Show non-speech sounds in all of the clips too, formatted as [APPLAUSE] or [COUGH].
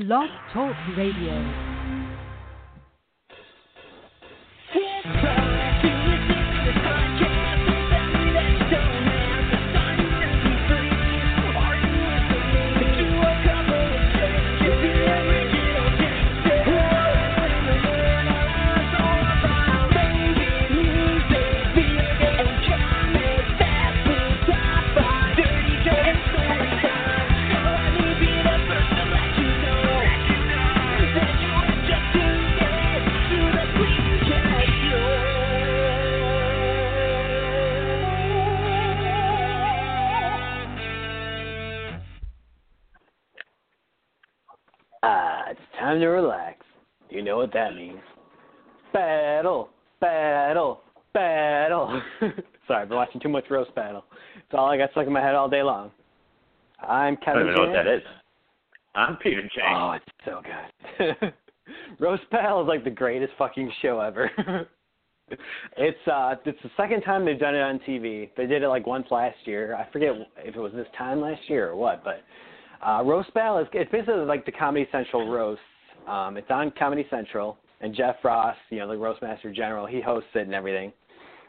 Blog Talk Radio. Time to relax. You know what that means. Battle, battle, battle. Sorry, I've been watching too much roast battle. It's all I got stuck in my head all day long. I'm Kevin. I don't even know what that is. I'm Peter Chang. Oh, it's so good. [LAUGHS] roast battle is like the greatest fucking show ever. [LAUGHS] it's uh it's the second time they've done it on TV. They did it like once last year. I forget if it was this time last year or what, but uh roast battle is it's basically like the Comedy Central roast. Um it's on Comedy Central and Jeff Ross, you know, the roast master general, he hosts it and everything.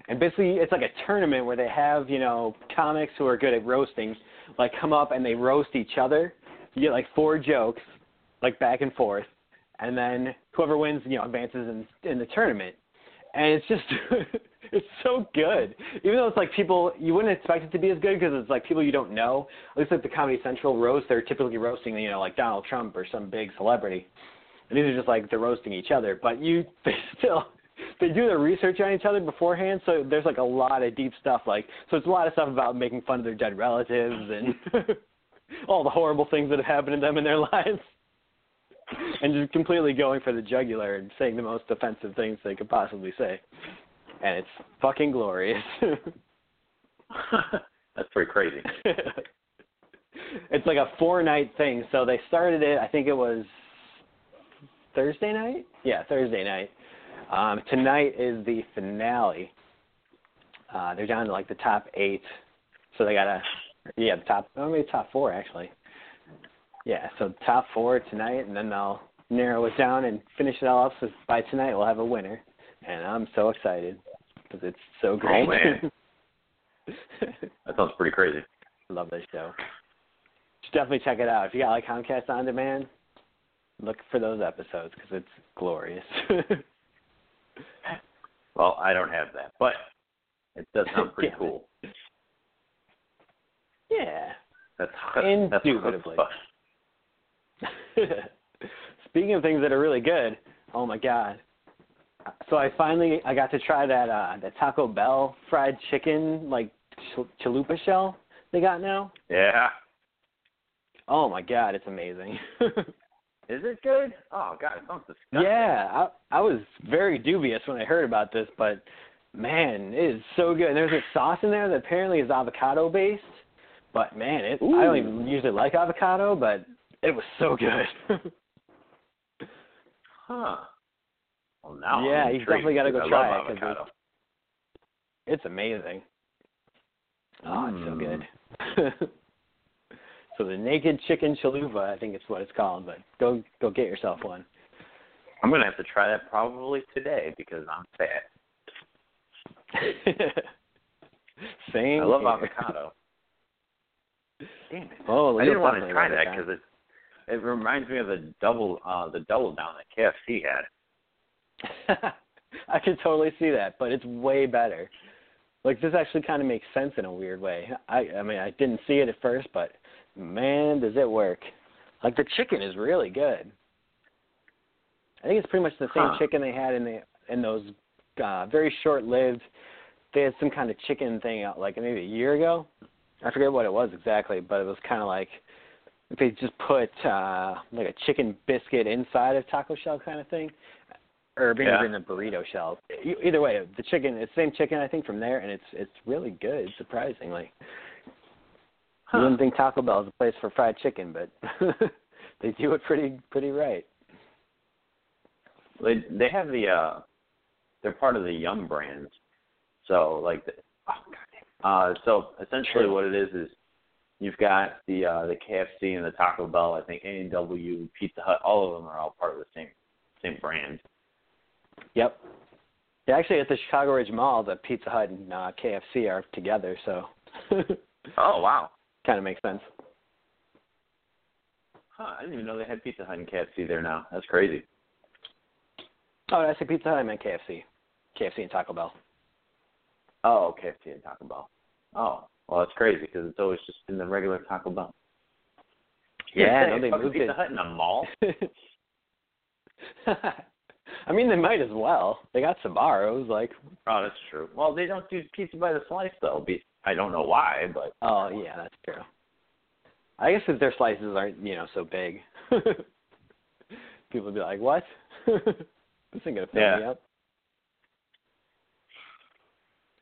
And basically it's like a tournament where they have, you know, comics who are good at roasting like come up and they roast each other. You get like four jokes like back and forth and then whoever wins, you know, advances in in the tournament. And it's just [LAUGHS] it's so good. Even though it's like people you wouldn't expect it to be as good because it's like people you don't know. At least like the Comedy Central roast, they're typically roasting, you know, like Donald Trump or some big celebrity. And these are just like they're roasting each other, but you [LAUGHS] they still they do their research on each other beforehand, so there's like a lot of deep stuff like so it's a lot of stuff about making fun of their dead relatives and [LAUGHS] all the horrible things that have happened to them in their [LAUGHS] lives and just completely going for the jugular and saying the most offensive things they could possibly say. And it's fucking glorious. That's pretty crazy. it's like a four night thing. So they started it, I think it was Thursday night? Yeah, Thursday night. Um, tonight is the finale. Uh, they're down to like the top eight. So they got a, yeah, the top, oh, maybe top four actually. Yeah, so top four tonight, and then they'll narrow it down and finish it all up. So by tonight, we'll have a winner, and I'm so excited because it's so great. Oh, man. [LAUGHS] That sounds pretty crazy. Love this show. Should definitely check it out. If you got like Comcast on demand, look for those episodes because it's glorious. [LAUGHS] Well, I don't have that, but it does sound pretty [LAUGHS] Yeah. cool. yeah. That's [LAUGHS] that's Indubitably. Speaking of things that are really good, oh my god. So I finally I got to try that uh that Taco Bell fried chicken like ch- chalupa shell they got now. Yeah. Oh my god, it's amazing. Is it good? Oh God, it sounds disgusting. yeah, I I was very dubious when I heard about this, but man, it is so good. And there's a sauce in there that apparently is avocado based. But man, it I don't even usually like avocado, but it was so good. [LAUGHS] Huh. Well, now Yeah, I'm you definitely gotta go I try it, 'cause avocado. It's amazing. Oh, it's so Mm. good. [LAUGHS] so the naked chicken chalupa, I think it's what it's called, but go go get yourself one. I'm gonna have to try that probably today because I'm fat. [LAUGHS] Same. I love here. avocado. Damn it. Oh, I didn't want to try that because it it reminds me of the double uh the double down that KFC had. [LAUGHS] I can totally see that, but it's way better. Like this actually kind of makes sense in a weird way. I I mean, I didn't see it at first, but man, does it work. Like the chicken is really good. I think it's pretty much the same Huh. chicken they had in the in those uh very short-lived they had some kind of chicken thing out like maybe a year ago. I forget what it was exactly, but it was kind of like they just put uh like a chicken biscuit inside of taco shell kind of thing, or maybe Yeah. in a burrito shell. Either way, the chicken it's the same chicken I think from there, and it's it's really good surprisingly. Huh. You wouldn't think Taco Bell is a place for fried chicken, but [LAUGHS] they do it pretty pretty right. They they have the uh they're part of the Yum brand, So like the, oh god. Uh so essentially what it is is You've got the uh, the KFC and the Taco Bell. I think A and W, Pizza Hut, all of them are all part of the same same brand. Yep. Yeah, actually, at the Chicago Ridge Mall, the Pizza Hut and uh, KFC are together, so [LAUGHS] Oh wow. Kind of makes sense. Huh, I didn't even know they had Pizza Hut and KFC there now. That's crazy. Oh, I say Pizza Hut? I meant KFC. KFC and Taco Bell. Oh, KFC and Taco Bell. Oh, well, that's crazy because it's always just been the regular Taco Bell. Yeah, no, no, they moved Pizza it. Hut in a mall. [LAUGHS] I mean, they might as well. They got Sbarro's, like. Oh, that's true. Well, they don't do pizza by the slice though. Be- I don't know why, but Oh yeah, that's true. I guess if their slices aren't, you know, so big, [LAUGHS] people would be like, "What? [LAUGHS] this ain't gonna fill me Yeah. up."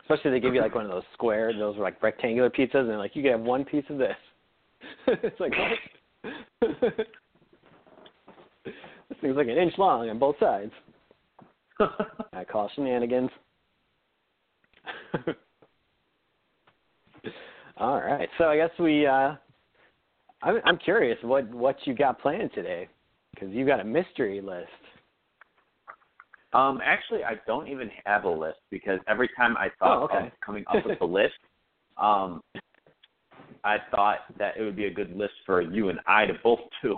Especially they give you like one of those square, those are like rectangular pizzas, and they're like, "You can have one piece of this." [LAUGHS] it's like what? this thing's like an inch long on both sides. I call shenanigans. All right. So I guess we. uh I'm, I'm curious what what you got planned today, because you got a mystery list. um, actually, I don't even have a list because every time I thought Oh, okay. of coming up with a list, [LAUGHS] um, I thought that it would be a good list for you and I to both do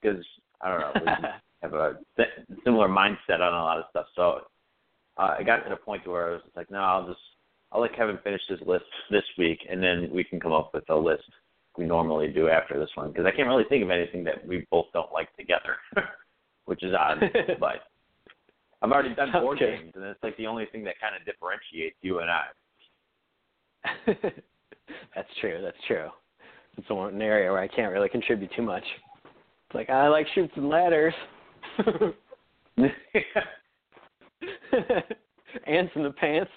because I don't know. We [LAUGHS] have a similar mindset on a lot of stuff. So uh, I got to the point where I was just like, no, I'll just I'll let Kevin finish his list this week, and then we can come up with a list we normally do after this one because I can't really think of anything that we both don't like together, [LAUGHS] which is odd. [LAUGHS] but I've already done board Okay. games, and it's like the only thing that kind of differentiates you and I. [LAUGHS] that's true. That's true. It's one area where I can't really contribute too much. It's like I like Chutes and Ladders. Ants in the pants.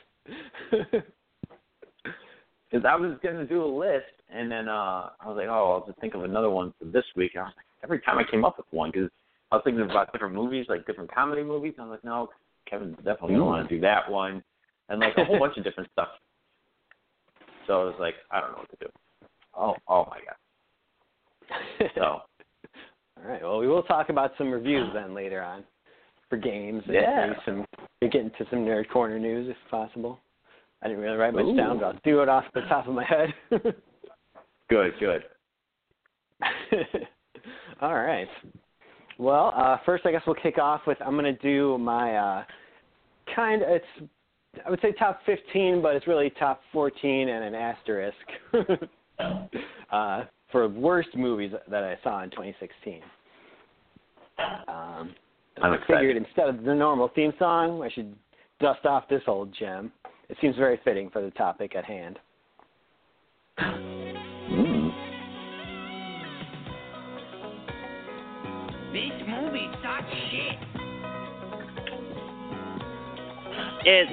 Because I was going to do a list, and then uh I was like, oh, I'll just think of another one for this week. And I was like, every time I came up with one, because I was thinking about different movies, like different comedy movies. And I was like, no, Kevin's definitely going to want to do that one, and like a whole bunch of different stuff. So I was like, I don't know what to do. Oh, oh my god. So [LAUGHS] All right. Well, we will talk about some reviews then later on for games. and Yeah. maybe some we get into some nerd corner news if possible. I didn't really write much Ooh. down, but I'll do it off the top of my head. [LAUGHS] good, good. [LAUGHS] All right. Well, uh, first I guess we'll kick off with I'm going to do my uh, kind. Of, it's I would say top 15, but it's really top 14 and an asterisk [LAUGHS] uh, for worst movies that I saw in 2016. Um, I'm I excited. figured instead of the normal theme song, I should dust off this old gem. It seems very fitting for the topic at hand. Mm. This movie sucks shit. It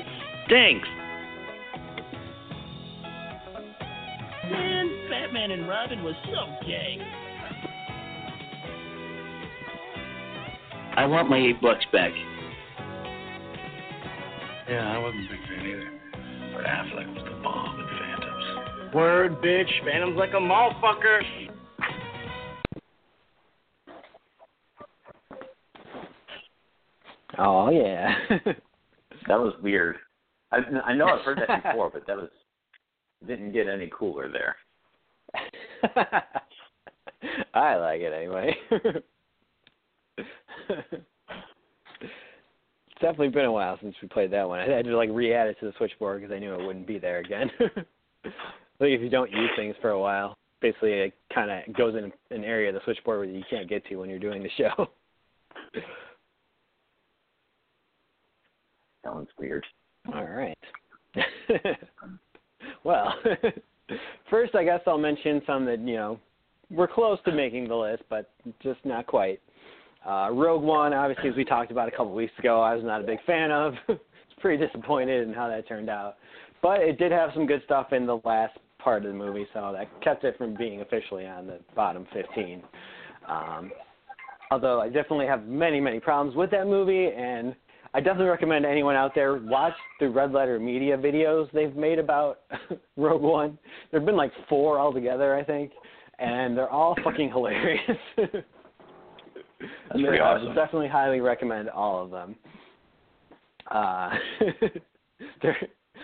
stinks. Man, Batman and Robin was so gay. I want my eight bucks back. Yeah, I wasn't a big fan either. But Affleck was the bomb in Phantoms. Word, bitch. Phantom's like a motherfucker. Oh yeah. [LAUGHS] That was weird. I I know I've heard that before, but that was didn't get any cooler there. [LAUGHS] I like it anyway. [LAUGHS] it's definitely been a while since we played that one. I had to like re-add it to the switchboard because I knew it wouldn't be there again. [LAUGHS] like if you don't use things for a while, basically it kind of goes in an area of the switchboard where you can't get to when you're doing the show. [LAUGHS] That one's weird. All right. [LAUGHS] well, first, I guess I'll mention some that you know we're close to making the list, but just not quite. Uh, Rogue One, obviously, as we talked about a couple weeks ago, I was not a big fan of. [LAUGHS] was pretty disappointed in how that turned out, but it did have some good stuff in the last part of the movie, so that kept it from being officially on the bottom 15. Um, although I definitely have many, many problems with that movie, and I definitely recommend anyone out there watch the Red Letter Media videos they've made about [LAUGHS] Rogue One. There've been like four altogether, I think, and they're all fucking hilarious. [LAUGHS] That's pretty I awesome. would definitely highly recommend all of them. Uh, [LAUGHS] they're,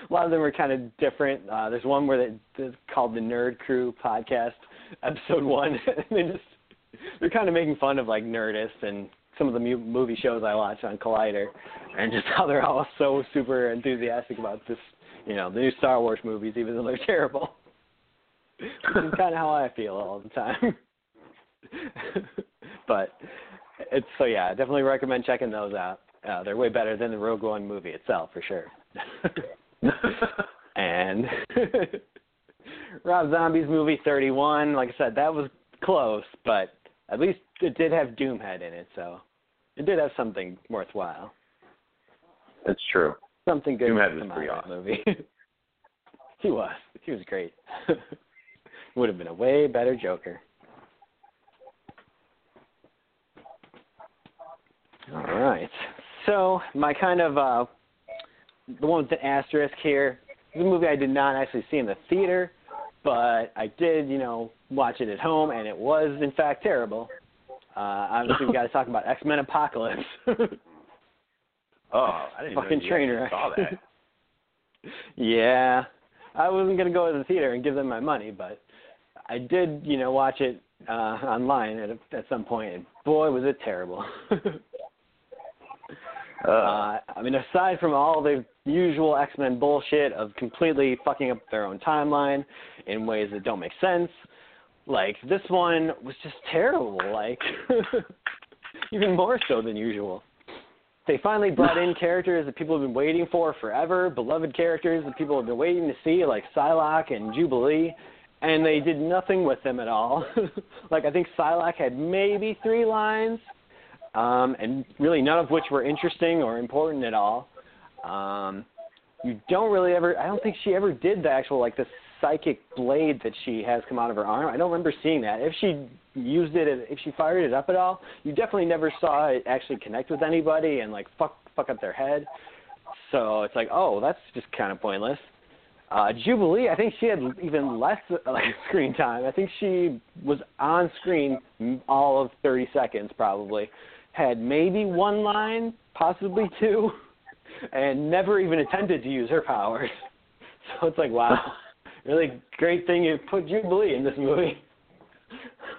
a lot of them are kind of different. Uh, there's one where they, it's called the Nerd Crew podcast, [LAUGHS] episode one. [LAUGHS] and they just they're kind of making fun of like Nerdist and some of the mu- movie shows I watch on Collider, and just how they're all so super enthusiastic about this, you know, the new Star Wars movies, even though they're terrible. Which is kind of how I feel all the time. but it's so yeah, definitely recommend checking those out. Uh, they're way better than the Rogue One movie itself for sure. [LAUGHS] and [LAUGHS] Rob Zombie's movie 31, like I said, that was close, but at least it did have Doomhead in it, so it did have something worthwhile. That's true. Something good Doomhead was pretty that movie. [LAUGHS] he was. He was great. Would have been a way better Joker. All right. So my kind of uh, the one with the asterisk here is a movie I did not actually see in the theater, but I did, you know, watch it at home, and it was in fact terrible. Uh, obviously, we [LAUGHS] got to talk about X Men Apocalypse. [LAUGHS] Oh, I didn't Fucking know train wreck. saw that. [LAUGHS] yeah, I wasn't gonna go to the theater and give them my money, but I did, you know, watch it uh online at at some point, and boy, was it terrible. Uh, I mean, aside from all the usual X Men bullshit of completely fucking up their own timeline in ways that don't make sense, like this one was just terrible. Like [LAUGHS] even more so than usual. They finally brought in [LAUGHS] characters that people have been waiting for forever, beloved characters that people have been waiting to see, like Psylocke and Jubilee, and they did nothing with them at all. [LAUGHS] like I think Psylocke had maybe three lines, um, and really none of which were interesting or important at all. Um, you don't really ever. I don't think she ever did the actual like the psychic blade that she has come out of her arm. I don't remember seeing that. If she used it, if she fired it up at all, you definitely never saw it actually connect with anybody and like fuck fuck up their head. So it's like, oh, that's just kind of pointless. Uh, Jubilee, I think she had even less uh, [LAUGHS] like screen time. I think she was on screen all of 30 seconds probably. Had maybe one line, possibly two, and never even attempted to use her powers. [LAUGHS] So it's like, wow, [LAUGHS] really great thing you put Jubilee in this movie, [LAUGHS]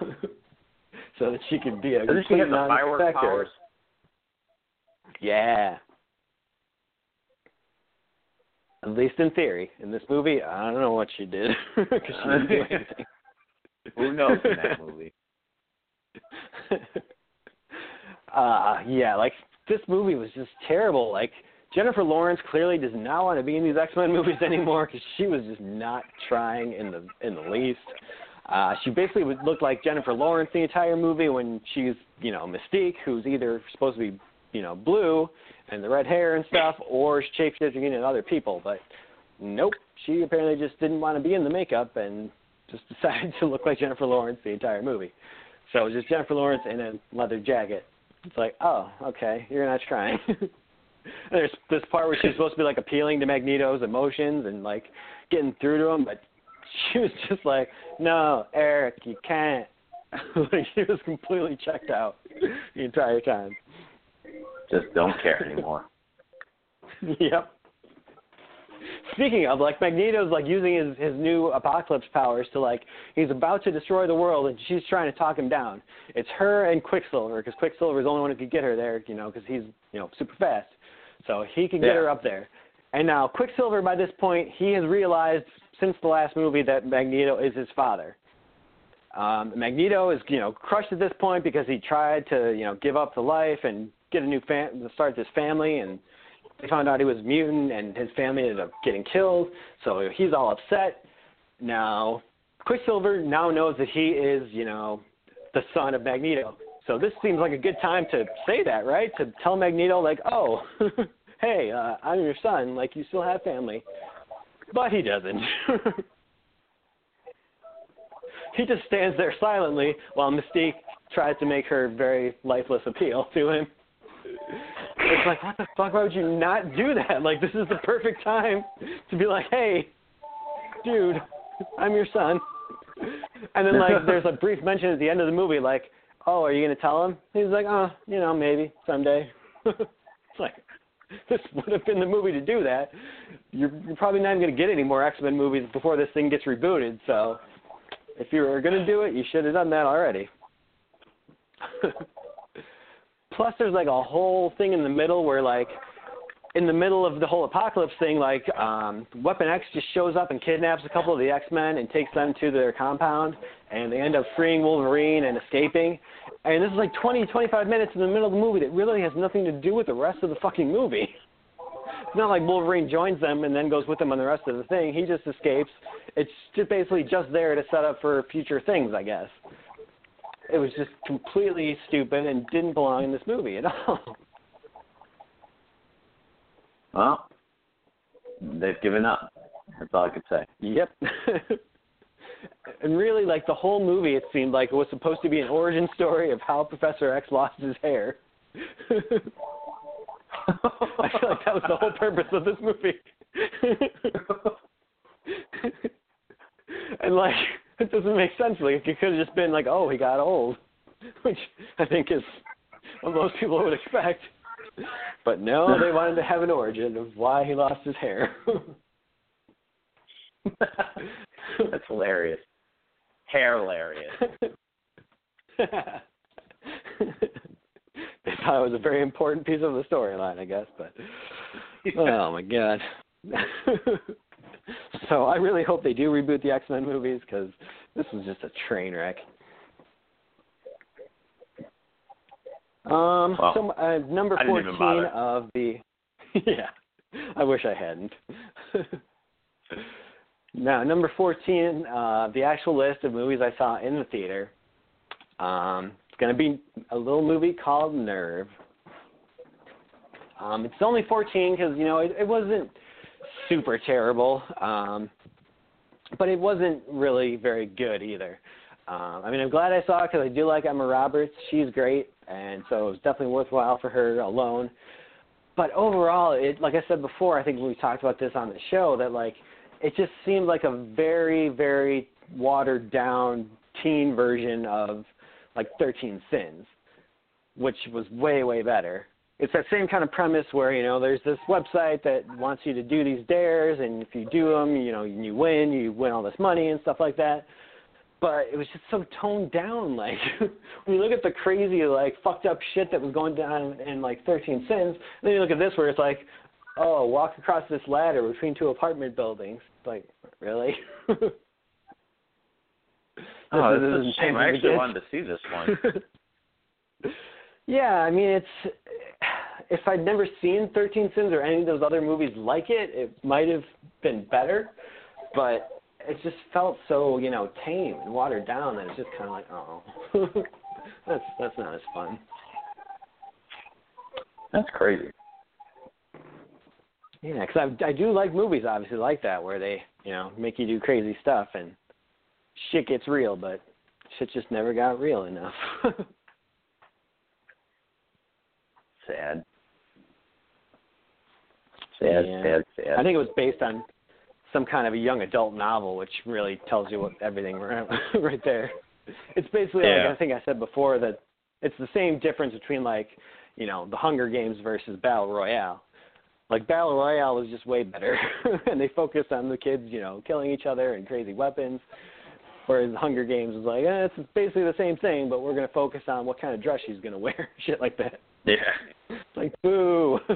so that she could be a she complete have the firework non-effector. powers? Yeah. At least in theory. In this movie, I don't know what she did because she didn't do anything. Who knows in that movie? Uh yeah, like this movie was just terrible. Like Jennifer Lawrence clearly does not want to be in these X Men [LAUGHS] movies anymore because she was just not trying in the in the least. Uh, she basically would look like Jennifer Lawrence the entire movie when she's you know Mystique, who's either supposed to be you know blue and the red hair and stuff, or shapeshifting into other people. But nope, she apparently just didn't want to be in the makeup and just [LAUGHS] decided to look like Jennifer Lawrence the entire movie. So it was just Jennifer Lawrence in a leather jacket. It's like, oh, okay, you're not trying. [LAUGHS] There's this part where she's supposed to be like appealing to Magneto's emotions and like getting through to him, but she was just like, no, Eric, you can't. [LAUGHS] like she was completely checked out the entire time. Just don't care anymore. [LAUGHS] yep. Speaking of, like Magneto's like using his his new apocalypse powers to like he's about to destroy the world and she's trying to talk him down. It's her and Quicksilver because Quicksilver is the only one who could get her there, you know, because he's you know super fast, so he can get Yeah. her up there. And now Quicksilver, by this point, he has realized since the last movie that Magneto is his father. Um, Magneto is, you know, crushed at this point because he tried to, you know, give up the life and get a new fam- start this family, and they found out he was mutant, and his family ended up getting killed. So he's all upset. Now, Quicksilver now knows that he is, you know, the son of Magneto. So this seems like a good time to say that, right? To tell Magneto, like, oh, [LAUGHS] hey, uh, I'm your son. Like, you still have family. But he doesn't. [LAUGHS] he just stands there silently while Mystique tries to make her very lifeless appeal to him. It's like, what the fuck? Why would you not do that? [LAUGHS] Like, this is the perfect time to be like, hey, dude, I'm your son. And then like there's a [LAUGHS] brief mention at the end of the movie, like, "Oh, are you gonna tell him?" He's like, "Oh, you know, maybe someday." [LAUGHS] it's like this would have been the movie to do that. You're, you're probably not even gonna get any more X Men movies before this thing gets rebooted. So if you were gonna do it, you should have done that already. Plus, there's like a whole thing in the middle where like in the middle of the whole apocalypse thing, like um, Weapon X just shows up and kidnaps a couple of the X Men and takes them to their compound, and they end up freeing Wolverine and escaping. And this is like 20, 25 minutes in the middle of the movie that really has nothing to do with the rest of the fucking movie. It's not like Wolverine joins them and then goes with them on the rest of the thing. He just escapes. It's just basically just there to set up for future things, I guess. It was just completely stupid and didn't belong in this movie at all. [LAUGHS] Well, they've given up. That's all I could say. Yep. [LAUGHS] and really, like the whole movie, it seemed like it was supposed to be an origin story of how Professor X lost his hair. [LAUGHS] I feel like that was the whole purpose of this movie. and like, [LAUGHS] it doesn't make sense. Like, it could have just been like, oh, he got old, [LAUGHS] which I think is what most people would expect. But no, they [LAUGHS] wanted to have an origin of why he lost his hair. That's hilarious. Hair hilarious. they thought it was a very important piece of the storyline, I guess, but oh my god. [LAUGHS] so I really hope they do reboot the X Men movies because this was just a train wreck. Um, Well, so uh, number fourteen of the [LAUGHS] yeah, I wish I hadn't. [LAUGHS] now, number fourteen, uh, the actual list of movies I saw in the theater. Um, it's going to be a little movie called Nerve. Um, it's only 14 because you know it, it wasn't super terrible, um, but it wasn't really very good either. Um, I mean, I'm glad I saw it because I do like Emma Roberts. She's great, and so it was definitely worthwhile for her alone. But overall, it like I said before, I think we talked about this on the show that like it just seemed like a very, very watered down teen version of like 13 Sins, which was way, way better. It's that same kind of premise where you know there's this website that wants you to do these dares, and if you do them, you know you win, you win all this money and stuff like that. But it was just so toned down. [LAUGHS] Like when you look at the crazy, like fucked up shit that was going down in like 13 Sins, and then you look at this where it's like, oh, walk across this ladder between two apartment buildings. Like really? [LAUGHS] Oh, This this is is a shame. I intense as it actually [LAUGHS] wanted to see this one. Yeah, I mean it's if I'd never seen Thirteen Sins or any of those other movies like it, it might have been better. But it just felt so, you know, tame and watered down that it's just kinda like, oh [LAUGHS] that's that's not as fun. That's crazy. Yeah, because I I do like movies obviously like that where they you know make you do crazy stuff and shit gets real, but shit just never got real enough. [LAUGHS] Sad. Sad, Yeah. sad, sad. I think it was based on some kind of a young adult novel, which really tells you what everything [LAUGHS] right, right there. It's basically Yeah. like I think I said before that it's the same difference between like you know the Hunger Games versus Battle Royale. Like Battle Royale was just way better, [LAUGHS] and they focused on the kids, you know, killing each other and crazy weapons. Whereas Hunger Games was like, eh, it's basically the same thing, but we're going to focus on what kind of dress she's going to wear, [LAUGHS] shit like that. Yeah. It's like, boo. [LAUGHS]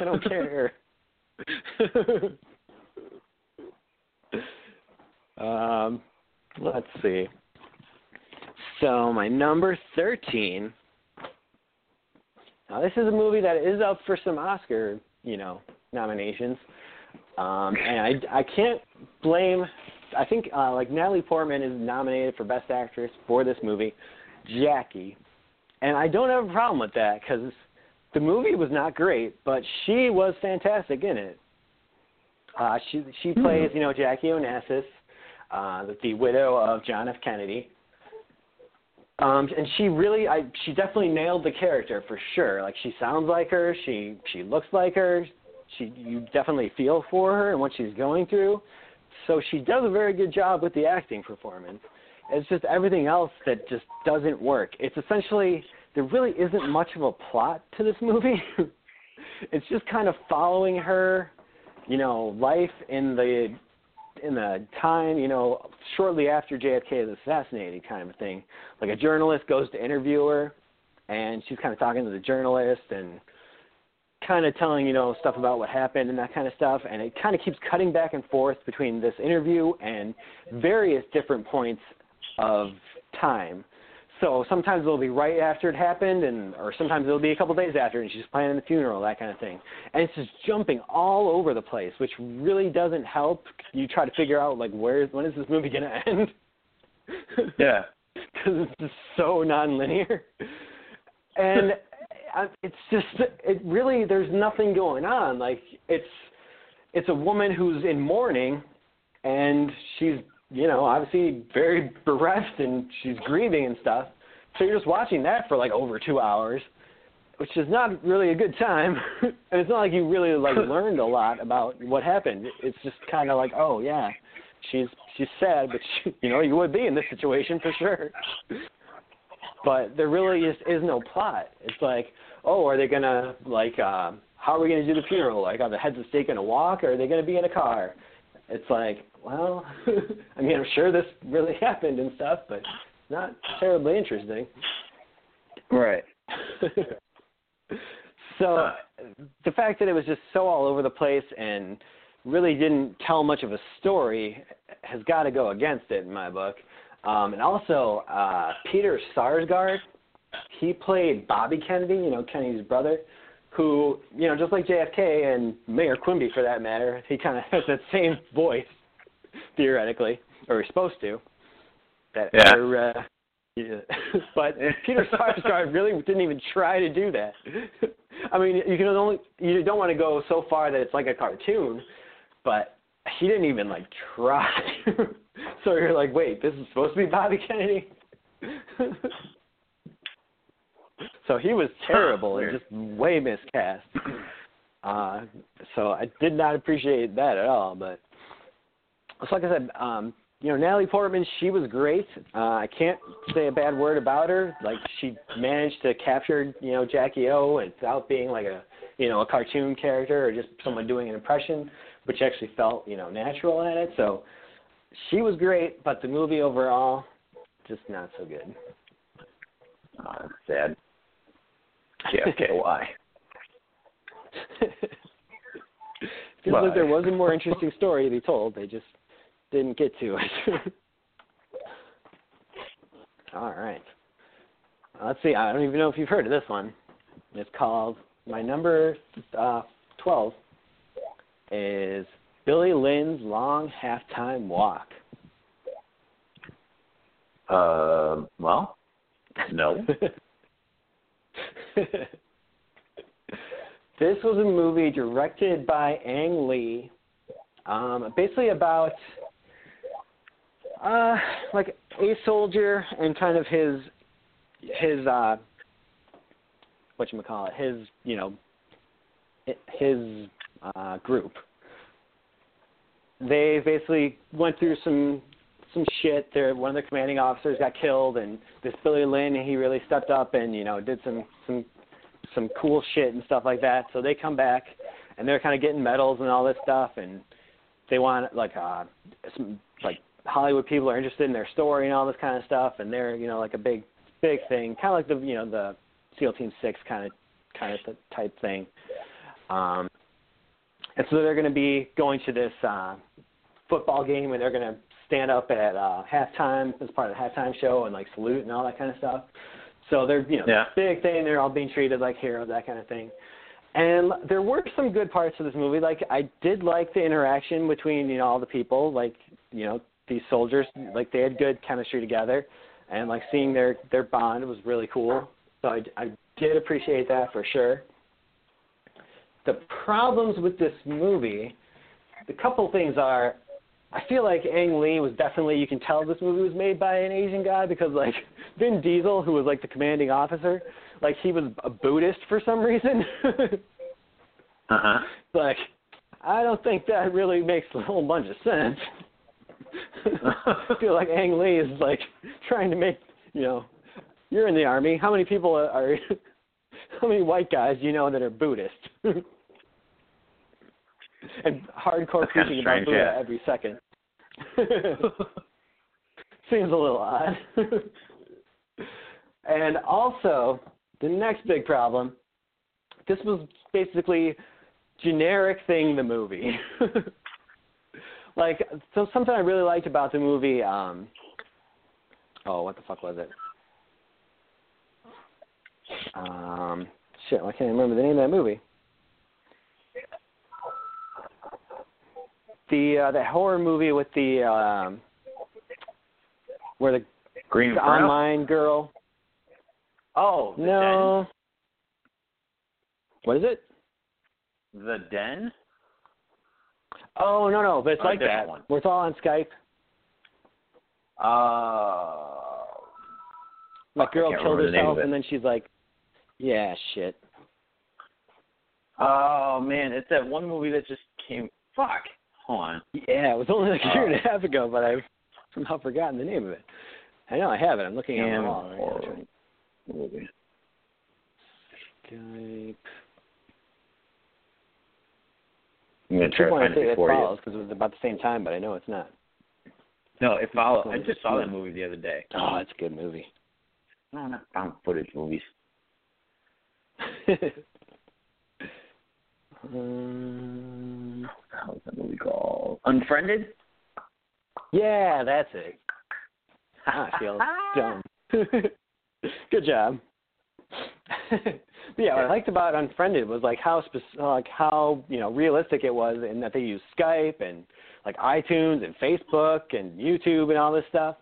I don't care. [LAUGHS] um, let's see. So my number thirteen. Now this is a movie that is up for some Oscar, you know, nominations. Um, and I I can't blame. I think uh, like Natalie Portman is nominated for Best Actress for this movie, Jackie, and I don't have a problem with that because the movie was not great, but she was fantastic in it. Uh, she she plays you know Jackie Onassis, uh, the, the widow of John F. Kennedy. Um, and she really, I she definitely nailed the character for sure. Like she sounds like her, she she looks like her. She you definitely feel for her and what she's going through. so she does a very good job with the acting performance. It's just everything else that just doesn't work. It's essentially there really isn't much of a plot to this movie. [LAUGHS] it's just kind of following her, you know, life in the in the time, you know, shortly after JFK is assassinated, kind of thing. Like a journalist goes to interview her, and she's kind of talking to the journalist and kind of telling you know stuff about what happened and that kind of stuff and it kind of keeps cutting back and forth between this interview and various different points of time. So sometimes it'll be right after it happened and or sometimes it'll be a couple days after and she's planning the funeral that kind of thing. And it's just jumping all over the place which really doesn't help. You try to figure out like where when is this movie going [LAUGHS] to end? Yeah. [LAUGHS] Because it's just so nonlinear. And uh, it's just it really there's nothing going on. Like it's it's a woman who's in mourning and she's you know obviously very [LAUGHS] bereft and she's grieving and stuff so you're just watching that for like over two hours which is not really a good time [LAUGHS] and it's not like you really like [LAUGHS] learned a lot about what happened it's just kind of like oh yeah she's she's sad but she, you know you would be in this situation for sure but there really is is no plot. It's like, oh, are they gonna like, uh, how are we gonna do the funeral? Like, are the heads of state gonna walk, or are they gonna be in a car? It's like, well, [LAUGHS] I mean, I'm sure this really [LAUGHS] happened and stuff, but not terribly interesting. Right. [LAUGHS] so the fact that it was just so all over the place and really didn't tell much of a story has got to go against it in my book. Um, and also, uh, Peter Sarsgaard, he played Bobby Kennedy, you know, Kennedy's brother, who, you know, just like JFK and Mayor Quimby for that matter, he kind of has that same voice, [LAUGHS] theoretically, or he's supposed to. That yeah. Or, uh, [LAUGHS] yeah. but Peter Sarsgaard really didn't even try to do that. I mean, you can only you don't want to go so far that it's like a cartoon, but he didn't even like try. [LAUGHS] so you're like, wait, this is supposed to be Bobby Kennedy. so he was terrible and just way miscast. Uh, so I did not appreciate that at all. But so like I said, um, you know, Natalie Portman, she was great. Uh, I can't say a bad word about her. Like she managed to capture, you know, Jackie O without being like a, you know, a cartoon character or just someone doing an impression, which actually felt, you know, natural at it. So she was great, but the movie overall, just not so good. That's sad. JFKY. [LAUGHS] Feels like there was a more interesting story to be told. They just didn't get to it. [LAUGHS] All right. Let's see. I don't even know if you've heard of this one. It's called my number uh, twelve is Billy Lynn's long halftime walk. Uh, well, no. [LAUGHS] this was a movie directed by Ang Lee, um, basically about uh, like a soldier and kind of his his uh, what you call it, his you know his uh, group. They basically went through some some shit. There, one of the commanding officers got killed, and this Billy Lynn, he really stepped up and you know did some some some cool shit and stuff like that. So they come back, and they're kind of getting medals and all this stuff, and they want like uh some like Hollywood people are interested in their story and all this kind of stuff, and they're you know like a big big thing, kind of like the you know the SEAL Team Six kind of kind of type thing. Um, and so they're going to be going to this uh, football game, and they're going to stand up at uh, halftime as part of the halftime show and like salute and all that kind of stuff. So they're you know yeah. big thing. They're all being treated like heroes, that kind of thing. And there were some good parts of this movie. Like I did like the interaction between you know all the people. Like you know these soldiers, like they had good chemistry together, and like seeing their their bond was really cool. So I, I did appreciate that for sure. The problems with this movie, the couple things are, I feel like Ang Lee was definitely you can tell this movie was made by an Asian guy because like [LAUGHS] Vin Diesel, who was like the commanding officer, like he was a Buddhist for some reason. uh huh. [LAUGHS] Like I don't think that really makes a whole bunch of sense. [LAUGHS] I feel like Ang Lee is like trying to make you know, you're in the army. How many people are? [LAUGHS] How many white guys do you know that are Buddhist? [LAUGHS] and hardcore preaching about strange, Buddha yeah. every second. Seems a little odd. and also, the next big problem. This was basically generic thing the movie. Like so something I really liked about the movie. Um, oh, what the fuck was it? Um, shit, I can't remember the name of that movie. The uh, that horror movie with the um, where the, Green the online girl. Oh, the No. What is it? The Den. Oh no no, but it's Oh, like that. one. Where it's all on Skype. Uh, My girl killed remember the name herself, and then she's like, "Yeah, shit." oh man, it's that one movie that just came. Fuck. Hold on. Yeah, it was only like a year and a Uh, half ago, but I've somehow forgotten the name of it. I know I have it. I'm looking at it all. movie. Skype. I'm gonna I try to want find to say it it for you. follows because it was about the same time, but I know it's not. No, it follows. I just saw that movie the other day. Oh, it's a good movie. No, not found footage movies. [LAUGHS] um, How's that movie called? Unfriended. yeah, that's it. Ah, I feel [LAUGHS] dumb. [LAUGHS] Good job. Yeah, what I liked about Unfriended was like how spec- like how you know realistic it was, in that they use Skype and like iTunes and Facebook and YouTube and all this stuff.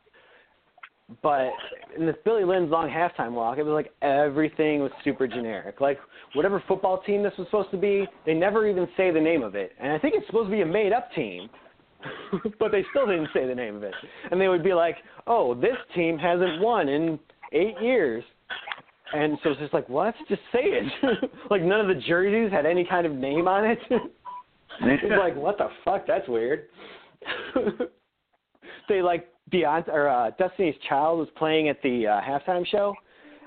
But in this Billy Lynn's long halftime walk, it was like everything was super generic. Like whatever football team this was supposed to be, they never even say the name of it. And I think it's supposed to be a made up team. [LAUGHS] but they still didn't say the name of it. And they would be like, "Oh, this team hasn't won in 8 years." And so it's just like, "What? Just say it." [LAUGHS] like none of the jerseys had any kind of name on it. [LAUGHS] it's like, "What the fuck? That's weird." [LAUGHS] they like Beyonce or uh, Destiny's Child was playing at the uh, halftime show,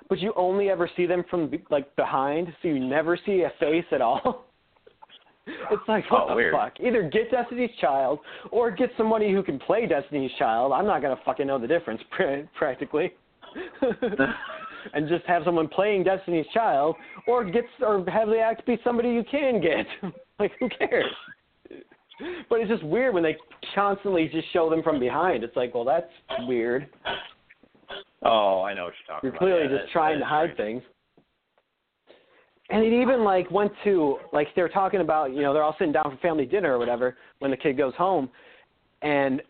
but you only ever see them from like behind, so you never see a face at all. it's like what Oh, the weird. fuck? Either get Destiny's Child or get somebody who can play Destiny's Child. I'm not gonna fucking know the difference pr- practically. And just have someone playing Destiny's Child, or get or have the act be somebody you can get. [LAUGHS] like who cares? But it's just weird when they constantly just show them from behind. It's like, well, that's weird. Oh, I know what you're talking about. You're clearly Yeah, just trying to hide strange. things. And it even like went to like they were talking about, you know, they're all sitting down for family dinner or whatever when the kid goes home, and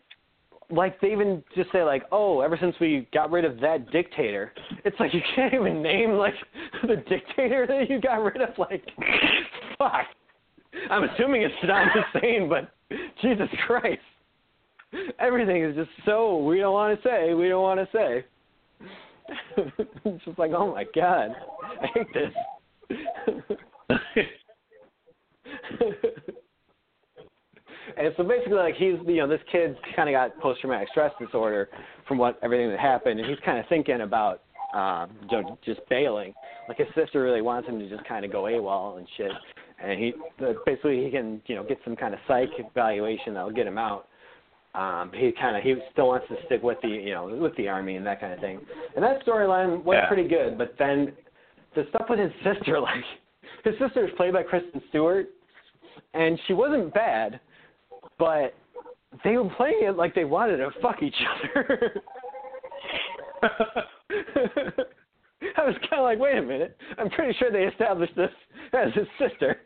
like they even just say like, oh, ever since we got rid of that dictator, it's like [LAUGHS] you can't even name like the dictator that you got rid of. Like, [LAUGHS] fuck. I'm assuming it's [LAUGHS] Saddam Hussein, but Jesus Christ, everything is just so we don't want to say, we don't want to say. it's just like, oh my god, I hate this. And so basically, like he's, you know, this kid kind of got post-traumatic stress disorder from what everything that happened, and he's kind of thinking about, um, know, just bailing. Like his sister really wants him to just kind of go AWOL and shit, and he basically he can, you know, get some kind of psych evaluation that'll get him out. Um, he kind of he still wants to stick with the, you know, with the army and that kind of thing. And that storyline went Yeah. pretty good, but then the stuff with his sister, [LAUGHS] like his sister is played by Kristen Stewart, and she wasn't bad, but they were playing it like they wanted to fuck each other. [LAUGHS] I was kind of like, wait a minute. I'm pretty sure they established this as his sister.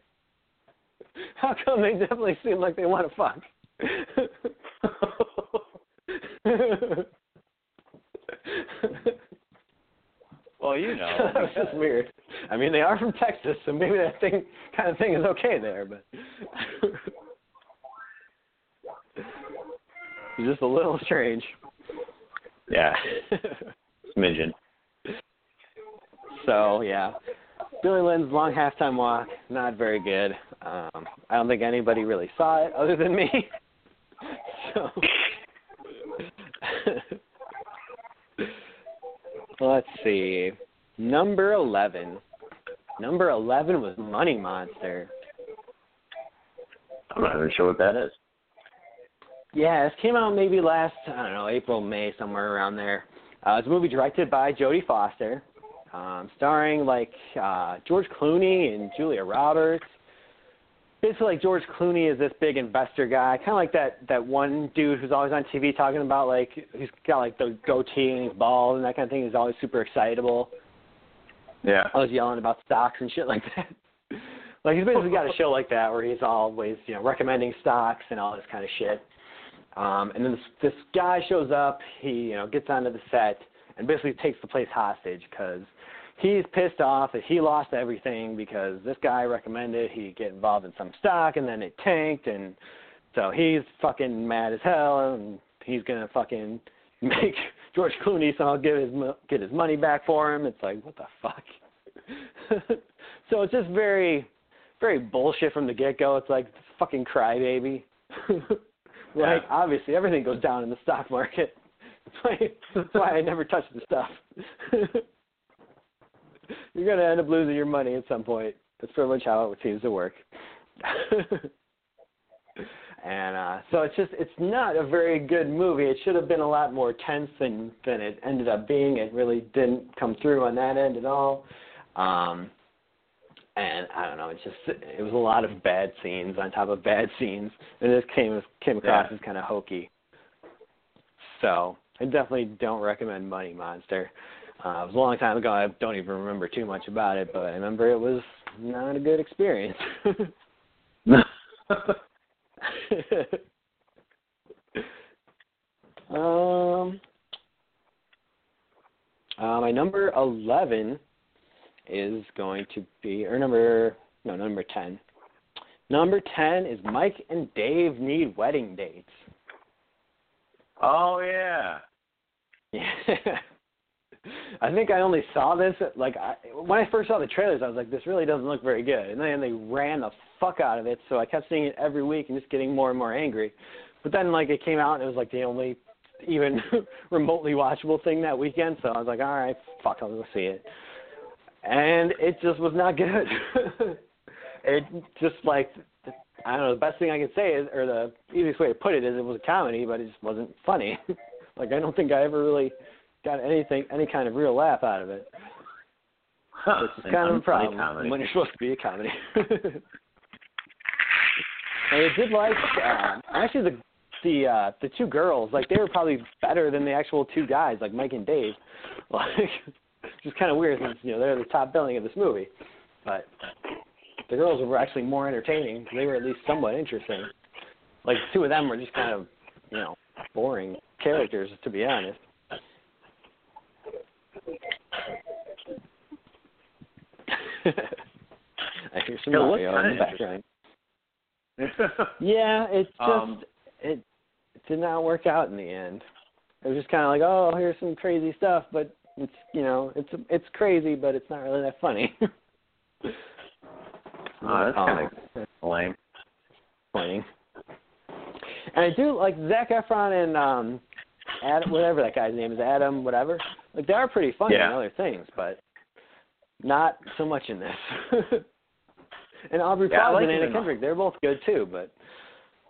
How come they definitely seem like they want to fuck? [LAUGHS] well, you know. [LAUGHS] That's just weird. I mean, they are from Texas, so maybe that thing kind of thing is okay there, but it's just a little strange. Yeah. [LAUGHS] Smidgen. So yeah, Billy Lynn's long halftime walk, not very good. Um, I don't think anybody really saw it other than me. [LAUGHS] so. [LAUGHS] Let's see. Number 11. Number 11 was Money Monster. I'm not even sure what that is. Yeah, this came out maybe last, I don't know, April, May, somewhere around there. Uh, it's a movie directed by Jodie Foster, um, starring like uh, George Clooney and Julia Roberts. Basically, like George Clooney is this big investor guy, kind of like that that one dude who's always on TV talking about like he's got like the goatee and he's bald and that kind of thing. He's always super excitable. Yeah. always yelling about stocks and shit like that. [LAUGHS] like he's basically got a show like that where he's always you know recommending stocks and all this kind of shit. Um, and then this, this guy shows up. He you know gets onto the set and basically takes the place hostage because he's pissed off that he lost everything because this guy recommended he get involved in some stock and then it tanked and so he's fucking mad as hell and he's gonna fucking [LAUGHS] make George Clooney somehow get his get his money back for him. It's like what the fuck. [LAUGHS] so it's just very very bullshit from the get go. It's like fucking crybaby. [LAUGHS] like Yeah. obviously everything goes down in the stock market. That's why, that's why I never touch the stuff. [LAUGHS] You're gonna end up losing your money at some point. That's pretty much how it seems to work. [LAUGHS] and uh so it's just it's not a very good movie. It should have been a lot more tense than than it ended up being. It really didn't come through on that end at all. Um and I don't know, it's just it was a lot of bad scenes on top of bad [LAUGHS] scenes, and this came came across Yeah. as kind of hokey. So I definitely don't recommend Money Monster. Uh, it was a long time ago. I don't even remember too much about it, but I remember it was not a good experience. [LAUGHS] [LAUGHS] um, uh, my number eleven is going to be, or number no, number ten. Number ten is Mike and Dave need wedding dates. oh yeah. Yeah. [LAUGHS] I think I only saw this like I, when I first saw the trailers. I was like, this really doesn't look very good, and then they ran the fuck out of it. So I kept seeing it every week and just getting more and more angry. But then like it came out and it was like the only even [LAUGHS] remotely watchable thing that weekend. So I was like, all right, fuck, I'll go see it. And it just was not good. [LAUGHS] it just like I don't know. The best thing I can say is, or the easiest way to put it is, it was a comedy, but it just wasn't funny. [LAUGHS] like I don't think I ever really got anything, any kind of real laugh out of it. Huh. Which is kind of a problem comedy. when you're supposed to be a comedy. [LAUGHS] and I did like uh, actually the the uh the two girls, like they were probably better than the actual two guys, like Mike and Dave. Like just kind of weird since you know they're the top billing of this movie. But the girls were actually more entertaining. They were at least somewhat interesting. Like two of them were just kind of, you know, boring characters to be honest. [LAUGHS] I hear some Mario in the background. [LAUGHS] Yeah, it just Um, it, it did not work out in the end. It was just kind of like, oh, here's some crazy stuff, but it's you know, it's it's crazy, but it's not really that funny. [LAUGHS] Oh, that's kind of lame. funny. And I do like Zac Efron and um, Adam, whatever that guy's name is, Adam, whatever. Like they are pretty funny in other things, but not so much in this. [LAUGHS] and Aubrey Yeah, Plaza like and Anna Kendrick, they're both good too, but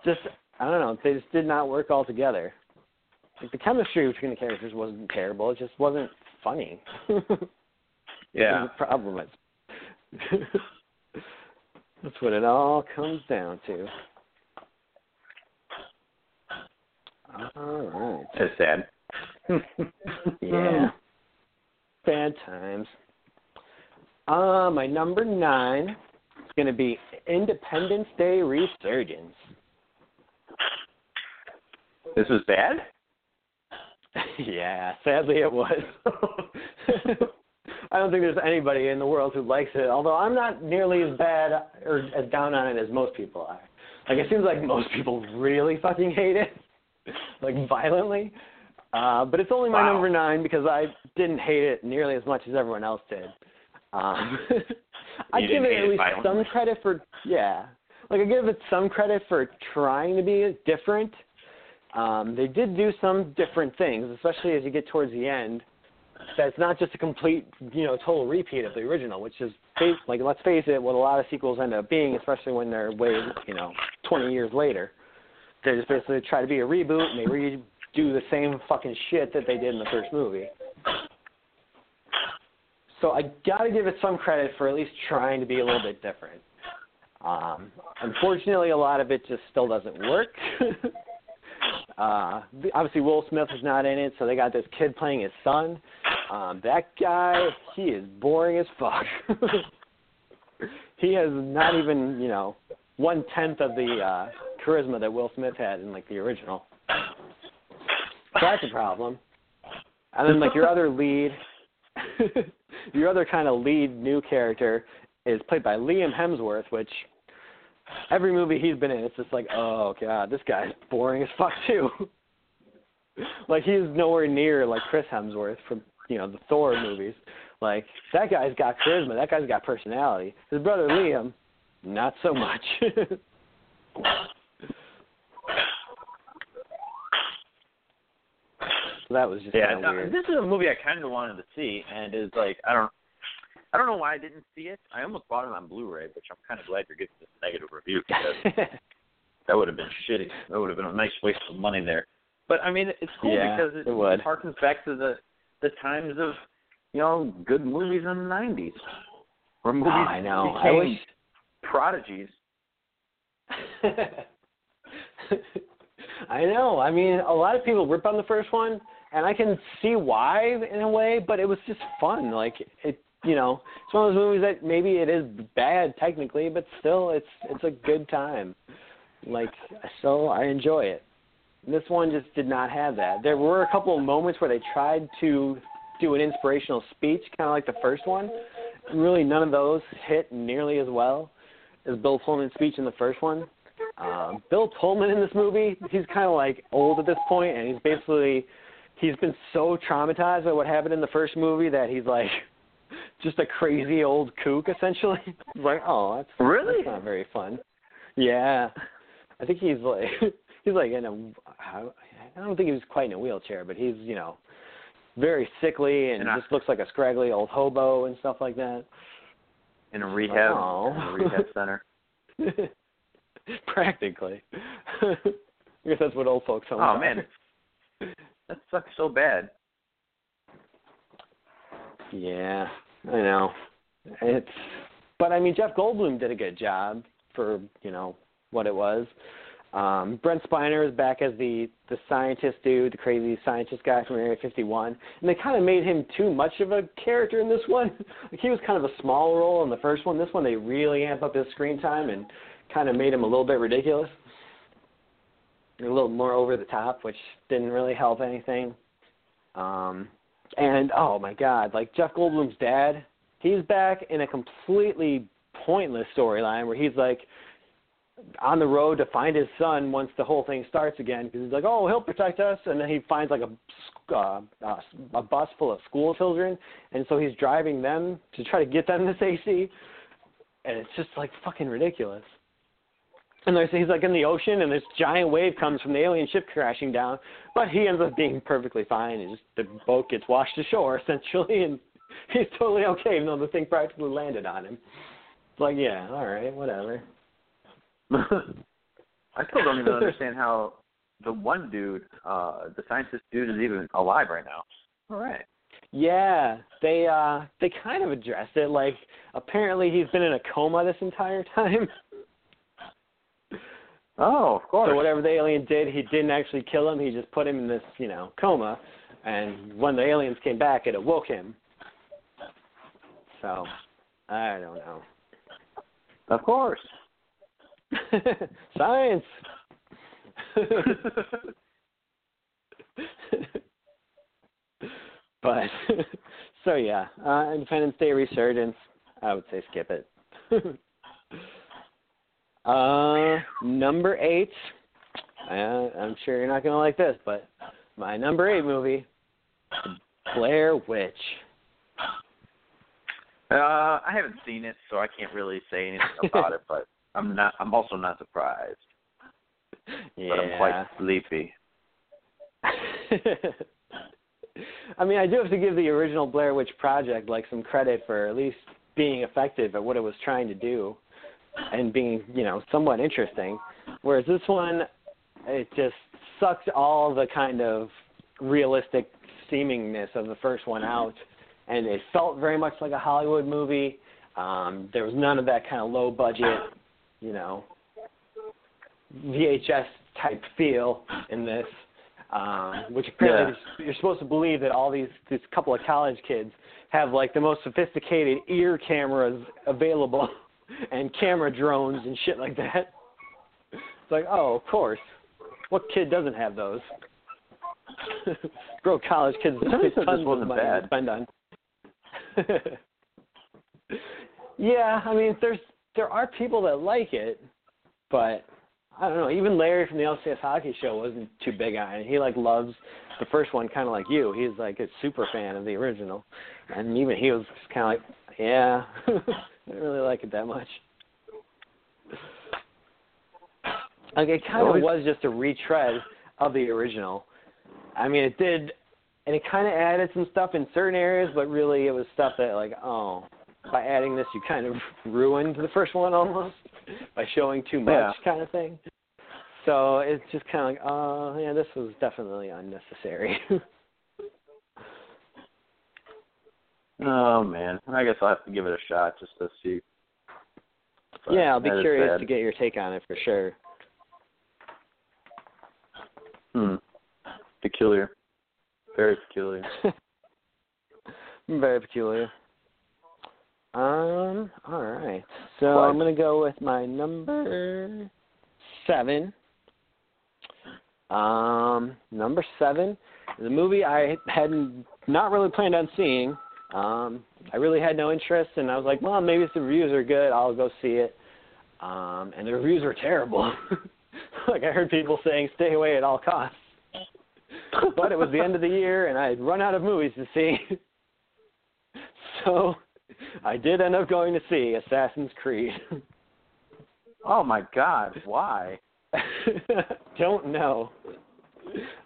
just I don't know, they just did not work all together. Like the chemistry between the characters wasn't terrible; it just wasn't funny. [LAUGHS] Yeah. the problem is. [LAUGHS] That's what it all comes down to. All right. That's sad. [LAUGHS] Yeah. Bad times. Uh, my number nine is going to be Independence Day Resurgence. This was bad? Yeah, sadly it was. [LAUGHS] I don't think there's anybody in the world who likes it, although I'm not nearly as bad or as down on it as most people are. Like it seems like most people really fucking hate it, [LAUGHS] like violently. Uh, but it's only my Wow. number nine because I didn't hate it nearly as much as everyone else did. Um, [LAUGHS] I give it at least some credit for yeah, like I give it some credit for trying to be different. Um, they did do some different things, especially as you get towards the end. that's not just a complete, you know, total repeat of the original, which is like let's face it, what a lot of sequels end up being, especially when they're way, you know, 20 years later. They just basically try to be a reboot and they redo the same fucking shit that they did in the first movie. So I got to give it some credit for at least trying to be a little bit different. Um, unfortunately, a lot of it just still doesn't work. [LAUGHS] uh, obviously, Will Smith is not in it, so they got this kid playing his son. Um, that guy, he is boring as fuck. [LAUGHS] he has not even, you know, one tenth of the uh, charisma that Will Smith had in like the original. So that's a problem. And then like your other [LAUGHS] lead, [LAUGHS] your other kind of lead new character is played by Liam Hemsworth, which every movie he's been in, it's just like, oh god, this guy's boring as fuck too. [LAUGHS] like he's nowhere near like Chris Hemsworth from you know the Thor movies. Like that guy's got charisma, that guy's got personality. His brother Liam, not so much. so [LAUGHS] that was just yeah. no, weird. This is a movie I kind of wanted to see, and is like I don't. I don't know why I didn't see it. I almost bought it on Blu-ray, which I'm kind of glad you're giving this negative review [LAUGHS] because that would have been shitty. That would have been a nice waste of money there. But I mean, it's cool Yeah, because it, it it harkens back to the the times of you know good movies in the '90s, where ah, movies Oh, I know. I wish prodigies. [LAUGHS] I know. I mean, a lot of people rip on the first one, and I can see why in a way, but it was just fun. Like it, you know, it's one of those movies that maybe it is bad technically, but still, it's it's a good time. Like so, I enjoy it. This one just did not have that. There were a couple of moments where they tried to do an inspirational speech, kind of like the first one. Really, none of those hit nearly as well as Bill Pullman's speech in the first one. Um, Bill Pullman in this movie, he's kind of like old at this point, and he's basically he's been so traumatized by what happened in the first movie that he's like just a crazy old kook essentially. [LAUGHS] Like, oh, that's Really? that's not very fun. Yeah, I think he's like [LAUGHS] he's like in a I don't think he was quite in a wheelchair, but he's you know very sickly and And I- just looks like a scraggly old hobo and stuff like that. In a rehab, Oh. in a oh. rehab center. [LAUGHS] Practically. I guess that's what old folks homes Oh are. man, that sucks so bad. Yeah, I know. It's but I mean Jeff Goldblum did a good job for, you know, what it was. Um, Brent Spiner is back as the the scientist dude, the crazy scientist guy from Area 51, and they kind of made him too much of a character in this one. [LAUGHS] Like he was kind of a small role in the first one. This one they really amp up his screen time and kind of made him a little bit ridiculous, a little more over the top, which didn't really help anything. Um, and oh my God, like Jeff Goldblum's dad, he's back in a completely pointless storyline where he's like on the road to find his son once the whole thing starts again because he's like, oh, he'll protect us, and then he finds like a uh, uh, a bus full of school children, and so he's driving them to try to get them this [LAUGHS] AC, and it's just like fucking ridiculous. And there's, he's like in the ocean, and this giant wave comes from the alien ship crashing down, but he ends up being perfectly fine, and just the boat gets washed ashore [LAUGHS] essentially, and he's totally okay, even though the thing practically landed on him. It's like, yeah, all right, whatever. [LAUGHS] I still don't even [LAUGHS] understand how the one dude, uh, the scientist dude, is even alive right now. All right. Yeah, they uh they kind of addressed it. Like apparently he's been in a coma this entire time. Oh, of course. so whatever the alien did, he didn't actually kill him. He just put him in this, you know, coma. And when the aliens came back, it awoke him. So I don't know. Of course. [LAUGHS] Science. [LAUGHS] but [LAUGHS] so yeah, uh, Independence Day resurgence. I would say skip it. Uh, number eight. Uh, I'm sure you're not gonna like this, but my number eight movie, Blair Witch. Uh, I haven't seen it, so I can't really say anything [LAUGHS] about it. But I'm not. I'm also not surprised. Yeah. But I'm quite sleepy. [LAUGHS] I mean, I do have to give the original Blair Witch Project like some credit for at least being effective at what it was trying to do and being, you know, somewhat interesting. Whereas this one, it just sucked all the kind of realistic seemingness of the first one out, and it felt very much like a Hollywood movie. Um, there was none of that kind of low budget, you know, VHS type feel in this. Um, which apparently you're supposed to believe that all these this couple of college kids have like the most sophisticated ear cameras available and camera drones and shit like that. It's like, oh, of course. What kid doesn't have those? [LAUGHS] Broke college kids This tons of wasn't money to bad. spend on. [LAUGHS] yeah, I mean, there's there are people that like it, but I don't know. Even Larry from the LCS Hockey Show wasn't too big on it. He like loves the first one, kind of like you. He's like a super fan of the original, and even he was kind of like, yeah, [LAUGHS] I didn't really like it that much. Like it kind of was just a retread of the original. I mean, it did, and it kind of added some stuff in certain areas, but really it was stuff that like, oh, by adding this, you kind of [LAUGHS] ruined the first one almost [LAUGHS] by showing too much, Yeah. kind of thing. So it's just kind of like, oh, yeah, this was definitely unnecessary. [LAUGHS] Oh man, I guess I'll have to give it a shot just to see. But yeah, I'll be curious to get your take on it for sure. Hmm. Peculiar. Very peculiar. [LAUGHS] Very peculiar. Um. All right. So Quite. I'm gonna go with my number seven. Um, number seven is a movie I had not really planned on seeing. Um, I really had no interest, and I was like, well, maybe if the reviews are good, I'll go see it. Um, and the reviews were terrible. [LAUGHS] like I heard people saying, stay away at all costs. [LAUGHS] but it was the end of the year, and I had run out of movies to see. [LAUGHS] so I did end up going to see Assassin's Creed. Oh my God, why? don't know.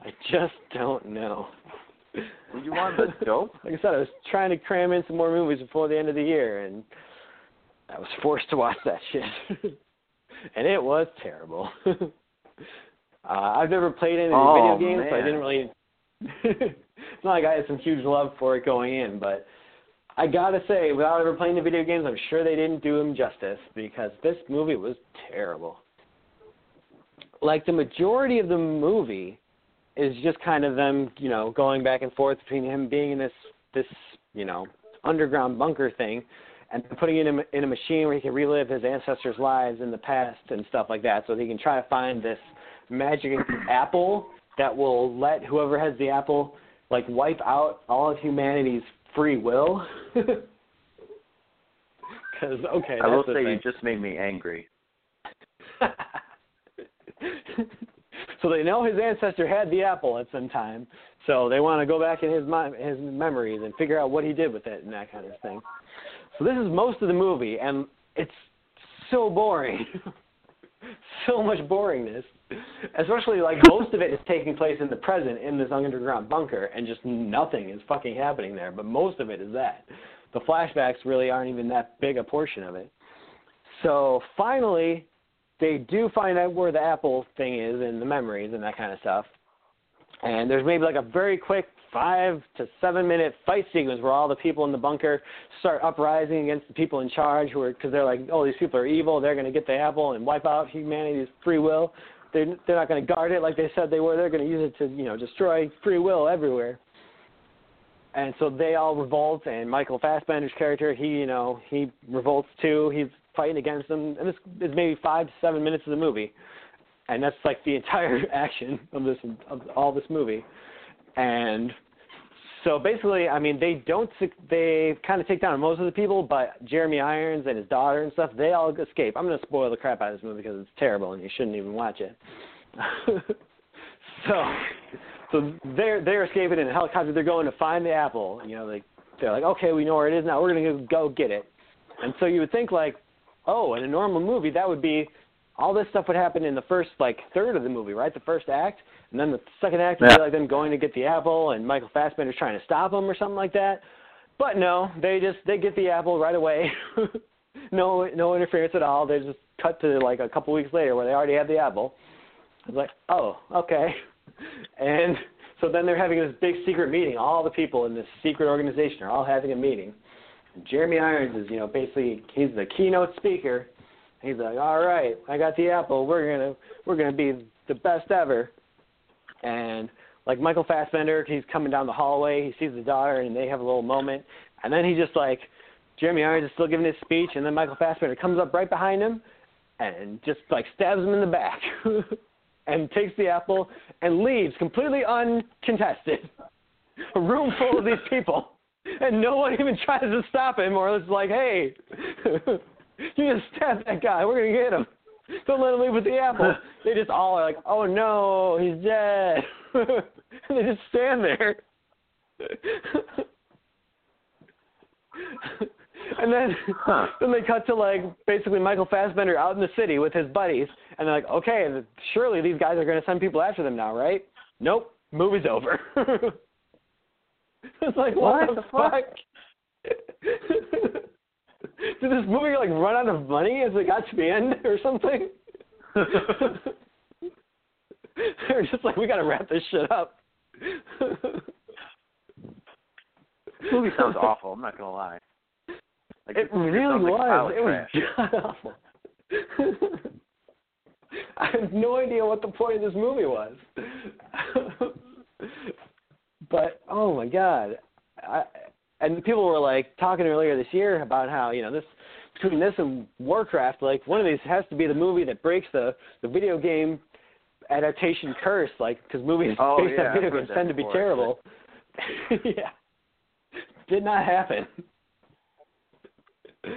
I just don't know. Would you wanted the dope? [LAUGHS] Like I said, I was trying to cram in some more movies before the end of the year, and I was forced to watch that shit. [LAUGHS] and it was terrible. [LAUGHS] uh, I've never played any Oh, video games, so I didn't really. it's not like I had some huge love for it going in, but I gotta say, without ever playing the video games, I'm sure they didn't do him justice because this movie was terrible. Like the majority of the movie is just kind of them, you know, going back and forth between him being in this this, you know, underground bunker thing and putting it in a, in a machine where he can relive his ancestors' lives in the past and stuff like that so he can try to find this magic apple that will let whoever has the apple like wipe out all of humanity's free will. [LAUGHS] Because okay, I will say thing. you just made me angry. [LAUGHS] so they know his ancestor had the apple at some time, so they want to go back in his his memories and figure out what he did with it and that kind of thing. So this is most of the movie, and it's so boring. [LAUGHS] so much boringness. Especially like most of it is taking place in the present in this underground bunker, and just nothing is fucking happening there. But most of it is that. The flashbacks really aren't even that big a portion of it. So finally, they do find out where the apple thing is and the memories and that kind of stuff. And there's maybe like a very quick five to seven minute fight sequence where all the people in the bunker start uprising against the people in charge who are because they're like, oh, these people are evil. They're going to get the apple and wipe out humanity's free will. They're they're not going to guard it like they said they were. They're going to use it to you know destroy free will everywhere. And so they all revolt, and Michael Fassbender's character, he you know he revolts too. He's fighting against them, and this is maybe five to seven minutes of the movie, and that's like the entire [LAUGHS] action of this of all this movie. And so basically, I mean, they don't they kind of take down most of the people, but Jeremy Irons and his daughter and stuff, they all escape. I'm to spoil the crap out of this movie because it's terrible and you shouldn't even watch it. [LAUGHS] so, so they're they're escaping in a helicopter. They're going to find the apple. You know, they they're like, okay, we know where it is now. We're to go get it. And so you would think like, oh, in a normal movie that would be all this stuff would happen in the first like third of the movie, right? The first act, and then the second act would Yeah. be like them going to get the apple, and Michael Fassbender's trying to stop them or something like that. But no, they just they get the apple right away. [LAUGHS] no no interference at all. They just cut to like a couple weeks later where they already have the apple. I was like, oh, okay. [LAUGHS] And so then they're having this big secret meeting. All the people in this secret organization are all having a meeting. Jeremy Irons is, you know, basically he's the keynote speaker. He's like, all right, I got the apple. We're gonna we're gonna be the best ever. And like Michael Fassbender, he's coming down the hallway. He sees the daughter, and they have a little moment. And then he just like Jeremy Irons is still giving his speech, and then Michael Fassbender comes up right behind him and just like stabs him in the back [LAUGHS] and takes the apple and leaves completely uncontested. [LAUGHS] A room full of these people, and no one even tries to stop him or it's like, hey, [LAUGHS] you just stabbed that guy. We're gonna get him. Don't let him leave with the apple. [LAUGHS] They just all are like, oh no, he's dead. [LAUGHS] and they just stand there. and then Huh. then they cut to like basically Michael Fassbender out in the city with his buddies, and they're like, okay, surely these guys are to send people after them now, right? Nope, movie's over. [LAUGHS] it's like what, What the the fuck? fuck? [LAUGHS] Did this movie like run out of money as it got to the end [LAUGHS] or something? They're just like, we got to wrap this shit up. This movie sounds awful. I'm not gonna lie. Like, It really like was. It was god awful. I have no idea what the point of this movie was. But oh my god, I, and people were like talking earlier this year about how you know this between this and Warcraft, like one of these has to be the movie that breaks the the video game adaptation curse, like because movies Oh, [LAUGHS] based yeah, on video games tend to be terrible. [LAUGHS] yeah, did not happen. [LAUGHS]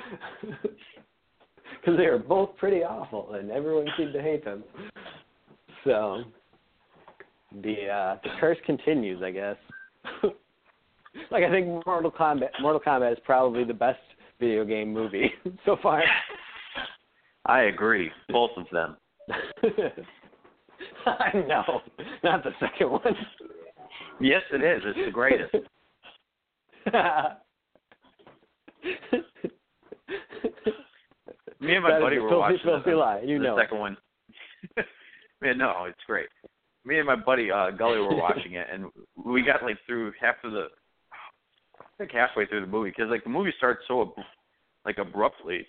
Because they were both pretty awful, and everyone seemed to hate them. So the uh, the curse continues, I guess. [LAUGHS] like I think Mortal Kombat Mortal Kombat is probably the best video game movie [LAUGHS] so far. [LAUGHS] I agree. Both of them. I know, not the second one. Yes, it is. It's the greatest. Me and my That buddy were watching filthy the, lie. You the know. second one. Man, no, it's great. Me and my buddy uh Gully were [LAUGHS] watching it, and we got like through half of the, I think halfway through the movie, because like the movie starts so ab- like abruptly,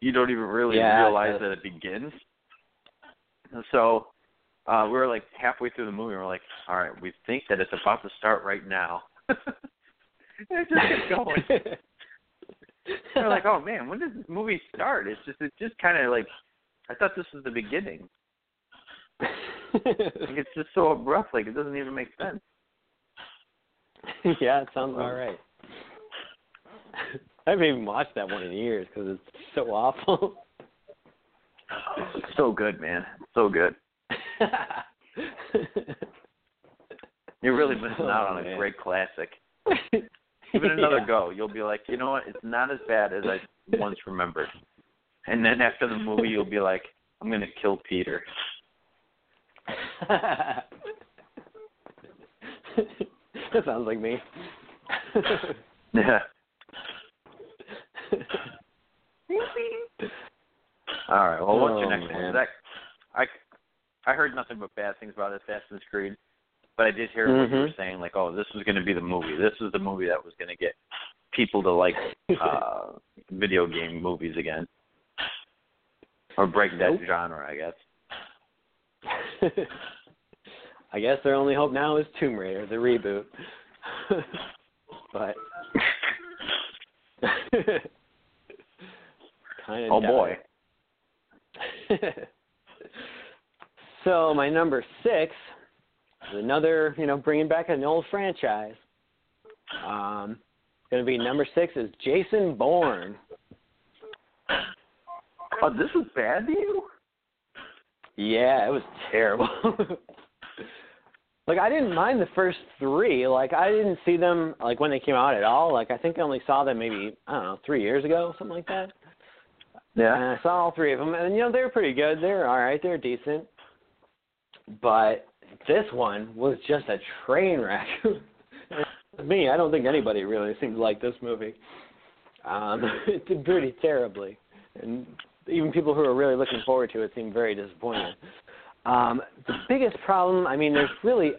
you don't even really Yeah, realize that it begins. And so uh we were like halfway through the movie, and we're like, all right, we think that it's about to start right now. [LAUGHS] it just kept going. [LAUGHS] They're like, oh man, when does this movie start? It's just, it's just kind of like, I thought this was the beginning. [LAUGHS] Like, it's just so abrupt, like it doesn't even make sense. yeah, it sounds um, all right. I haven't even watched that one in years because it's so awful. It's [LAUGHS] so good, man. So good. You're really missing [LAUGHS] oh, out on Oh, a great classic. Give it another Yeah. go. You'll be like, you know what? It's not as bad as I once remembered. And then after the movie, you'll be like, I'm gonna kill Peter. That sounds like me. Yeah. All right. Well, what's your Oh, next one? man. Zach, I I heard nothing but bad things about Assassin's Creed, but I did hear what you were Mhm. saying. Like, oh, this was going to be the movie. This is the movie that was going to get people to like uh video game movies again, or break that Nope. genre. I guess. [LAUGHS] I guess their only hope now is Tomb Raider, the reboot. [LAUGHS] but [LAUGHS] kind of Oh boy. so my number six is another, you know, bringing back an old franchise. Um, going to be number six is Jason Bourne. Oh, this is bad to you? Yeah, it was terrible. [LAUGHS] like I didn't mind the first three. Like I didn't see them like when they came out at all. Like I think I only saw them maybe I don't know three years ago, something like that. Yeah. And I saw all three of them, and you know they were pretty good. They were all right. They were decent. But this one was just a train wreck. [LAUGHS] Me, I don't think anybody really seemed to like this movie. Um, [LAUGHS] it did pretty terribly, and even people who are really looking forward to it seem very disappointed. Um, the biggest problem, I mean, there's really,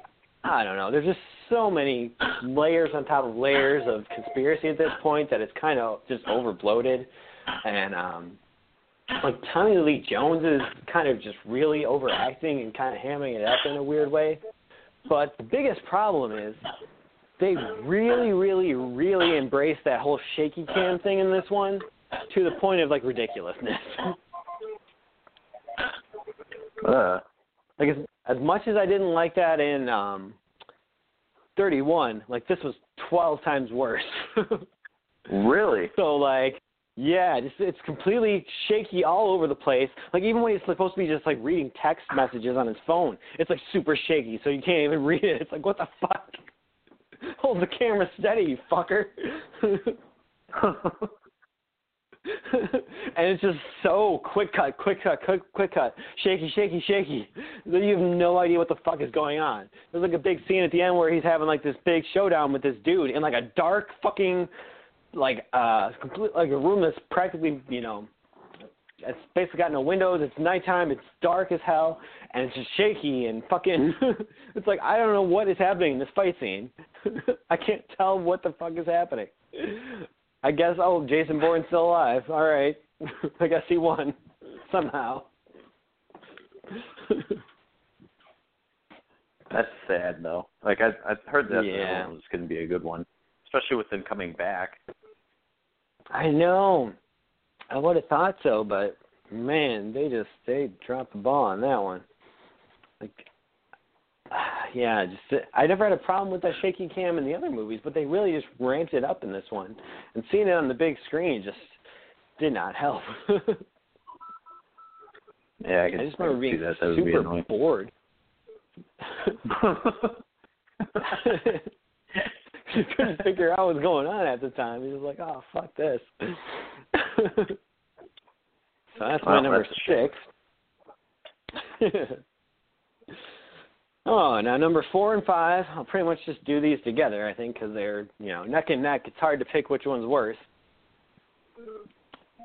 I don't know, there's just so many layers on top of layers of conspiracy at this point that it's kind of just over bloated, and um, like Tommy Lee Jones is kind of just really overacting and kind of hamming it up in a weird way. But the biggest problem is they really, really, really embrace that whole shaky cam thing in this one to the point of like ridiculousness. [LAUGHS] Uh, like as, as much as I didn't like that in um 31, like this was 12 times worse. [LAUGHS] really? so like yeah, just it's completely shaky all over the place. Like even when he's supposed to be just like reading text messages on his phone, it's like super shaky, so you can't even [LAUGHS] read it. It's like what the fuck? Hold the camera steady, you fucker. And it's just so quick cut, quick cut, quick, quick cut, shaky, shaky, shaky. That you have no idea what the fuck is going on. There's like a big scene at the end where he's having like this big showdown with this dude in like a dark fucking, like uh, complete like a room that's practically you know, it's basically got no windows. It's nighttime. It's dark as hell, and it's just shaky and fucking. [LAUGHS] it's like I don't know what is happening in this fight scene. [LAUGHS] I can't tell what the fuck is happening. I guess oh Jason Bourne's still alive. All right. [LAUGHS] I guess he won somehow. That's sad though. Like I I heard that Yeah. was going to be a good one, especially with him coming back. I know. I would have thought so, but man, they just they dropped the ball on that one. Like [SIGHS] yeah, just I never had a problem with that shaky cam in the other movies, but they really just ramped it up in this one. And seeing it on the big screen just did not help. [LAUGHS] Yeah, I, I just I remember see being that. That be super annoying. bored. He [LAUGHS] couldn't figure out what was going on at the time. He was like, "Oh, fuck this." [LAUGHS] so that's my number that's six. Oh, now number four and five, I'll pretty much just do these together. I think because they're you know neck and neck. It's hard to pick which one's worse.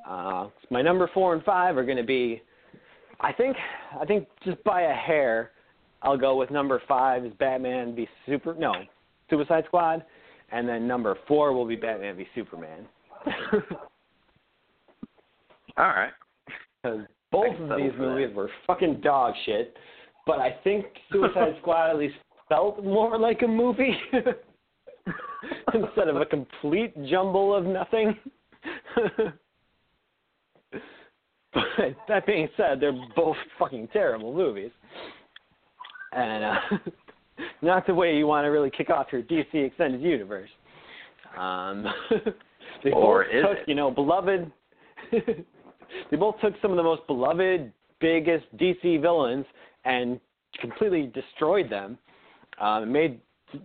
Uh, my number four and five are going to be, I think, I think just by a hair, I'll go with number five is Batman v Super. No, Suicide Squad, and then number four will be Batman v Superman. [LAUGHS] All right. [LAUGHS] Because both of these for that. movies were fucking dog shit, but I think Suicide [LAUGHS] Squad at least felt more like a movie [LAUGHS] instead of a complete jumble of nothing. [LAUGHS] but that being said, they're both fucking terrible movies, and uh, not the way you want to really kick off your DC extended universe. Um, they Or both is took, it? you know, beloved. they both took some of the most beloved, biggest DC villains and completely destroyed them. Uh, made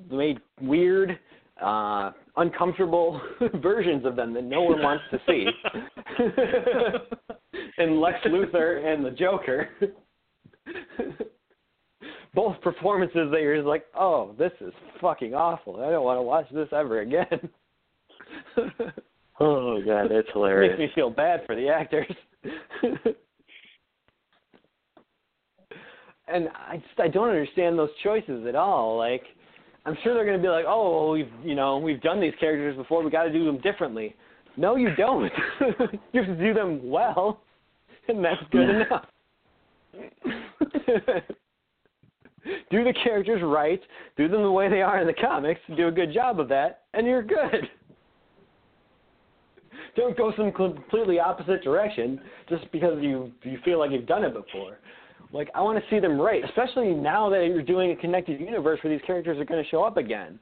made weird, uh, uncomfortable [LAUGHS] versions of them that no one wants to see. [LAUGHS] and Lex Luthor and the Joker. [LAUGHS] Both performances that you're just like, oh, this is fucking awful. I don't want to watch this ever again. Oh god, that's hilarious. Makes me feel bad for the actors. And I just I don't understand those choices at all. Like I'm sure they're going to be like, "Oh, well, we've, you know, we've done these characters before. We got to do them differently." No, you don't. [LAUGHS] you have to do them well, and that's good enough. [LAUGHS] do the characters right, do them the way they are in the comics, do a good job of that, and you're good don't go some completely opposite direction just because you you feel like you've done it before. Like I want to see them right, especially now that you're doing a connected universe where these characters are going to show up again.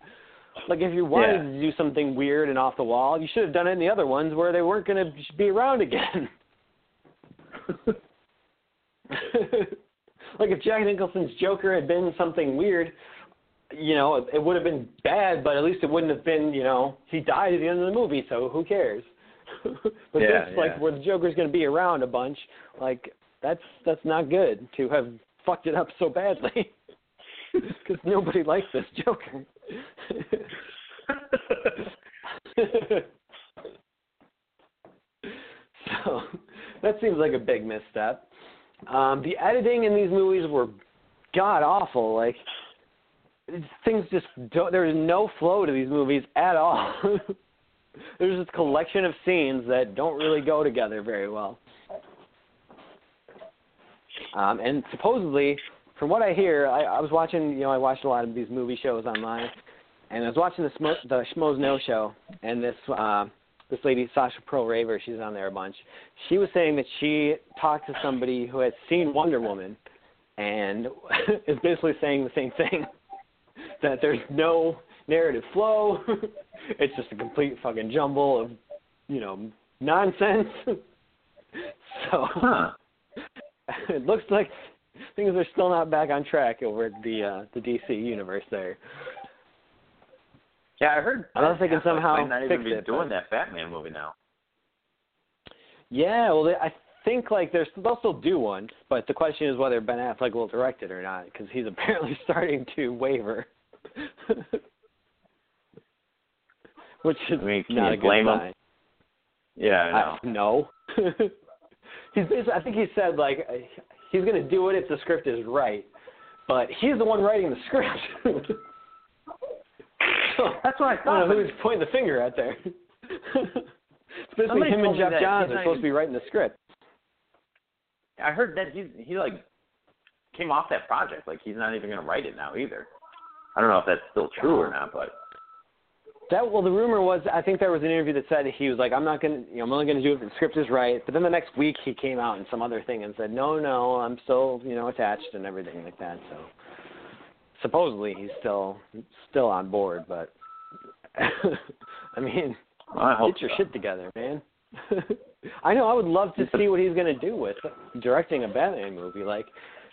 Like if you wanted Yeah. to do something weird and off the wall, you should have done it in the other ones where they weren't going to be around again. [LAUGHS] like if Jack Nicholson's Joker had been something weird, you know, it, would have been bad, but at least it wouldn't have been, you know, he died at the end of the movie, so who cares? [LAUGHS] but Yeah, this like where the Joker's going to be around a bunch, like that's that's not good to have fucked it up so badly. [LAUGHS] Because nobody likes this Joker. [LAUGHS] so that seems like a big misstep. Um, the editing in these movies were god awful. Like things just don't. There's no flow to these movies at all. [LAUGHS] There's this collection of scenes that don't really go together very well. Um, and supposedly, from what I hear, I, I was watching. You know, I watched a lot of these movie shows online, and I was watching the Smo- the Schmoes Know show, and this uh, this lady Sasha Perl-Raver, she's on there a bunch. She was saying that she talked to somebody who had seen Wonder Woman, and [LAUGHS] is basically saying the same thing. [LAUGHS] that there's no narrative flow. [LAUGHS] it's just a complete fucking jumble of, you know, nonsense. so Huh. [LAUGHS] it looks like things are still not back on track over at the uh, the DC universe there. Yeah, I heard. I don't think Ben it somehow might not even be it, doing but- that Batman movie now. Yeah, well, they, I think like there's they'll still do one, but the question is whether Ben Affleck will direct it or not because he's [LAUGHS] apparently starting to waver. [LAUGHS] Which is I mean, can not you a good blame him? sign. Yeah, I know. I, no. He's basically, I think he said like he's going to do it if the script is right, but he's the one writing the script. [LAUGHS] so, That's what I I thought. don't know who's pointing the finger at there. [LAUGHS] it's basically him and Geoff Johns are supposed to be writing the script. I heard that he he like came off that project. Like he's not even gonna write it now either. I don't know if that's still true or not, but That well, the rumor was I think there was an interview that said he was like, I'm not gonna, you know, I'm only gonna do it if the script is right. But then the next week he came out in some other thing and said, no, no, I'm still, you know, attached and everything like that. So supposedly he's still still on board, but [LAUGHS] I mean, I hope get your so. shit together, man. [LAUGHS] I know I would love to see what he's gonna do with directing a Batman movie, like.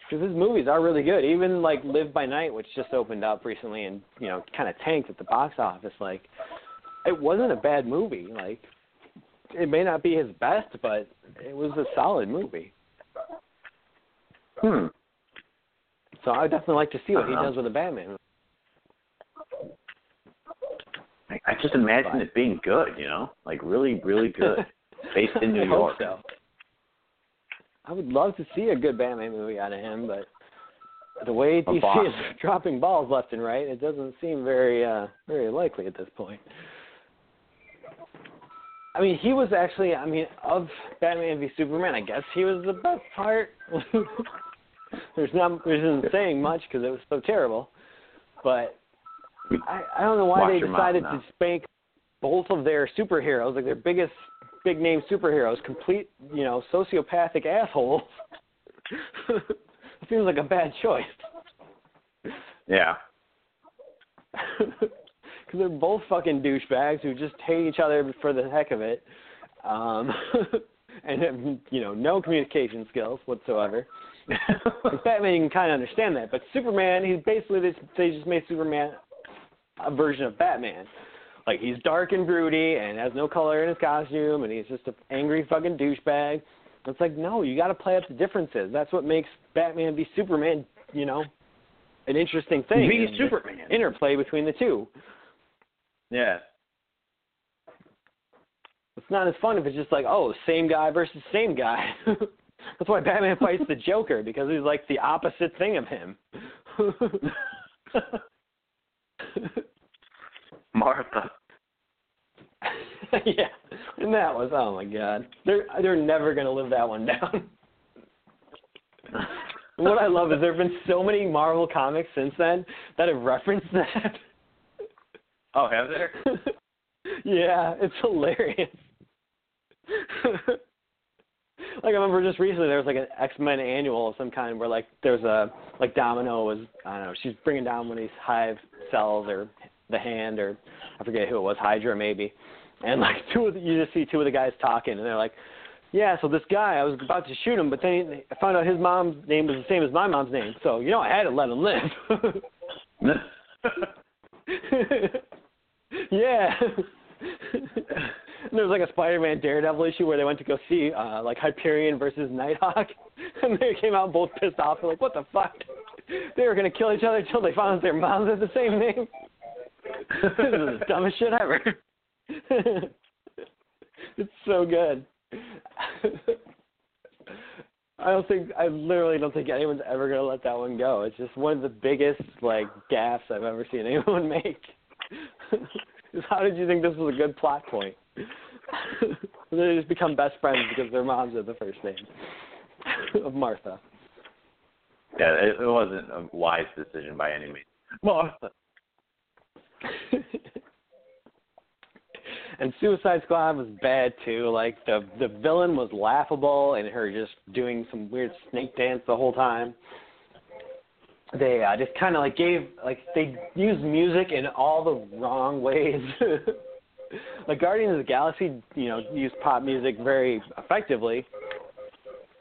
Because his movies are really good. Even like Live by Night, which just opened up recently and you know kind of tanked at the box office. Like, it wasn't a bad movie. Like, it may not be his best, but it was a solid movie. Hmm. So I would definitely like to see what he does with a Batman. I, I just imagine it being good. You know, like really, really good, [LAUGHS] based in New York. so. I would love to see a good Batman movie out of him, but the way DC [LAUGHS] is dropping balls left and right, it doesn't seem very uh very likely at this point. I mean, he was actually, I mean, of Batman v Superman, I guess he was the best part. [LAUGHS] there's not, there isn't saying much because it was so terrible, but I, I don't know why Watch they decided to spank both of their superheroes, like their biggest big name superheroes, complete, you know, sociopathic assholes. [LAUGHS] seems like a bad choice. Yeah. [LAUGHS] Because they're both fucking douchebags who just hate each other for the heck of it, um, [LAUGHS] and have you know no communication skills whatsoever. Batman, you can kind of understand that, but Superman, he's basically this, they just made Superman a version of Batman. Like he's dark and broody and has no color in his costume, and he's just an angry fucking douchebag. It's like no, you got to play up the differences. That's what makes Batman be Superman. You know, an interesting thing. Be Superman. Interplay between the two. Yeah. It's not as fun if it's just like, oh, same guy versus same guy. [LAUGHS] That's why Batman fights the Joker because he's like the opposite thing of him. [LAUGHS] [LAUGHS] Martha. [LAUGHS] yeah, and that was oh my god, they're they're never gonna live that one down. [LAUGHS] what I love is there have been so many Marvel comics since then that have referenced that. Oh, have there? [LAUGHS] yeah, it's hilarious. like I remember just recently there was like an X Men annual of some kind where like there's a like Domino was I don't know she's bringing down one of these hive cells or the hand or I forget who it was Hydra maybe, and like two of the, you just see two of the guys talking and they're like. Yeah, so this guy, I was about to shoot him, but then I found out his mom's name was the same as my mom's name. So, you know, I had to let him live. [LAUGHS] yeah. There was like a Spider-Man Daredevil issue where they went to go see uh like Hyperion versus Nighthawk, [LAUGHS] and they came out both pissed off. They're like, "What the fuck?" They were gonna kill each other until they found out their moms had the same name. This is the dumbest shit ever. [LAUGHS] it's so good. [LAUGHS] I don't think I literally don't think anyone's ever gonna let that one go. It's just one of the biggest like gaffes I've ever seen [LAUGHS] anyone make. How did you think this was a good plot point? they just become best friends because their moms are the first name of Martha. Yeah, it, it wasn't a wise decision by any means. Martha. [LAUGHS] and Suicide Squad was bad too. Like the the villain was laughable and her just doing some weird snake dance the whole time. They uh, just kind of like gave like they used music in all the wrong ways. [LAUGHS] like Guardians of the Galaxy, you know, used pop music very effectively.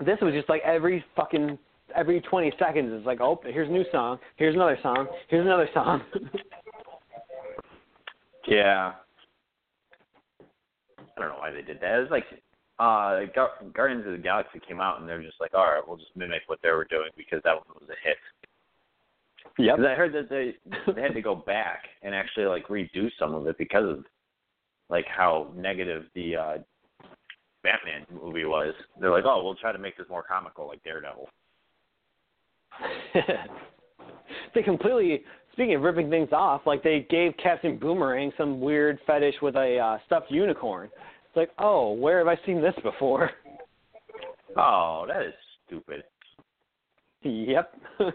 This was just like every fucking every 20 seconds it's like, oh, here's a new song, here's another song, here's another song. [LAUGHS] yeah. I don't know why they did that. It was like uh Guardians of the Galaxy came out and they're just like, all right, we'll just mimic what they were doing because that one was a hit. Yep. Because I heard that they they had to go back and actually like redo some of it because of like how negative the uh Batman movie was. They're like, oh, we'll try to make this more comical, like Daredevil. [LAUGHS] they completely speaking of ripping things off, like they gave Captain Boomerang some weird fetish with a uh, stuffed unicorn. It's like, oh, where have I seen this before? [LAUGHS] Oh, that is stupid. Yep. [LAUGHS]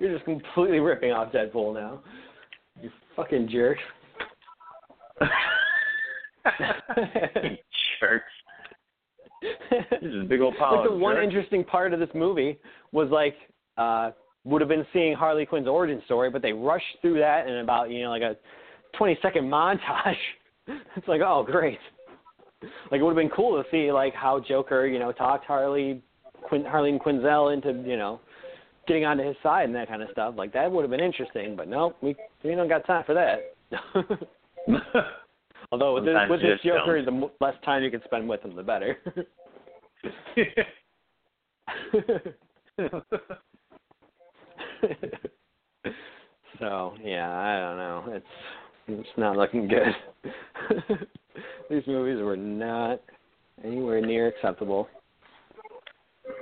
You're just completely ripping off Deadpool now. You fucking jerk. [LAUGHS] jerks. this is a big old pile. like the one jerks. interesting part of this movie was like uh would have been seeing Harley Quinn's origin story, but they rushed through that in about you know like a 20 second montage. [LAUGHS] it's like oh great. Like it would have been cool to see like how Joker you know talked Harley Quin- Harleen Quinzel into you know getting onto his side and that kind of stuff. Like that would have been interesting, but no, we we don't got time for that. [LAUGHS] Although with this, with this Joker, don't. the less time you can spend with him, the better. [LAUGHS] [LAUGHS] so yeah, I don't know. It's it's not looking good. [LAUGHS] These movies were not anywhere near acceptable.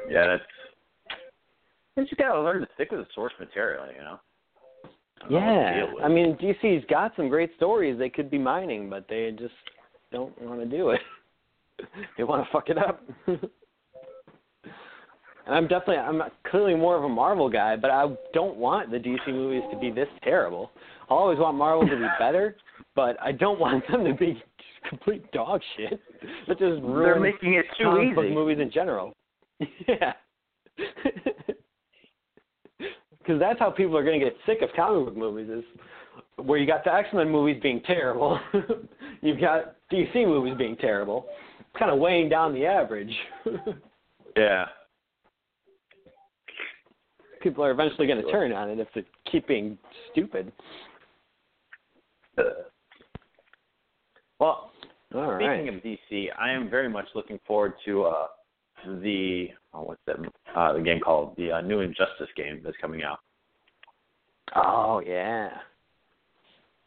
yeah, that's. You just gotta learn to stick with the source material, you know. I don't know Yeah. I mean DC's got some great stories they could be mining, but they just don't want to do it. [LAUGHS] they want to fuck it up. And I'm definitely I'm clearly more of a Marvel guy, but I don't want the DC movies to be this terrible. I always want Marvel to be [LAUGHS] better, but I don't want them to be just complete dog shit. That just They're making it too comic book easy. movies in general. [LAUGHS] yeah. [LAUGHS] Because that's how people are going to get sick of comic book movies is where you got the X Men movies being terrible, you've got DC movies being terrible. It's kind of weighing down the average. Yeah. People are eventually going to turn on it if they keep being stupid. Well, All speaking right. of DC, I am very much looking forward to uh the oh, what's that uh the game called the uh, new Injustice game that's coming out. Oh yeah.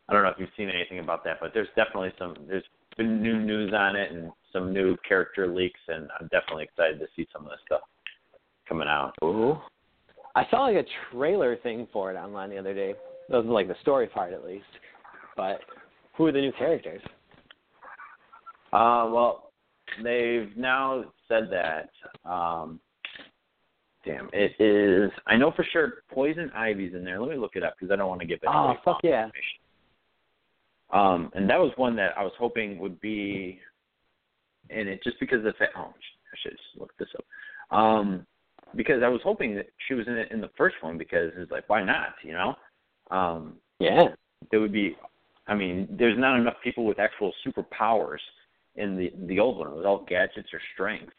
I don't know if you've seen anything about that, but there's definitely some there's been new news on it and some new character leaks, and I'm definitely excited to see some of this stuff coming out. Ooh. I saw like a trailer thing for it online the other day. That was like the story part at least. But who are the new characters? Uh, well, they've now said that. Um, damn, it is. I know for sure Poison Ivy's in there. Let me look it up because I don't want to give it. Oh, fuck yeah. Um, and that was one that I was hoping would be in it just because of the fact. Oh, I should just look this up. Um, because I was hoping that she was in it in the first one because it's like why not, you know? Um, Yeah. there would be I mean, there's not enough people with actual superpowers in the the old one. It was all gadgets or strength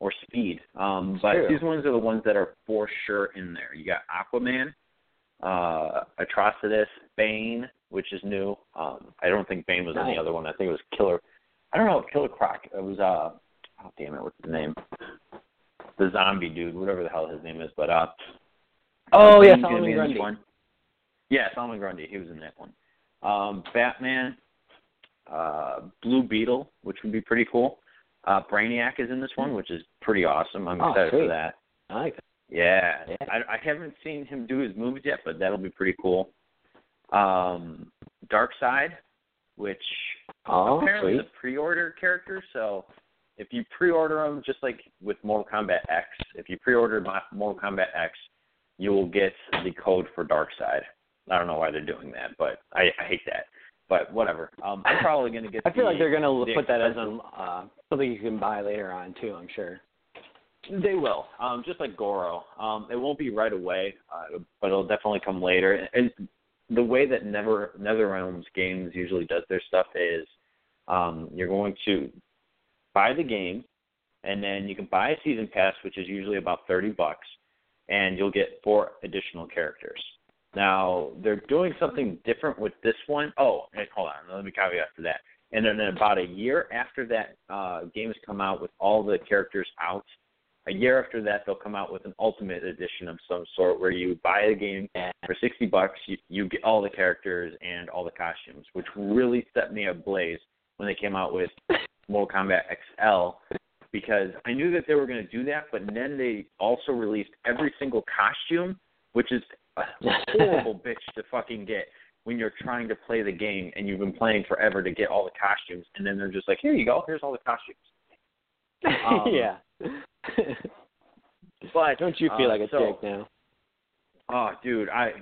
or speed. Um but True. these ones are the ones that are for sure in there. You got Aquaman, uh Atrocitus, Bane, which is new. Um, I don't think Bane was Nice. the other one. I think it was Killer. I don't know, Killer Croc. It was uh, oh damn it, what's his name? The zombie dude, whatever the hell his name is. But uh, Oh, yeah, Solomon be in this Grundy. one. Yeah, Solomon Grundy. He was in that one. Um, Batman, uh, Blue Beetle, which would be pretty cool. Uh, Brainiac is in this one, which is pretty awesome. I'm Oh, excited for that. I like that. Yeah, Yeah. I, I haven't seen him do his movies yet, but that'll be pretty cool. Um, Darkseid, which Oh, apparently sweet. is a pre-order character. So if you pre-order them, just like with Mortal Kombat X, if you pre-order Mo- Mortal Kombat X, you will get the code for Dark Side. I don't know why they're doing that, but I, I hate that. But whatever. Um, I'm probably gonna get. I feel the, like they're gonna the put that as an uh, something you can buy later on too. I'm sure. They will, um, just like Goro. Um, it won't be right away, uh, but it'll definitely come later. And the way that Never NetherRealms games usually does their stuff is, um, you're going to buy the game, and then you can buy a season pass, which is usually about thirty bucks, and you'll get four additional characters. Now they're doing something different with this one. Oh, hold on, let me caveat to that. And then about a year after that uh, game has come out with all the characters out, a year after that they'll come out with an ultimate edition of some sort where you buy a game and for sixty bucks you, you get all the characters and all the costumes which really set me ablaze when they came out with mortal kombat xl because i knew that they were going to do that but then they also released every single costume which is a horrible [LAUGHS] bitch to fucking get when you're trying to play the game and you've been playing forever to get all the costumes and then they're just like here you go here's all the costumes [LAUGHS] Um, yeah. but Don't you feel uh, like a so, dick now? Oh, dude, I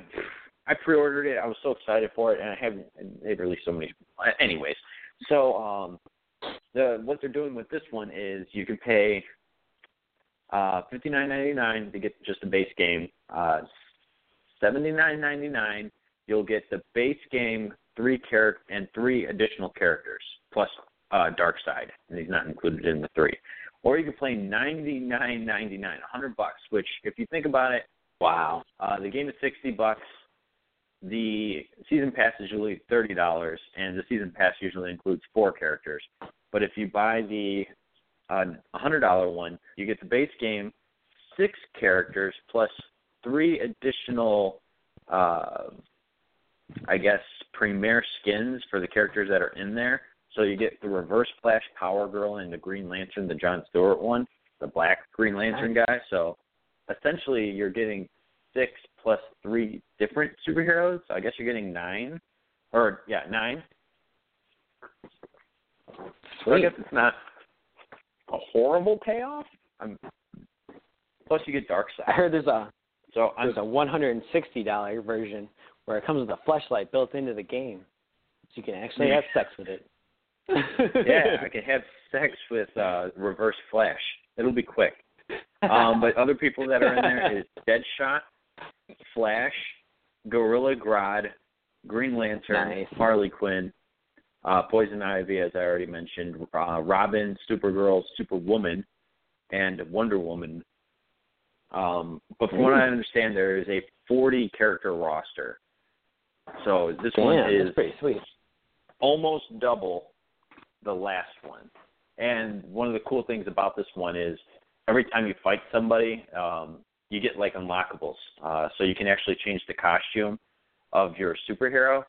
I pre-ordered it. I was so excited for it, and I haven't. They've released so many. Anyways, so um, the what they're doing with this one is you can pay uh fifty nine ninety nine to get just the base game. Uh, seventy nine ninety nine you'll get the base game, three char- and three additional characters plus uh Darkseid, and he's not included in the three. Or you can play ninety nine ninety nine, a hundred bucks. Which, if you think about it, Wow. uh, the game is sixty bucks. The season pass is usually thirty dollars, and the season pass usually includes four characters. But if you buy the uh, hundred dollar one, you get the base game, six characters plus three additional, uh, I guess, premier skins for the characters that are in there. So you get the Reverse Flash Power Girl and the Green Lantern, the John Stewart one, the Black Green Lantern guy. So essentially, you're getting six plus three different superheroes. So I guess you're getting nine, or yeah, nine. So I guess it's not a horrible payoff. I'm, plus, you get Dark I Side. heard there's a So I'm there's a one hundred and sixty dollar version where it comes with a flashlight built into the game, so you can actually have sex with it. [LAUGHS] yeah, I can have sex with uh Reverse Flash. It'll be quick. Um, but other people that are in there is Deadshot, Flash, Gorilla Grodd, Green Lantern, Nice. Harley Quinn, uh, Poison Ivy, as I already mentioned, uh, Robin, Supergirl, Superwoman, and Wonder Woman. Um, but from what I understand, there is a 40 character roster. So this one is pretty sweet. almost double the last one. And one of the cool things about this one is every time you fight somebody, um, you get like unlockables. Uh, so you can actually change the costume of your superhero,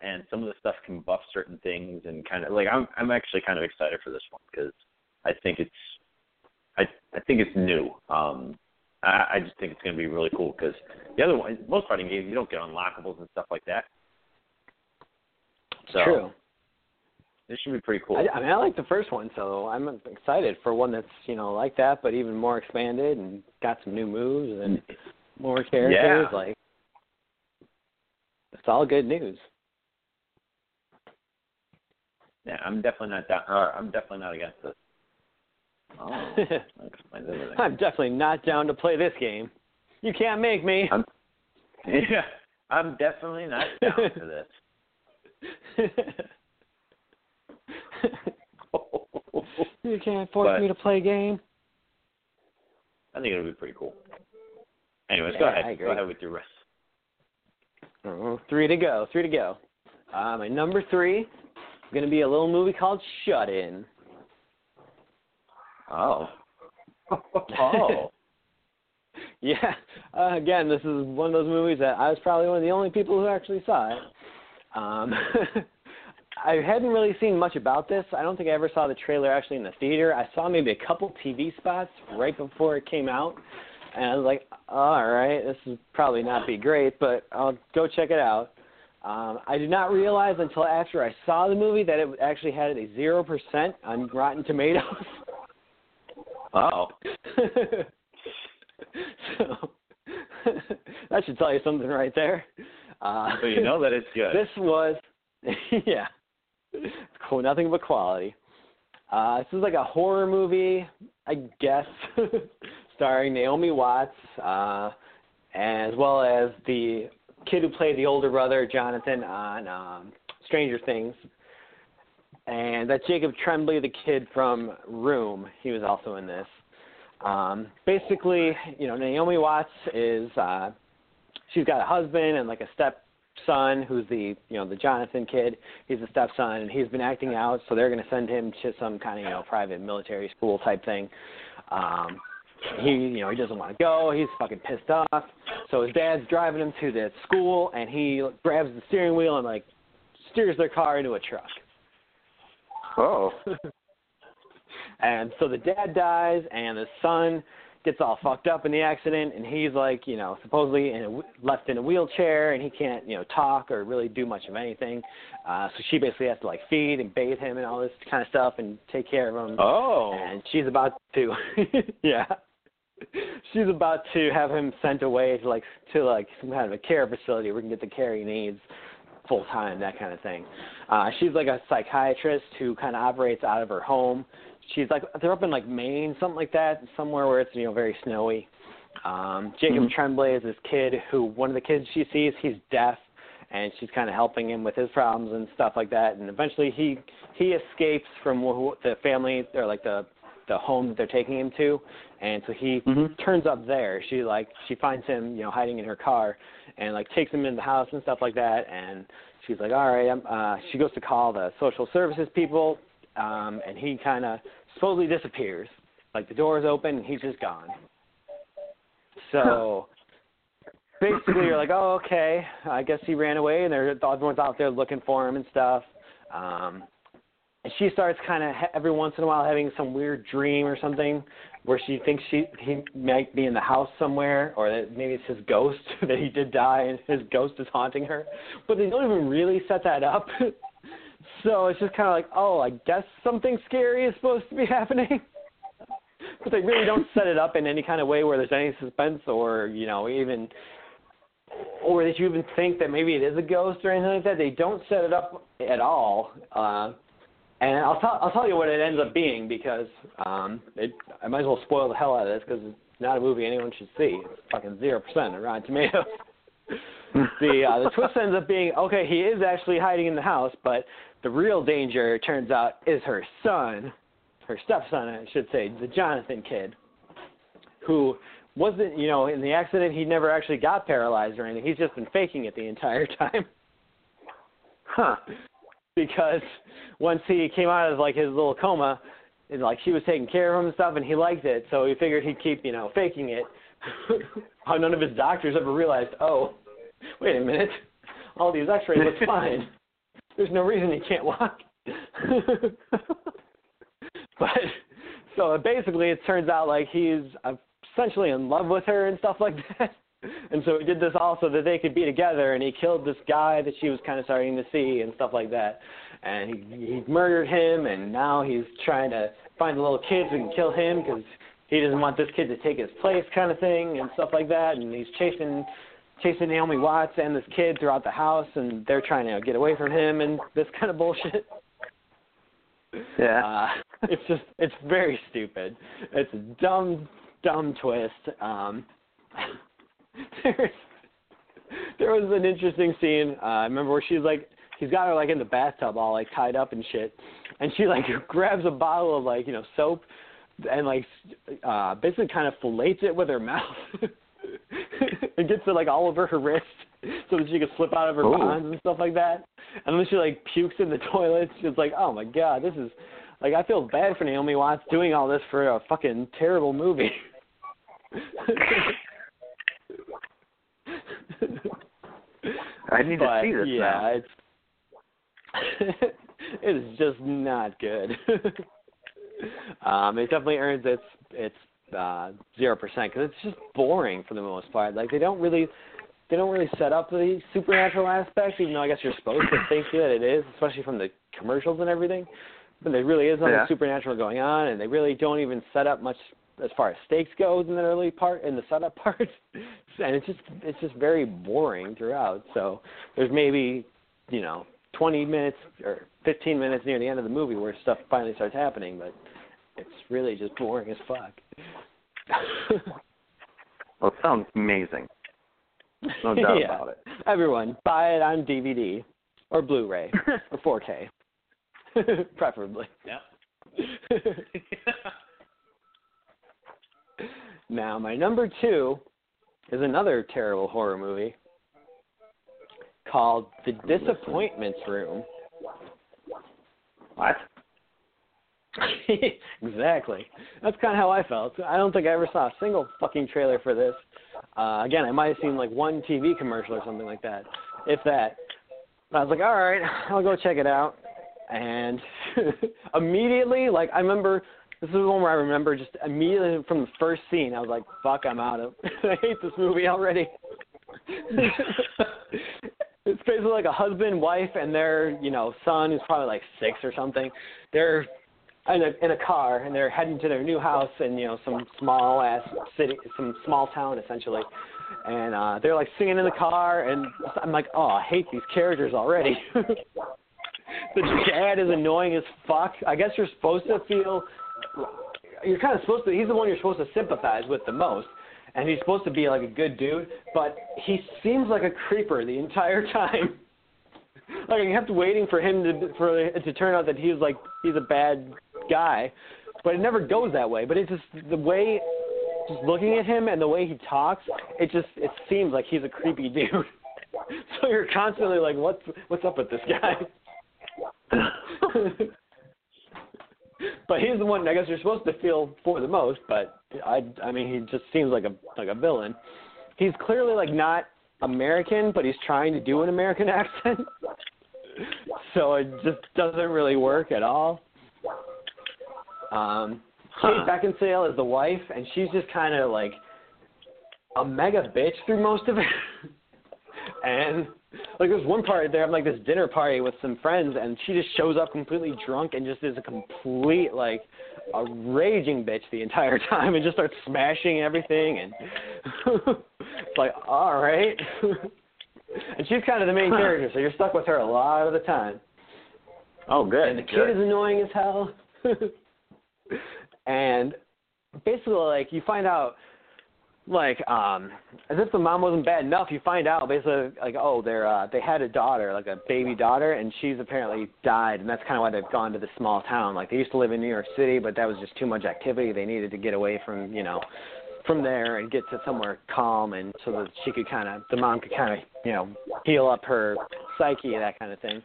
and some of the stuff can buff certain things and kind of like I'm I'm actually kind of excited for this one because I think it's I I think it's new. Um, I, I just think it's going to be really cool because the other one, most fighting games, you don't get unlockables and stuff like that. So True. This should be pretty cool. I, I mean, I like the first one, so I'm excited for one that's you know like that, but even more expanded and got some new moves and more characters. Yeah. Like, it's all good news. Yeah, I'm definitely not down. Or I'm definitely not against this. Oh, that explains everything. I'm definitely not down to play this game. You can't make me. I'm, [LAUGHS] yeah, I'm definitely not down for this. [LAUGHS] you can't force But- me to play a game. I think it'll be pretty cool. Anyways, Yeah, go ahead. Go ahead with your rest. Oh, three to go. Three to go. uh, my number three is going to be a little movie called Shut In. Oh. [LAUGHS] oh. yeah. Uh, again, this is one of those movies that I was probably one of the only people who actually saw it. Um, [LAUGHS] I hadn't really seen much about this. I don't think I ever saw the trailer actually in the theater. I saw maybe a couple TV spots right before it came out, and I was like, all right, this is probably not be great, but I'll go check it out. Um, I did not realize until after I saw the movie that it actually had a zero percent on Rotten Tomatoes. [LAUGHS] Oh. so [LAUGHS] that should tell you something right there. Uh, so you know that it's good. [LAUGHS] This was, yeah, cool. Nothing but quality. Uh, this is like a horror movie, I guess, [LAUGHS] starring Naomi Watts, uh, as well as the kid who played the older brother, Jonathan, on um, Stranger Things. And that's Jacob Tremblay, the kid from Room. He was also in this. Um, basically, you know, Naomi Watts is uh, she's got a husband and like a stepson who's the you know the Jonathan kid. He's a stepson and he's been acting out, so they're going to send him to some kind of you know private military school type thing. Um, he you know he doesn't want to go. He's fucking pissed off. So his dad's driving him to the school and he grabs the steering wheel and like steers their car into a truck. Oh. [LAUGHS] and so the dad dies, and the son gets all fucked up in the accident, and he's like, you know, supposedly in a, left in a wheelchair, and he can't, you know, talk or really do much of anything. Uh, so she basically has to like feed and bathe him and all this kind of stuff, and take care of him. Oh. And she's about to, [LAUGHS] yeah. She's about to have him sent away to like to like some kind of a care facility where he can get the care he needs full time, that kind of thing. Uh, she's like a psychiatrist who kind of operates out of her home. She's like they're up in like Maine, something like that, somewhere where it's you know very snowy. Um, Jacob Mhm. Tremblay is this kid who one of the kids she sees he's deaf, and she's kind of helping him with his problems and stuff like that. And eventually he he escapes from who, the family or like the the home that they're taking him to, and so he Mhm. turns up there. She like she finds him, you know, hiding in her car, and like takes him in the house and stuff like that. And she's like, all right, I'm, uh, she goes to call the social services people, um, and he kind of supposedly disappears. Like the door is open and he's just gone. So basically, you're like, oh, okay, I guess he ran away, and there everyone's out there looking for him and stuff. Um, and she starts kind of every once in a while having some weird dream or something where she thinks she he might be in the house somewhere or that maybe it's his ghost [LAUGHS] that he did die and his ghost is haunting her but they don't even really set that up [LAUGHS] so it's just kind of like oh i guess something scary is supposed to be [LAUGHS] happening but they really don't set it up in any kind of way where there's any suspense or you know even or that you even think that maybe it is a ghost or anything like that they don't set it up at all uh and I'll tell I'll tell you what it ends up being because um, it I might as well spoil the hell out of this because it's not a movie anyone should see. It's fucking zero percent on Rotten Tomatoes. [LAUGHS] the uh, the twist ends up being okay. He is actually hiding in the house, but the real danger turns out is her son, her stepson, I should say, the Jonathan kid, who wasn't you know in the accident he never actually got paralyzed or anything. He's just been faking it the entire [LAUGHS] time. Huh. because once he came out of like his little coma, and like she was taking care of him and stuff, and he liked it, so he figured he'd keep you know faking it. How [LAUGHS] none of his doctors ever realized, oh, [LAUGHS] wait a minute, all these X-rays look fine. [LAUGHS] There's no reason he can't walk. [LAUGHS] but so basically, it turns out like he's uh, essentially in love with her and stuff like that. And so he did this all so that they could be together, and he killed this guy that she was kind of starting to see and stuff like that. And he, he murdered him, and now he's trying to find the little kids and kill him because he doesn't want this kid to take his place, kind of thing, and stuff like that. And he's chasing chasing Naomi Watts and this kid throughout the house, and they're trying to get away from him and this kind of bullshit. Yeah. Uh, [LAUGHS] it's just it's very stupid. It's a dumb dumb twist. Um, [LAUGHS] there's there was an interesting scene. Uh, I remember where she's like he's got her like in the bathtub all like tied up and shit, and she like [LAUGHS] grabs a bottle of like you know soap and like uh basically kind of fillets it with her mouth [LAUGHS] and gets it like all over her wrist so that she can slip out of her Ooh. bonds and stuff like that. and then she like pukes in the [LAUGHS] toilet. She's like, "Oh my god, this is like I feel bad for Naomi Watts doing all this for a fucking terrible movie." [LAUGHS] I need but, to see this yeah, now. it's it is just not good. um, it definitely earns its its uh zero percent because it's just boring for the most part. Like they don't really they don't really set up the supernatural aspect, even though I guess you're supposed to think that it is, especially from the commercials and everything. But there really is nothing Yeah. supernatural going on, and they really don't even set up much as far as stakes goes in the early part in the setup [LAUGHS] part, and it's just it's just very boring throughout. So there's maybe you know 20 minutes or 15 minutes near the end of the movie where stuff finally starts happening, but it's really just boring as fuck. [LAUGHS] Well, it sounds amazing. No [LAUGHS] doubt yeah. about it. Everyone, buy it on DVD or Blu-ray [LAUGHS] or 4K, preferably. Yep. Now, my number two is another terrible horror movie called The Disappointments Room. What? [LAUGHS] exactly. That's kind of how I felt. I don't think I ever saw a single fucking trailer for this. Uh, again, I might have seen like one TV commercial or something like that, if that. I was like, all right, I'll go check it out. And [LAUGHS] immediately, like, I remember this is the one where I remember just immediately from the first scene, I was like, fuck, I'm out of. [LAUGHS] I hate this movie already. it's basically like a husband, wife, and their, you know, son who's probably like six or something. They're in a in a car and they're heading to their new house in you know some small ass city, some small town essentially. And uh they're like singing in the car, and I'm like, oh, I hate these characters already. [LAUGHS] the dad is annoying as fuck. I guess you're supposed to feel. You're kind of supposed to. He's the one you're supposed to sympathize with the most, and he's supposed to be like a good dude, but he seems like a creeper the entire [LAUGHS] time. like I kept waiting for him to for it to turn out that he was like he's a bad guy, but it never goes that way. But it's just the way, just looking at him and the way he talks, it just it seems like he's a creepy [LAUGHS] dude. so you're constantly like, what's what's up with this guy? [LAUGHS] but he's the one I guess you're supposed to feel for the most. But I I mean he just seems like a like a villain. He's clearly like not American, but he's trying to do an American [LAUGHS] accent. so it just doesn't really work at all. Um, Kate Beckinsale is the wife, and she's just kind of like a mega bitch through most of it. [LAUGHS] and like there's one part they're having like this dinner party with some friends, and she just shows up completely drunk and just is a complete like a raging bitch the entire [LAUGHS] time, and just starts smashing everything, and [LAUGHS] it's like all right. and she's kind of the main character, so you're stuck with her a lot of the time. Oh, good. And the kid good. is annoying as hell. And basically, like you find out, like um, as if the mom wasn't bad enough, you find out basically like oh they're uh, they had a daughter, like a baby daughter, and she's apparently died, and that's kind of why they've gone to this small town. Like they used to live in New York City, but that was just too much activity. They needed to get away from you know from there and get to somewhere calm, and so that she could kind of the mom could kind of you know heal up her psyche, and that kind of thing.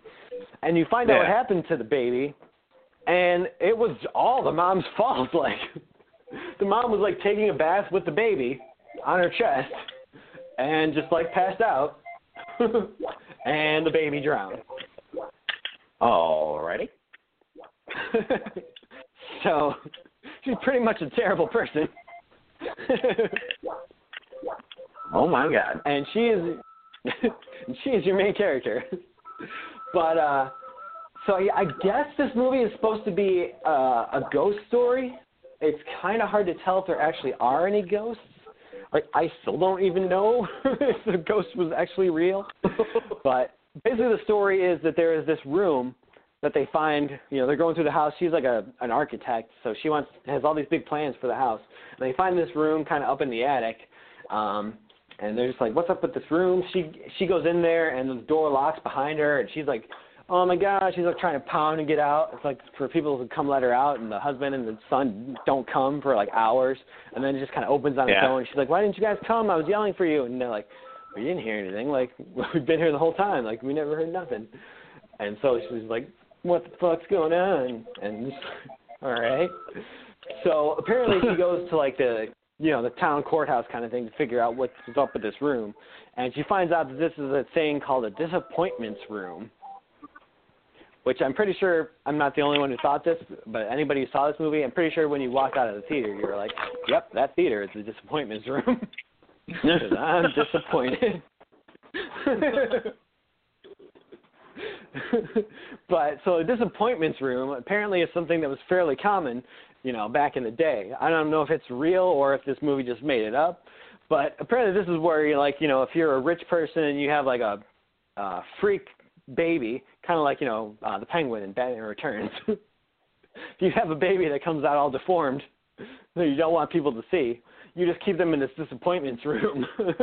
And you find out what happened to the baby, and it was all the mom's [LAUGHS] fault. Like the mom was like taking a bath with the baby on her chest, and just like passed out, [LAUGHS] and the baby drowned. Alrighty. [LAUGHS] so she's pretty much a terrible person. Oh my God. and she is she is your main character. but uh so I I guess this movie is supposed to be uh, a ghost story. It's kind of hard to tell if there actually are any ghosts. Like I still don't even know [LAUGHS] if the ghost was actually real. [LAUGHS] but basically the story is that there is this room that they find, you know, they're going through the house. She's like a an architect, so she wants has all these big plans for the house. And they find this room kind of up in the attic. Um and they're just like, "What's up with this room?" She she goes in there, and the door locks behind her, and she's like, "Oh my god!" She's like trying to pound and get out. It's like for people to come let her out, and the husband and the son don't come for like hours, and then it just kind of opens on its own. She's like, "Why didn't you guys come? I was yelling for you," and they're like, "We didn't hear anything. Like [LAUGHS] we've been here the whole time. Like we never heard nothing." And so she's like, "What the fuck's going on?" And [LAUGHS] all right. So apparently she [LAUGHS] goes to like the you know the town courthouse kind of thing to figure out what's up with this room, and she finds out that this is a thing called a disappointments room. Which I'm pretty sure I'm not the only one who thought this, but anybody who saw this movie, I'm pretty sure when you walked out of the theater, you were like, "Yep, that theater is the disappointments room." [LAUGHS] I'm disappointed. [LAUGHS] but so a disappointments room apparently is something that was fairly common, you know, back in the day. I don't know if it's real or if this movie just made it up, but apparently this is where you like, you know, if you're a rich person and you have like a uh, freak baby, kind of like you know uh, the penguin in Batman Returns. [LAUGHS] if you have a baby that comes out all deformed, [LAUGHS] that you don't want people to see, you just keep them in this disappointments room. [LAUGHS]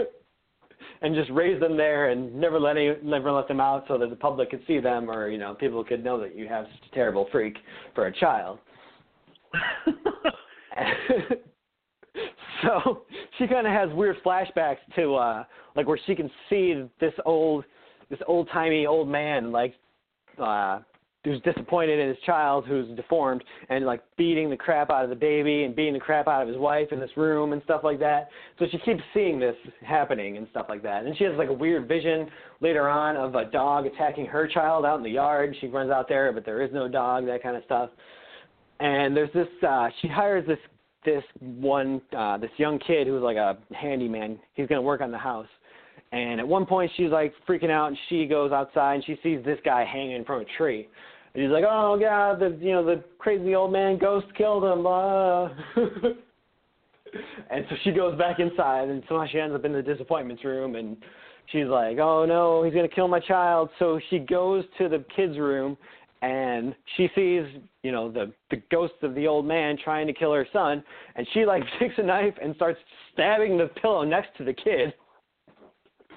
and just raise them there and never let any never let them out so that the public could see them or you know people could know that you have such a terrible freak for a child. so she kind of has weird flashbacks to uh like where she can see this old this old timey old man like uh who's disappointed in his child who's deformed and like beating the crap out of the baby and beating the crap out of his wife in this room and stuff like that. So she keeps seeing this happening and stuff like that. And she has like a weird vision later on of a dog attacking her child out in the yard. She runs out there, but there is no dog, that kind of stuff. And there's this uh she hires this this one uh this young kid who's like a handyman. He's going to work on the house. And at one point, she's like freaking out, and she goes outside and she sees this guy hanging from a tree. And he's like, "Oh God, the you know the crazy old man ghost killed him." Blah. [LAUGHS] and so she goes back inside, and somehow she ends up in the disappointments room, and she's like, "Oh no, he's gonna kill my child." So she goes to the kids' room, and she sees you know the the ghost of the old man trying to kill her son, and she like [LAUGHS] takes a knife and starts stabbing the pillow next to the kid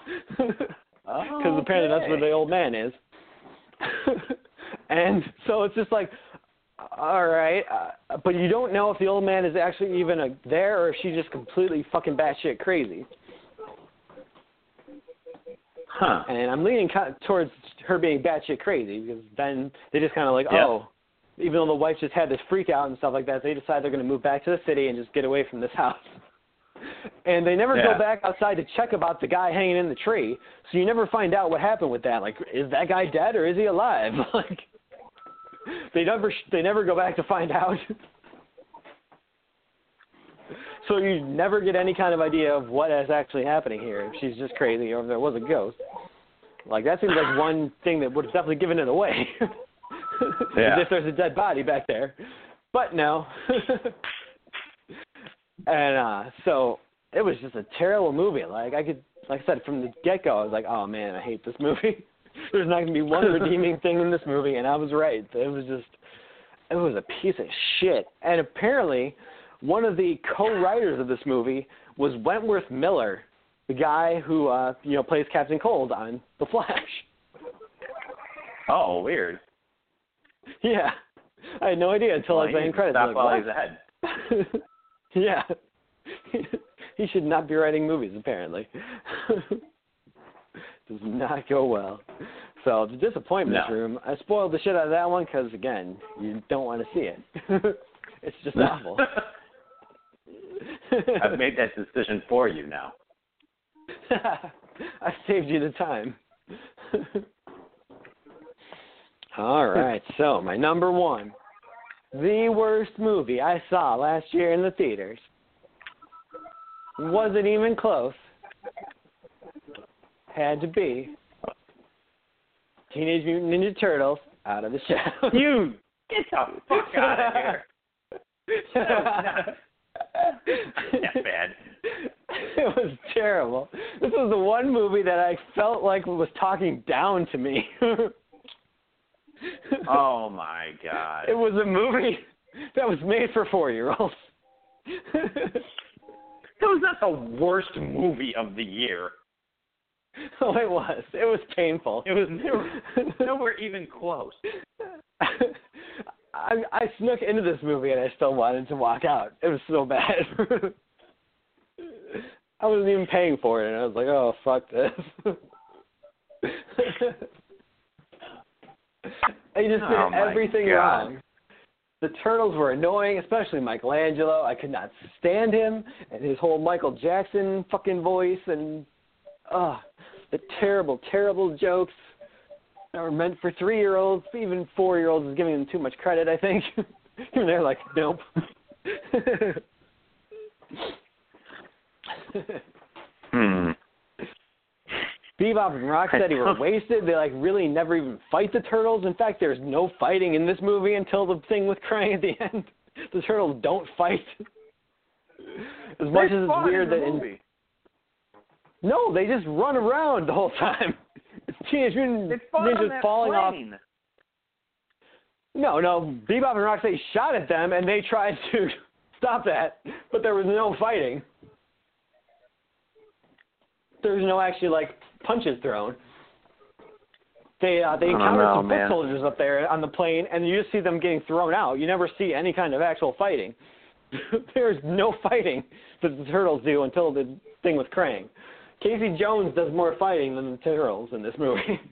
[LAUGHS] because Oh, apparently that's where the old man is. [LAUGHS] and so it's just like, all right, uh, but you don't know if the old man is actually even a, there or if she's just completely fucking batshit crazy. Huh. And I'm leaning kind towards her being batshit crazy because then they just kind of like, Yeah. oh, even though the wife just had this freak out and stuff like that, they decide they're going to move back to the city and just get away from this [LAUGHS] house. And they never Yeah. go back outside to check about the guy hanging in the tree, so you never find out what happened with that. Like, is that guy dead or is he alive? [LAUGHS] like, they never they never go back to find out. [LAUGHS] so you never get any kind of idea of what is actually happening here. If she's just crazy or if there was a ghost. Like that seems like [LAUGHS] one thing that would have definitely given it away. Yeah. As if there's a dead body back there. But no. And uh so it was just a terrible movie. Like I could like I said from the get go I was like, Oh man, I hate this movie. [LAUGHS] There's not gonna be one [LAUGHS] redeeming thing in this movie and I was right. It was just it was a piece of shit. And apparently one of the co-writers of this movie was Wentworth Miller, the guy who uh, you know plays Captain Cold on The Flash. [LAUGHS] Oh, weird. Yeah, I had no idea until Well, I was in credits. Stop I'm while like, he's ahead. [LAUGHS] yeah, [LAUGHS] he should not be writing movies. Apparently, [LAUGHS] does not go well. So the disappointment No. room. I spoiled the shit out of that one because again, you don't want to see it. it's just awful. I've made that decision for you now. I saved you the time. All right, so my number one, the worst movie I saw last year in the theaters. Wasn't even close. Had to be Teenage Mutant Ninja Turtles out of the shadows. [LAUGHS] You get the fuck out of here. [LAUGHS] that bad. It was terrible. This was the one movie that I felt like was talking down to me. [LAUGHS] Oh my god. It was a movie that was made for four year olds. That was not the worst movie of the year. oh, it was. It was painful. It was nowhere, [LAUGHS] nowhere even close. I I snuck into this movie and I still wanted to walk out. It was so bad. [LAUGHS] I wasn't even paying for it, and I was like, "Oh, fuck this." [LAUGHS] [LAUGHS] He just did Oh, everything God. wrong. The turtles were annoying, especially Michelangelo. I could not stand him and his whole Michael Jackson fucking voice and uh the terrible, terrible jokes that were meant for three year olds. Even four year olds is giving them too much credit, I think. [LAUGHS] and they're like, Nope. [LAUGHS] Hmm. Bebop and Rocksteady were wasted. They like really never even fight the turtles. In fact, there's no fighting in this movie until the thing with Krang at the [LAUGHS] end. The turtles don't fight. As much They as it's weird in that in, movie. no, they just run around the whole time. [LAUGHS] Teenage Mutant they Ninjas that falling off. No, no, Bebop and Rocksteady shot at them and they tried to [LAUGHS] stop that, but there was no fighting. There was no actually like punches thrown. They uh, they encountered know, some man. foot soldiers up there on the plane, and you just see them getting thrown out. You never see any kind of actual fighting. [LAUGHS] There's no fighting that the turtles do until the thing with Krang. Casey Jones does more fighting than the turtles in this movie. [LAUGHS]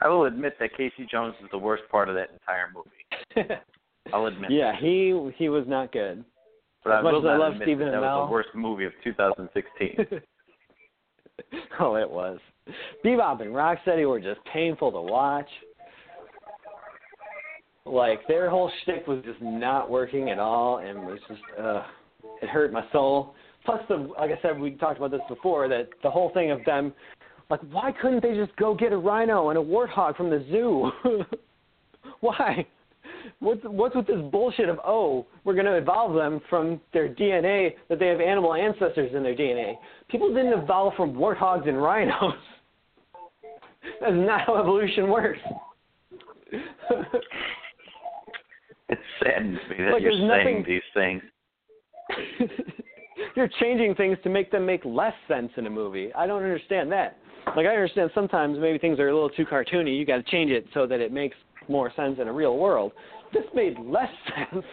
I will admit that Casey Jones is the worst part of that entire movie. [LAUGHS] I'll admit. yeah, he he was not good. But I much will as I love admit Stephen that, that was the worst movie of 2016. [LAUGHS] oh, it was. Bebop and Rocksteady were just painful to watch. Like their whole shtick was just not working at all, and it was just uh, it hurt my soul. Plus, the like I said, we talked about this before that the whole thing of them, like, why couldn't they just go get a rhino and a warthog from the zoo? [LAUGHS] why? What's what's with this bullshit of oh we're going to evolve them from their DNA that they have animal ancestors in their DNA? People didn't evolve from warthogs and rhinos. [LAUGHS] That's not how evolution works. [LAUGHS] it saddens me that Like, you're saying nothing- these things. [LAUGHS] You're changing things to make them make less sense in a movie. I don't understand that. Like I understand sometimes maybe things are a little too cartoony. You got to change it so that it makes more sense in a real world. This made less [LAUGHS] sense.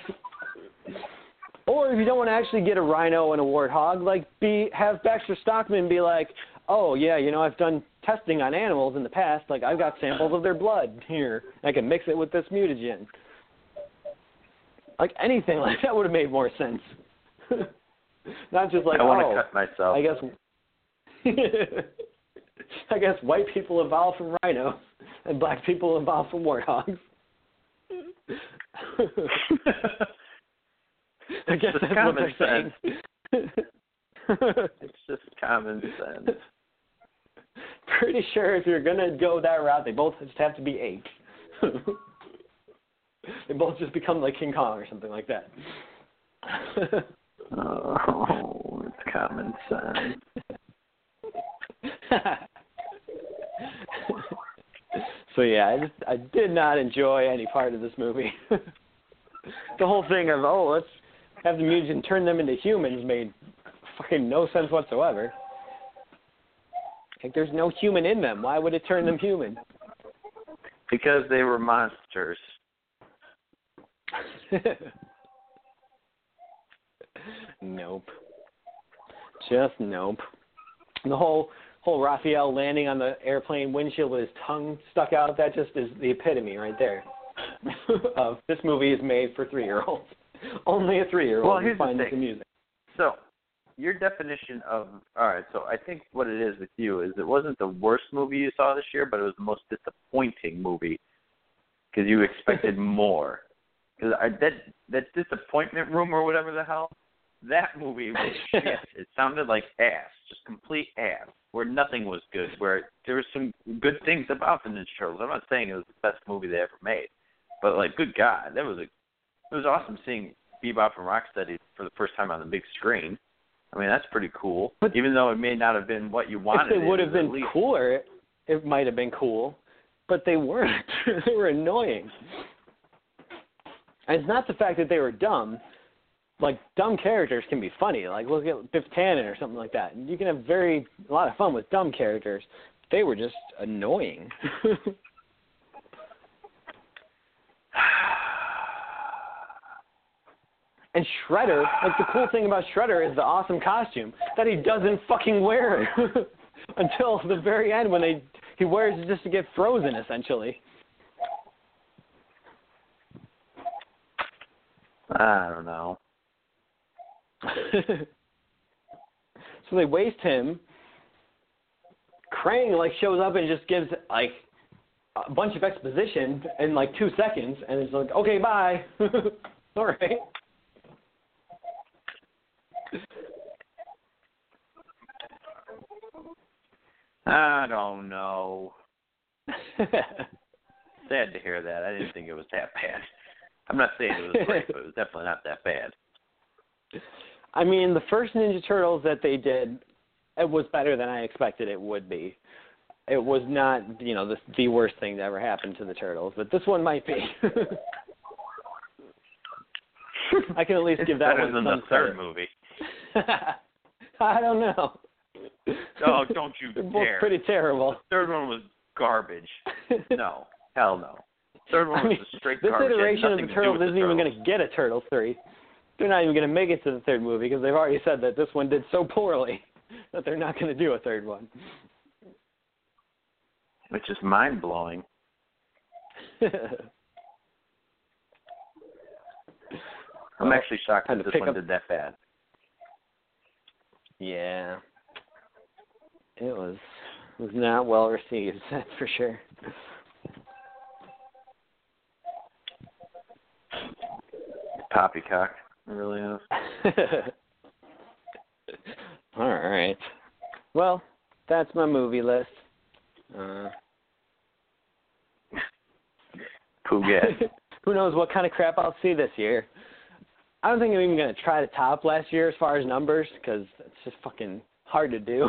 or if you don't want to actually get a rhino and a warthog, like be have Baxter Stockman be like, "Oh yeah, you know I've done testing on animals in the past. Like I've got samples of their blood here. I can mix it with this mutagen." Like anything [LAUGHS] like that would have made more sense. [LAUGHS] Not just like I want oh, to cut myself. I guess. [LAUGHS] I guess white people evolved from rhinos [LAUGHS] and black people evolved from warthogs. [LAUGHS] I guess that's what common they're saying. It's just common sense. Pretty sure if you're gonna go that route, they both just have to be apes. they both just become like King Kong or something like that. Oh, it's common sense. [LAUGHS] so yeah, I just I did not enjoy any part of this movie. [LAUGHS] the whole thing of oh let's have the mutant turn them into humans made fucking no sense whatsoever. Like there's no human in them. Why would it turn them human? Because they were monsters. [LAUGHS] nope. Just nope. The whole whole Raphael landing on the airplane windshield with his tongue stuck out, that just is the epitome right there. [LAUGHS] of this movie is made for three year olds. [LAUGHS] Only a three year Well, old here's the finds this thing. amusing. So, your definition of all right. So I think what it is with you is it wasn't the worst movie you saw this year, but it was the most disappointing movie because you expected [LAUGHS] more. Because that that disappointment room or whatever the hell, that movie was shit. It sounded like ass, just complete ass, where nothing was good. Where there were some good things about the Ninja Turtles. I'm not saying it was the best movie they ever made, but like, good God, that was a it was awesome seeing Bebop and Rocksteady for the first time on the big screen. I mean, that's pretty cool. But- Even though it may not have been what you wanted, if they would have it been least- cooler, it, it might have been cool, but they weren't. [LAUGHS] they were annoying. And it's not the fact that they were dumb. Like dumb characters can be funny. Like look at Biff Tannen or something like that. and You can have very a lot of fun with dumb characters. They were just annoying. [LAUGHS] And Shredder, like the cool thing about Shredder is the awesome costume that he doesn't fucking wear [LAUGHS] until the very end when they he wears it just to get frozen, essentially. I don't know. [LAUGHS] so they waste him. Krang like shows up and just gives like a bunch of exposition in like two seconds, and it's like, okay, bye. [LAUGHS] All right. I don't know. [LAUGHS] Sad to hear that. I didn't think it was that bad. I'm not saying it was great, but it was definitely not that bad. I mean, the first Ninja Turtles that they did, it was better than I expected it would be. It was not, you know, the the worst thing that ever happened to the Turtles, but this one might be. [LAUGHS] I can at least It's give that better one than the third credit. movie. [LAUGHS] I don't know. Oh, don't you [LAUGHS] They're both dare! pretty terrible. The third one was garbage. No, hell no. Third one I was mean, a straight this garbage. Had iteration of the Turtles isn't even going to get a Turtles three. They're not even going to make it to the third movie because they've already said that this one did so [LAUGHS] poorly that they're not going to do a third one. Which is mind blowing. [LAUGHS] I'm actually shocked that this one up- did that bad. yeah, it was was not well received. [LAUGHS] That's for sure. Poppycock. It really is. [LAUGHS] All right. Well, that's my movie list. Uh, [LAUGHS] [LAUGHS] who knows what kind of crap I'll see this year. I don't think I'm even going to try to top last year as far as numbers because it's just fucking hard to do.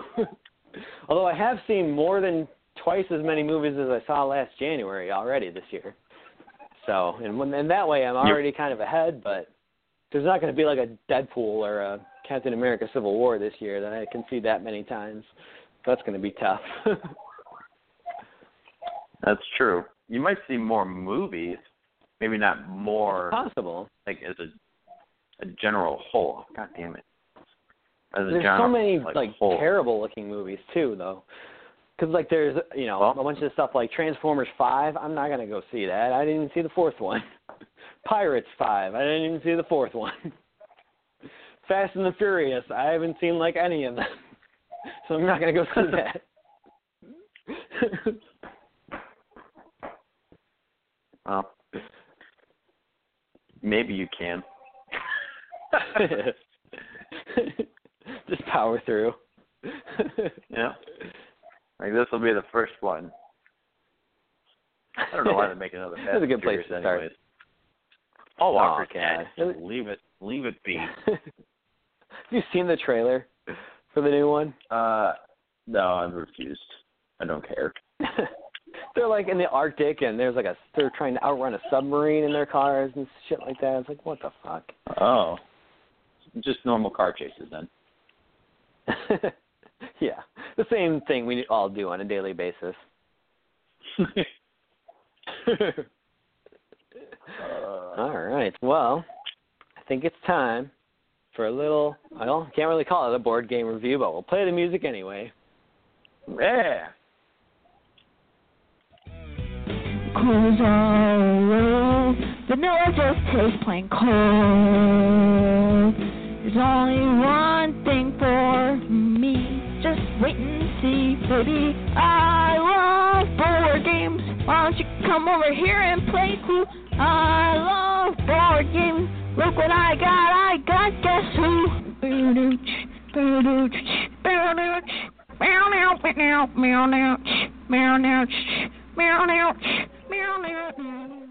Although I have seen more than twice as many movies as I saw last January already this year. So, and when, and that way I'm already kind of ahead, but there's not going to be like a Deadpool or a Captain America Civil War this year that I can see that many times. That's going to be tough. [LAUGHS] That's true. You might see more movies, maybe not more Possible. like as a a general whole. God damn it. As a There's so many like, like terrible looking movies too, though. Because like there's you know Well- a bunch of stuff like Transformers Five. I'm not gonna go see that. I didn't even see the fourth one. [LAUGHS] Pirates Five. I didn't even see the fourth one. [LAUGHS] Fast and the Furious. I haven't seen like any of them, [LAUGHS] so I'm not gonna go see that. [LAUGHS] Well, maybe you can. Just power through. Yeah. Like this will be the first one. I don't know why they make another Fast That's a good place Furious to start. anyways. Oh, dead. Leave it. Leave it be. [LAUGHS] Have you seen the trailer for the new one? Uh, no, I'm refused. I don't care. [LAUGHS] [LAUGHS] they're like in the Arctic and there's like a they're trying to outrun a submarine in their cars and shit like that. It's like what the fuck? Oh, just normal car chases then. yeah, the same thing we all do on a daily basis. Uh, all right. Well, I think it's time for a little. Well, can't really call it a board game review, but we'll play the music anyway. Yeah. Clothes all rolled, vanilla just tastes plain cold. There's only one thing for me, just wait and see, baby. I love board games. Why don't you come over here and play too? I love board games. Look what I got, I got guess who? Boodooch, boodooch, boodooch. Meow meow meow meow meow meow meow meow meow meow meow.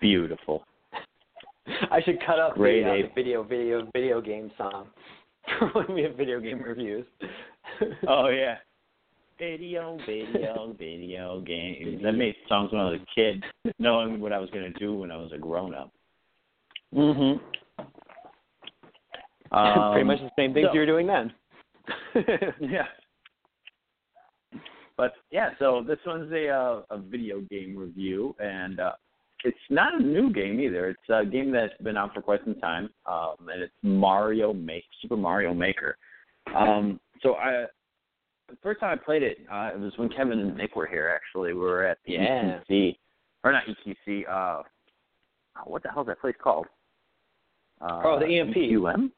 Beautiful. I should cut up Grade the, uh, the video, video, video game song for when we have video game reviews. Oh yeah. Video, video, video games. That made songs when I was a kid, knowing what I was gonna do when I was a grown up. Mhm. [LAUGHS] Um, Pretty much the same things so- you were doing then. [LAUGHS] Yeah. But yeah, so this one's a uh, a video game review, and uh, it's not a new game either. It's a game that's been out for quite some time, um, and it's Mario Make Super Mario Maker. Um, so I the first time I played it, uh, it was when Kevin and Nick were here. Actually, we were at the Yeah. ETC, or not ETC. Uh, what the hell is that place called? Uh, Oh, the EMP. UM.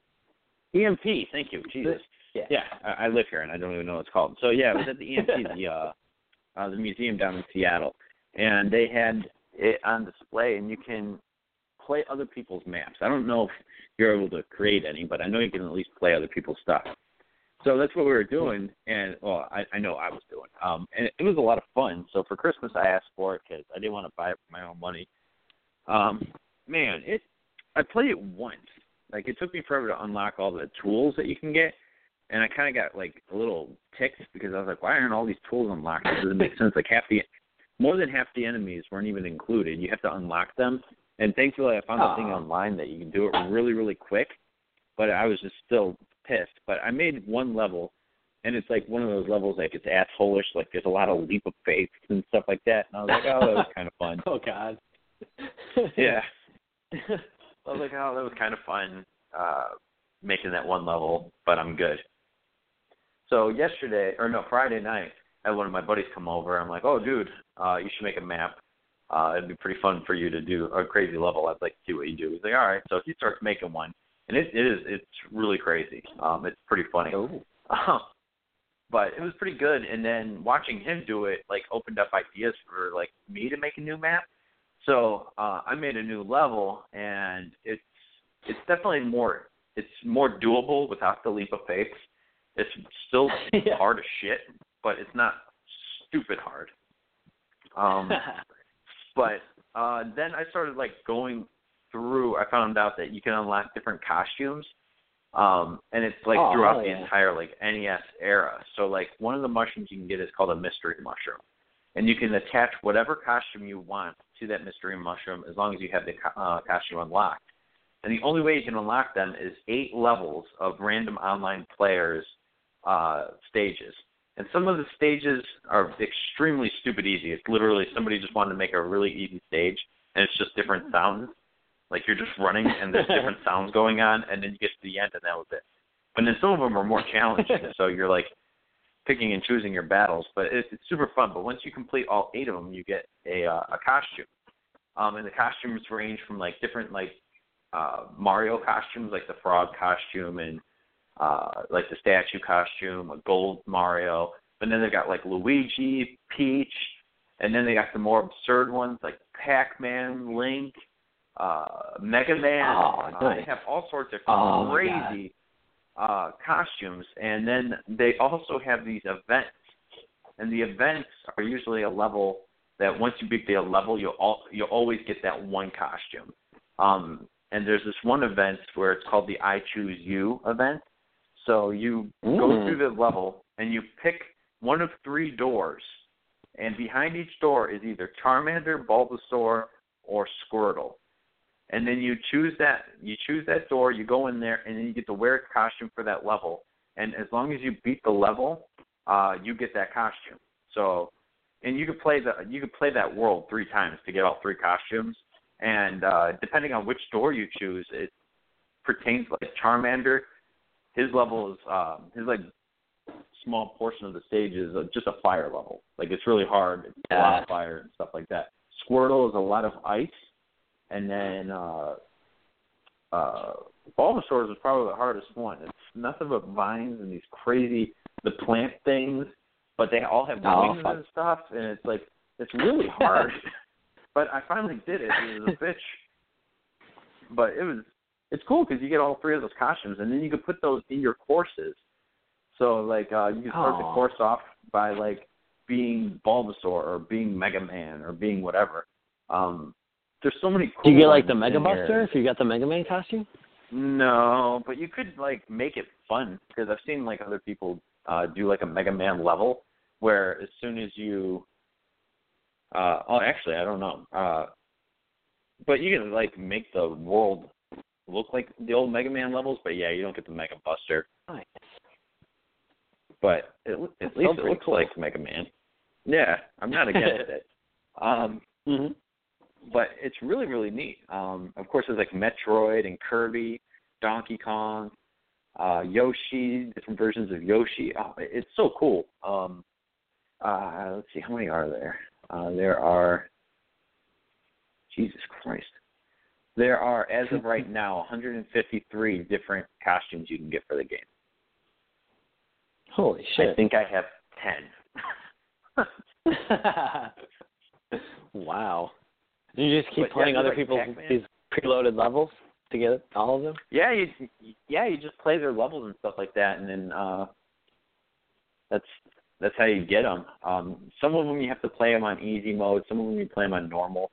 EMP. Thank you. Jesus. Yeah. Yeah, I, I live here and I don't even know what it's called. So yeah, it was at the EMP, [LAUGHS] the uh, uh, the museum down in Seattle, and they had it on display, and you can play other people's maps. I don't know if you're able to create any, but I know you can at least play other people's stuff. So that's what we were doing, and well, I, I know I was doing, um, and it, was a lot of fun. So for Christmas, I asked for it because I didn't want to buy it with my own money. Um, man, it I played it once. Like it took me forever to unlock all the tools that you can get, and I kind of got like a little ticked because I was like, why aren't all these tools unlocked? It doesn't make sense. Like half the, more than half the enemies weren't even included. You have to unlock them, and thankfully I found a thing online that you can do it really really quick. But I was just still pissed. But I made one level, and it's like one of those levels like it's assholeish. Like there's a lot of leap of faith and stuff like that. And I was like, oh, that was [LAUGHS] kind of fun. Oh God. [LAUGHS] Yeah. [LAUGHS] I was like, oh, that was kind of fun uh making that one level, but I'm good. So yesterday, or no, Friday night, I had one of my buddies come over. I'm like, oh, dude, uh, you should make a map. Uh, it'd be pretty fun for you to do a crazy level. I'd like to see what you do. He's like, all right. So he starts making one, and it, it is it's really crazy. Um, it's pretty funny. Oh. Um, but it was pretty good. And then watching him do it like opened up ideas for like me to make a new map. So uh, I made a new level, and it's it's definitely more it's more doable without the leap of faith. It's still [LAUGHS] Yeah. hard as shit, but it's not stupid hard. Um, [LAUGHS] but uh, then I started like going through. I found out that you can unlock different costumes, um, and it's like Oh, throughout the yeah. entire like NES era. So like one of the mushrooms you can get is called a mystery mushroom, and you can attach whatever costume you want to that mystery mushroom as long as you have the co- uh, costume unlocked. And the only way you can unlock them is eight levels of random online players uh, stages. And some of the stages are extremely stupid easy. It's literally somebody just wanted to make a really easy stage, and it's just different sounds. Like you're just running, and there's [LAUGHS] different sounds going on, and then you get to the end, and that was it. But then some of them are more challenging, [LAUGHS] so you're like picking and choosing your battles. But it's, it's super fun. But once you complete all eight of them, you get a uh, a costume. Um, and the costumes range from like different like uh, Mario costumes, like the frog costume and uh, like the statue costume, a gold Mario. But then they've got like Luigi, Peach, and then they got the more absurd ones like Pac-Man, Link, uh, Mega Man. Oh, uh, they have all sorts of Oh, crazy uh, costumes, and then they also have these events, and the events are usually a level that once you beat the level, you'll all, you'll always get that one costume. Um, and there's this one event where it's called the I Choose You event. So you go Mm. through the level and you pick one of three doors, and behind each door is either Charmander, Bulbasaur, or Squirtle. And then you choose that you choose that door, you go in there, and then you get to wear a costume for that level. And as long as you beat the level, uh, you get that costume. So, and you could play the you could play that world three times to get all three costumes. And uh, depending on which door you choose, it pertains like Charmander. His level is um, his like small portion of the stage is uh, just a fire level. Like it's really hard. It's a lot of fire and stuff like that. Squirtle is a lot of ice, and then uh, uh, Bulbasaur is probably the hardest one. It's nothing but vines and these crazy the plant things, but they all have Oh, wings fuck. and stuff, and it's like it's really hard. [LAUGHS] but I finally did it. It was a bitch, but it was it's cool because you get all three of those costumes, and then you can put those in your courses. So like uh, you can start the course off by like being Bulbasaur or being Mega Man or being whatever. Um, there's so many. Cool Do you get like the Mega. Buster if you got the Mega Man costume? No, but you could like make it fun because I've seen like other people uh do like a Mega Man level where as soon as you uh oh actually I don't know. Uh but you can like make the world look like the old Mega Man levels, but yeah, you don't get the Mega Buster. Nice. But it, at least it looks cool. like Mega Man. Yeah, I'm not against [LAUGHS] it. Um Mm-hmm. But it's really really neat. Um, of course, there's like Metroid and Kirby, Donkey Kong, uh, Yoshi, different versions of Yoshi. Oh, it's so cool. Um, uh, let's see, how many are there? Uh, there are, Jesus Christ, there are as of right now 153 different costumes you can get for the game. Holy shit! I think I have ten. [LAUGHS] [LAUGHS] wow. You just keep But, yeah, playing other like people's Pac-Man. these preloaded levels to get all of them. Yeah, you yeah, you just play their levels and stuff like that, and then uh that's that's how you get them. Um, some of them you have to play them on easy mode. Some of them you play them on normal.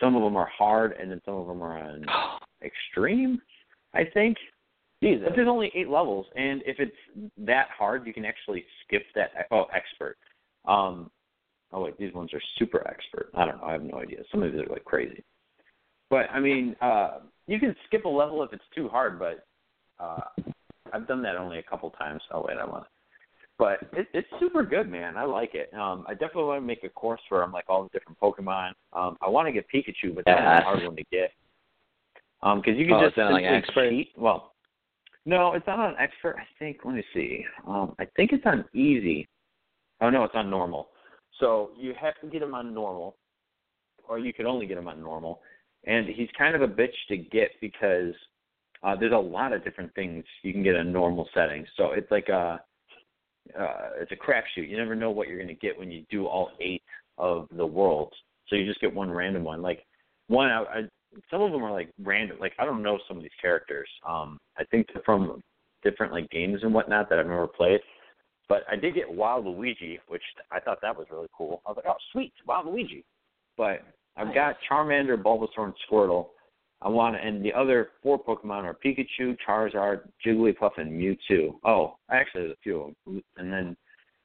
Some of them are hard, and then some of them are on [SIGHS] extreme. I think. Jesus. But there's only eight levels, and if it's that hard, you can actually skip that. Oh, expert. Um, oh wait, these ones are super expert. I don't know. I have no idea. Some of these are like crazy. But I mean, uh, you can skip a level if it's too hard. But uh, I've done that only a couple times. Oh wait, I want. To. But it, it's super good, man. I like it. Um, I definitely want to make a course for them, like all the different Pokemon. Um, I want to get Pikachu, but that's Yeah. a hard one to get. Um, because you can Oh, just not like simply expert? cheat. Well, no, it's not on expert. I think. Let me see. Um, I think it's on easy. Oh no, it's on normal. So you have to get him on normal, or you can only get him on normal. And he's kind of a bitch to get because uh, there's a lot of different things you can get in normal settings. So it's like a uh, it's a crapshoot. You never know what you're going to get when you do all eight of the worlds. So you just get one random one. Like one, I, I some of them are like random. Like I don't know some of these characters. Um, I think they're from different like games and whatnot that I've never played. But I did get Wild Luigi, which I thought that was really cool. I was like, oh sweet, Wild Luigi. But I've got Charmander, Bulbasaur, and Squirtle. I want to, and the other four Pokemon are Pikachu, Charizard, Jigglypuff, and Mewtwo. Oh, actually, there's a few of them. And then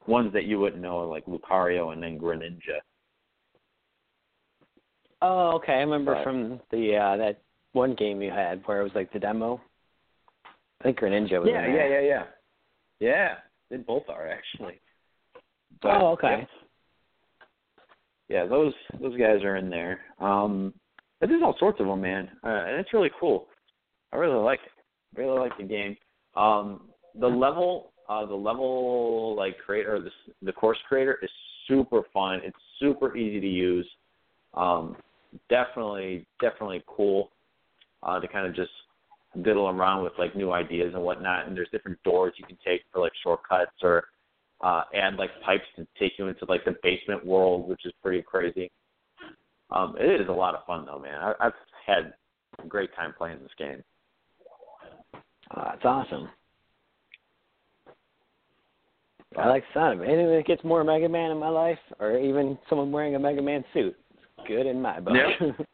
ones that you wouldn't know, like Lucario and then Greninja. Oh, okay. I remember But- from the uh that one game you had where it was like the demo. I think Greninja was Yeah, yeah, yeah, yeah. Yeah, they both are actually. But, Oh, okay. Yeah. yeah, those those guys are in there. Um, but there's all sorts of them, man, uh, and it's really cool. I really like it. Really like the game. Um, the level, uh, the level like creator, the the course creator is super fun. It's super easy to use. Um, definitely, definitely cool uh, to kind of just diddle around with like new ideas and whatnot. And there's different doors you can take for like shortcuts or uh, add like pipes to take you into like the basement world, which is pretty crazy. Um, it is a lot of fun though, man. I, I've had a great time playing this game. Oh, that's awesome. I like the sound of it. Anything that gets more Mega Man in my life, or even someone wearing a Mega Man suit, it's good in my book. Yep. [LAUGHS]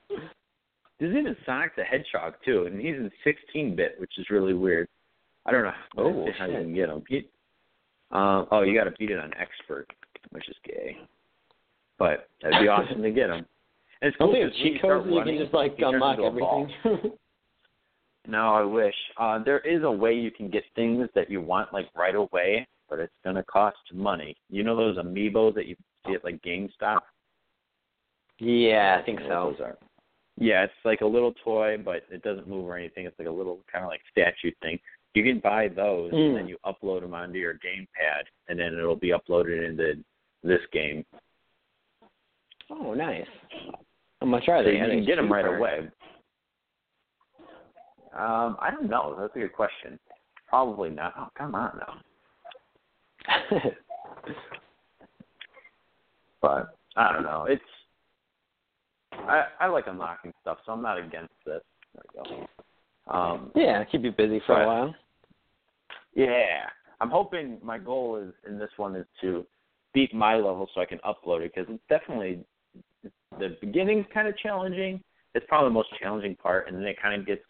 There's even Sonic the Hedgehog too, and he's in 16-bit, which is really weird. I don't know how, Oh, how you can get him. Beat, um, oh, you got to beat it on expert, which is gay. But that'd be awesome to get him. And it's cool think of 'cause cheat codes you running, can just like unlock into a ball. everything. [LAUGHS] No, I wish. Uh, there is a way you can get things that you want like right away, but it's gonna cost money. You know those amiibo that you see at like GameStop? yeah, I think You know what so. those are. Yeah, it's like a little toy, but it doesn't move or anything. It's like a little kind of like statue thing. You can buy those, and then Mm. you upload them onto your gamepad, and then it'll be uploaded into this game. Oh, nice. How much are So they? you Are they can get them right away. Um, I don't know. That's a good question. Probably not. Oh, come on now. [LAUGHS] But I don't know. It's I I like unlocking stuff, so I'm not against this. There we go. Um, yeah, keep you busy for Right. a while. yeah, I'm hoping my goal is in this one is to beat my level so I can upload it because it's definitely the beginning's kind of challenging. It's probably the most challenging part, and then it kind of gets.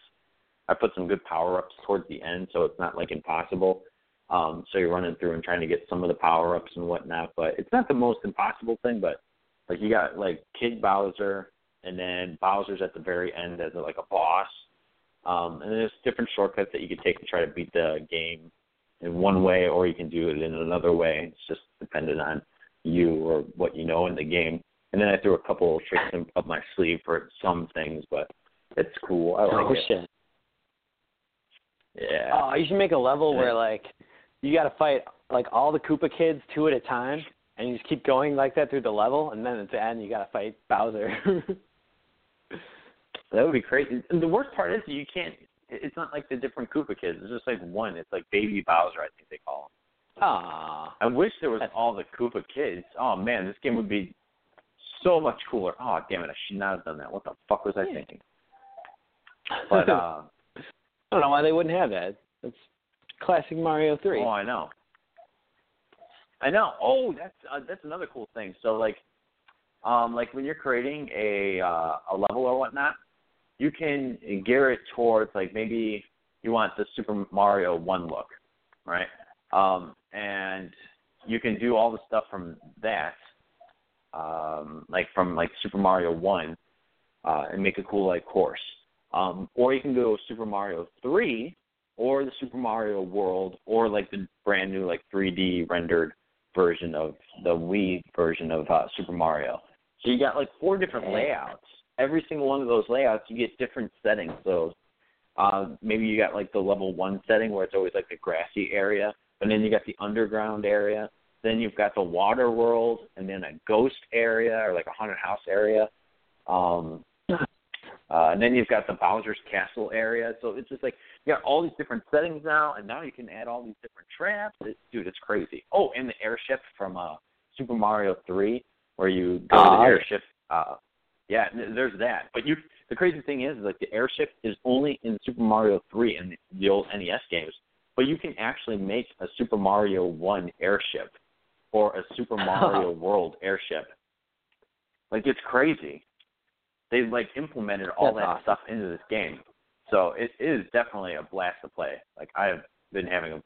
I put some good power ups towards the end, so it's not like impossible. Um, so you're running through and trying to get some of the power ups and whatnot, but it's not the most impossible thing. But like you got like Kid Bowser, and then Bowser's at the very end as like a boss. Um, and there's different shortcuts that you can take to try to beat the game in one way, or you can do it in another way. It's just dependent on you or what you know in the game. And then I threw a couple of tricks in- up my sleeve for some things, but it's cool. I like oh it. shit. Yeah. Oh, you should make a level where like you got to fight like all the Koopa kids two at a time, and you just keep going like that through the level, and then at the end you got to fight Bowser. [LAUGHS] That would be crazy. And the worst part is you can't. It's not like the different Koopa kids. It's just like one. It's like Baby Bowser, I think they call him. Ah, I wish there was all the Koopa kids. Oh man, this game would be so much cooler. Oh damn it, I should not have done that. What the fuck was I Yeah. thinking? But [LAUGHS] uh, I don't know why they wouldn't have that. It's classic Mario Three. oh, I know. I know. Oh, that's uh, that's another cool thing. So like, um, like when you're creating a uh, a level or whatnot, you can gear it towards like maybe you want the Super Mario One look, right? Um, and you can do all the stuff from that, um, like from like Super Mario One, uh, and make a cool like course. Um, or you can go Super Mario Three, or the Super Mario World, or like the brand new like 3D rendered version of the Wii version of uh, Super Mario. So you got like four different layouts. Every single one of those layouts, you get different settings. So uh, maybe you got like the level one setting where it's always like the grassy area, and then you got the underground area. Then you've got the water world, and then a ghost area or like a haunted house area. Um, uh, and then you've got the Bowser's Castle area. So it's just like you got all these different settings now, and now you can add all these different traps. It, dude, it's crazy. Oh, and the airship from uh, Super Mario 3, where you go to Ah, the airship. Uh, yeah, there's that. But you, the crazy thing is, like the airship is only in Super Mario 3 and the old NES games. But you can actually make a Super Mario 1 airship or a Super [LAUGHS] Mario World airship. Like it's crazy. They like implemented all That's that awesome. stuff into this game. So it is definitely a blast to play. Like I've been having a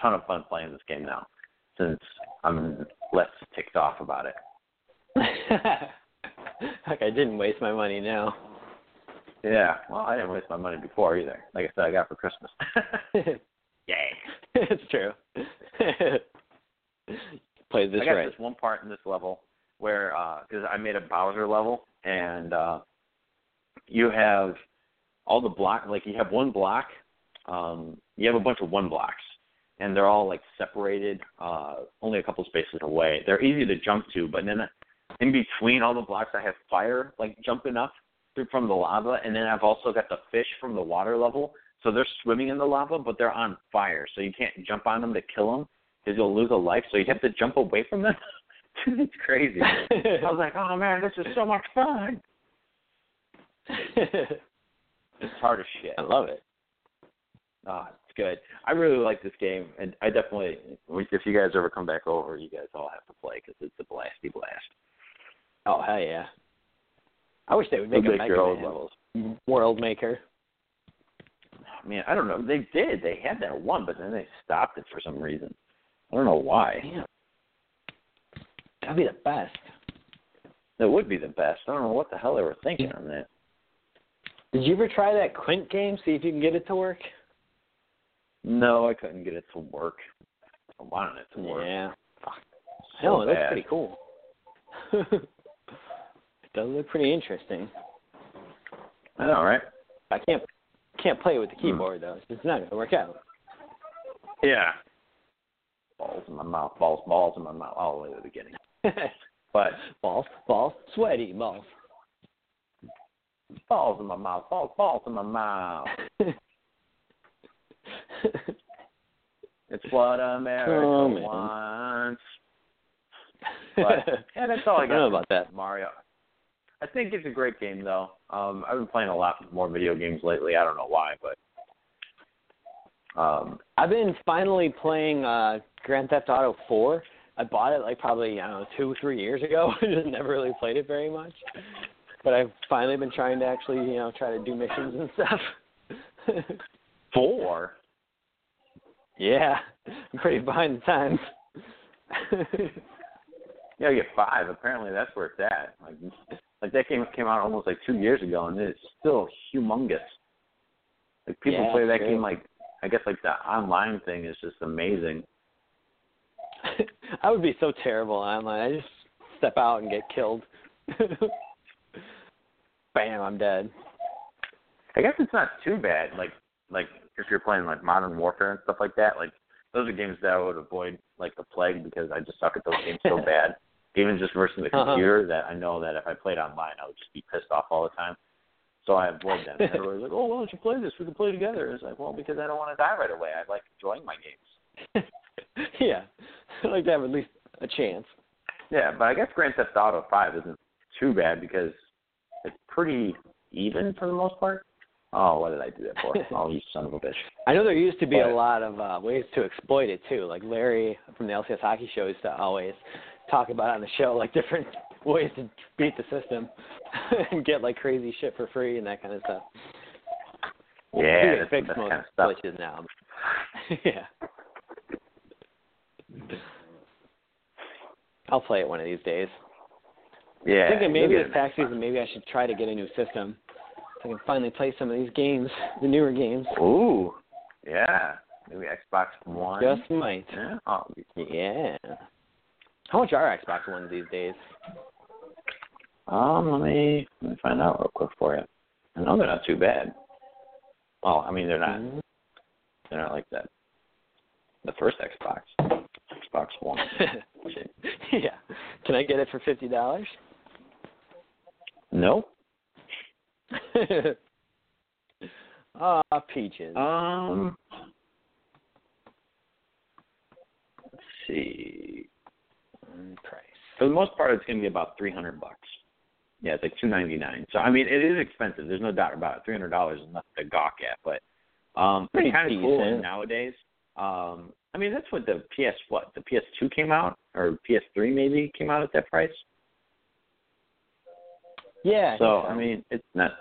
ton of fun playing this game now since I'm less ticked off about it. [LAUGHS] [LAUGHS] like I didn't waste my money now. Yeah. Well, I didn't waste my money before either. Like I said, I got for Christmas. [LAUGHS] Yay. it's true. [LAUGHS] Play this I got right. this one part in this level where because I made a Bowser level and uh you have all the block like you have one block um you have a bunch of one blocks and they're all like separated uh only a couple spaces away they're easy to jump to but then in between all the blocks i have fire like jumping up through from the lava and then i've also got the fish from the water level. So they're swimming in the lava but they're on fire. So you can't jump on them to kill them because you'll lose a life. So you have to jump away from them? [LAUGHS] It's crazy. [LAUGHS] I was like oh man this is so much fun. [LAUGHS] It's hard as shit. I love it. Ah, it's good. I really like this game, and I definitely, if you guys ever come back over, you guys all have to play because it's a blasty blast. Oh hell yeah! I wish they would make make Mega levels. World Maker. Oh, man, I don't know. They did. They had that one, but then they stopped it for some reason. I don't know why. Damn. That'd be the best. That would be the best. I don't know what the hell they were thinking on that. Did you ever try that Quint game? See if you can get it to work. No, I couldn't get it to work. I wanted it to work. Yeah. Fuck. So no, bad. pretty cool. [LAUGHS] does look pretty interesting. All right. I can't can't play it with the Hmm. keyboard though. It's not gonna work out. Yeah. Balls in my mouth. Balls, balls in my mouth. All the way to the beginning. [LAUGHS] But balls, balls, sweaty balls. balls in my mouth. Balls, balls in my mouth. [LAUGHS] It's what America Oh, wants. [LAUGHS] But yeah, that's all I I got. don't know about that. Mario. I think it's a great game though. Um, I've been playing a lot more video games lately. I don't know why, but um, I've been finally playing uh Grand Theft Auto 4. I bought it like probably I don't know two three years ago. [LAUGHS] I just never really played it very much. But I've finally been trying to actually you know try to do missions and stuff. [LAUGHS] four. yeah, I'm pretty behind the times. [LAUGHS] Yeah, you get five. Apparently, that's where it's at. Like, like that game came out almost like two years ago, and it's still humongous. Like people Yeah, play that true. game like I guess like the online thing is just amazing. [LAUGHS] I would be so terrible online. I just step out and get killed. [LAUGHS] Bam, I'm dead. I guess it's not too bad. Like like you're you're playing like Modern Warfare and stuff like that, like those are games that I would avoid like the plague because I just suck at those games so [LAUGHS] bad. Even just versus the Uh-huh. computer, that I know that if I played online, I would just be pissed off all the time. So I avoid them. And everybody's like, "Oh, why don't you play this? We can play together." It's like, well, because I don't want to die right away. I like enjoying my games. [LAUGHS] yeah, [LAUGHS] I like to have at least a chance. Yeah, but I guess Grand Theft Auto Five isn't too bad because it's pretty even for the most part. Oh, what did I do that for? [LAUGHS] oh, you son of a bitch. I know there used to be But- a lot of uh, ways to exploit it too. Like Larry from the LCS Hockey Show used to always talk about on the show like [LAUGHS] different ways to beat the system [LAUGHS] and get like crazy shit for free and that kind of stuff. Yeah, that's fix the best most kind of stuff. glitches now. [LAUGHS] yeah. I'll play it one of these days. Yeah, I'm thinking maybe this tax season, maybe I should try to get a new system. So I can finally play some of these games, the newer games. Ooh, yeah, maybe Xbox One. Just might. yeah. Oh, Yeah. How much are Xbox Ones these days? um, let me let me find out real quick for you. I know they're not too bad. Oh, I mean they're not. Mm-hmm. They're not like that. The first Xbox, Xbox One. [LAUGHS] yeah. Can I get it for fifty dollars? Nope. [LAUGHS] Ah, peaches. Um, let's see. Price. For the most part, it's going to be about three hundred bucks. Yeah, it's like two ninety nine. So I mean, it is expensive. There's no doubt about it. Three hundred dollars is nothing to gawk at, but um, Pretty kind of cool nowadays. Um, I mean, that's what the PS what the PS2 came out or PS3 maybe came out at that price. Yeah. I So I mean, it's not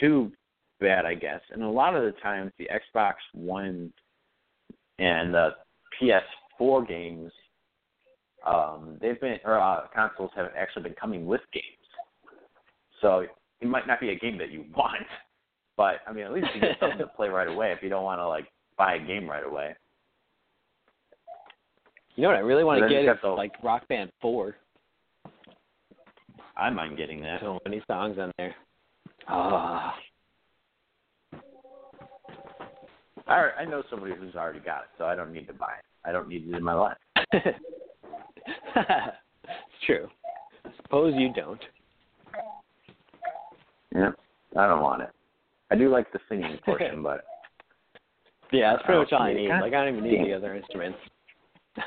too bad, I guess. And a lot of the times, the Xbox One and the PS4 games, um, they've been or uh, consoles have actually been coming with games. So it might not be a game that you [LAUGHS] want, but I mean, at least you get something to play right away if you don't want to like buy a game right away. you know what I really want to get is the- like Rock Band Four. I mind getting that. So many songs on there. Ah. I I know somebody who's already got it, so I don't need to buy it. I don't need it in my life. [LAUGHS] it's [LAUGHS] true. Suppose you don't. Yeah, I don't want it. I do like the singing [LAUGHS] portion, but Yeah, that's pretty much all I need. Like I don't even need the other instruments.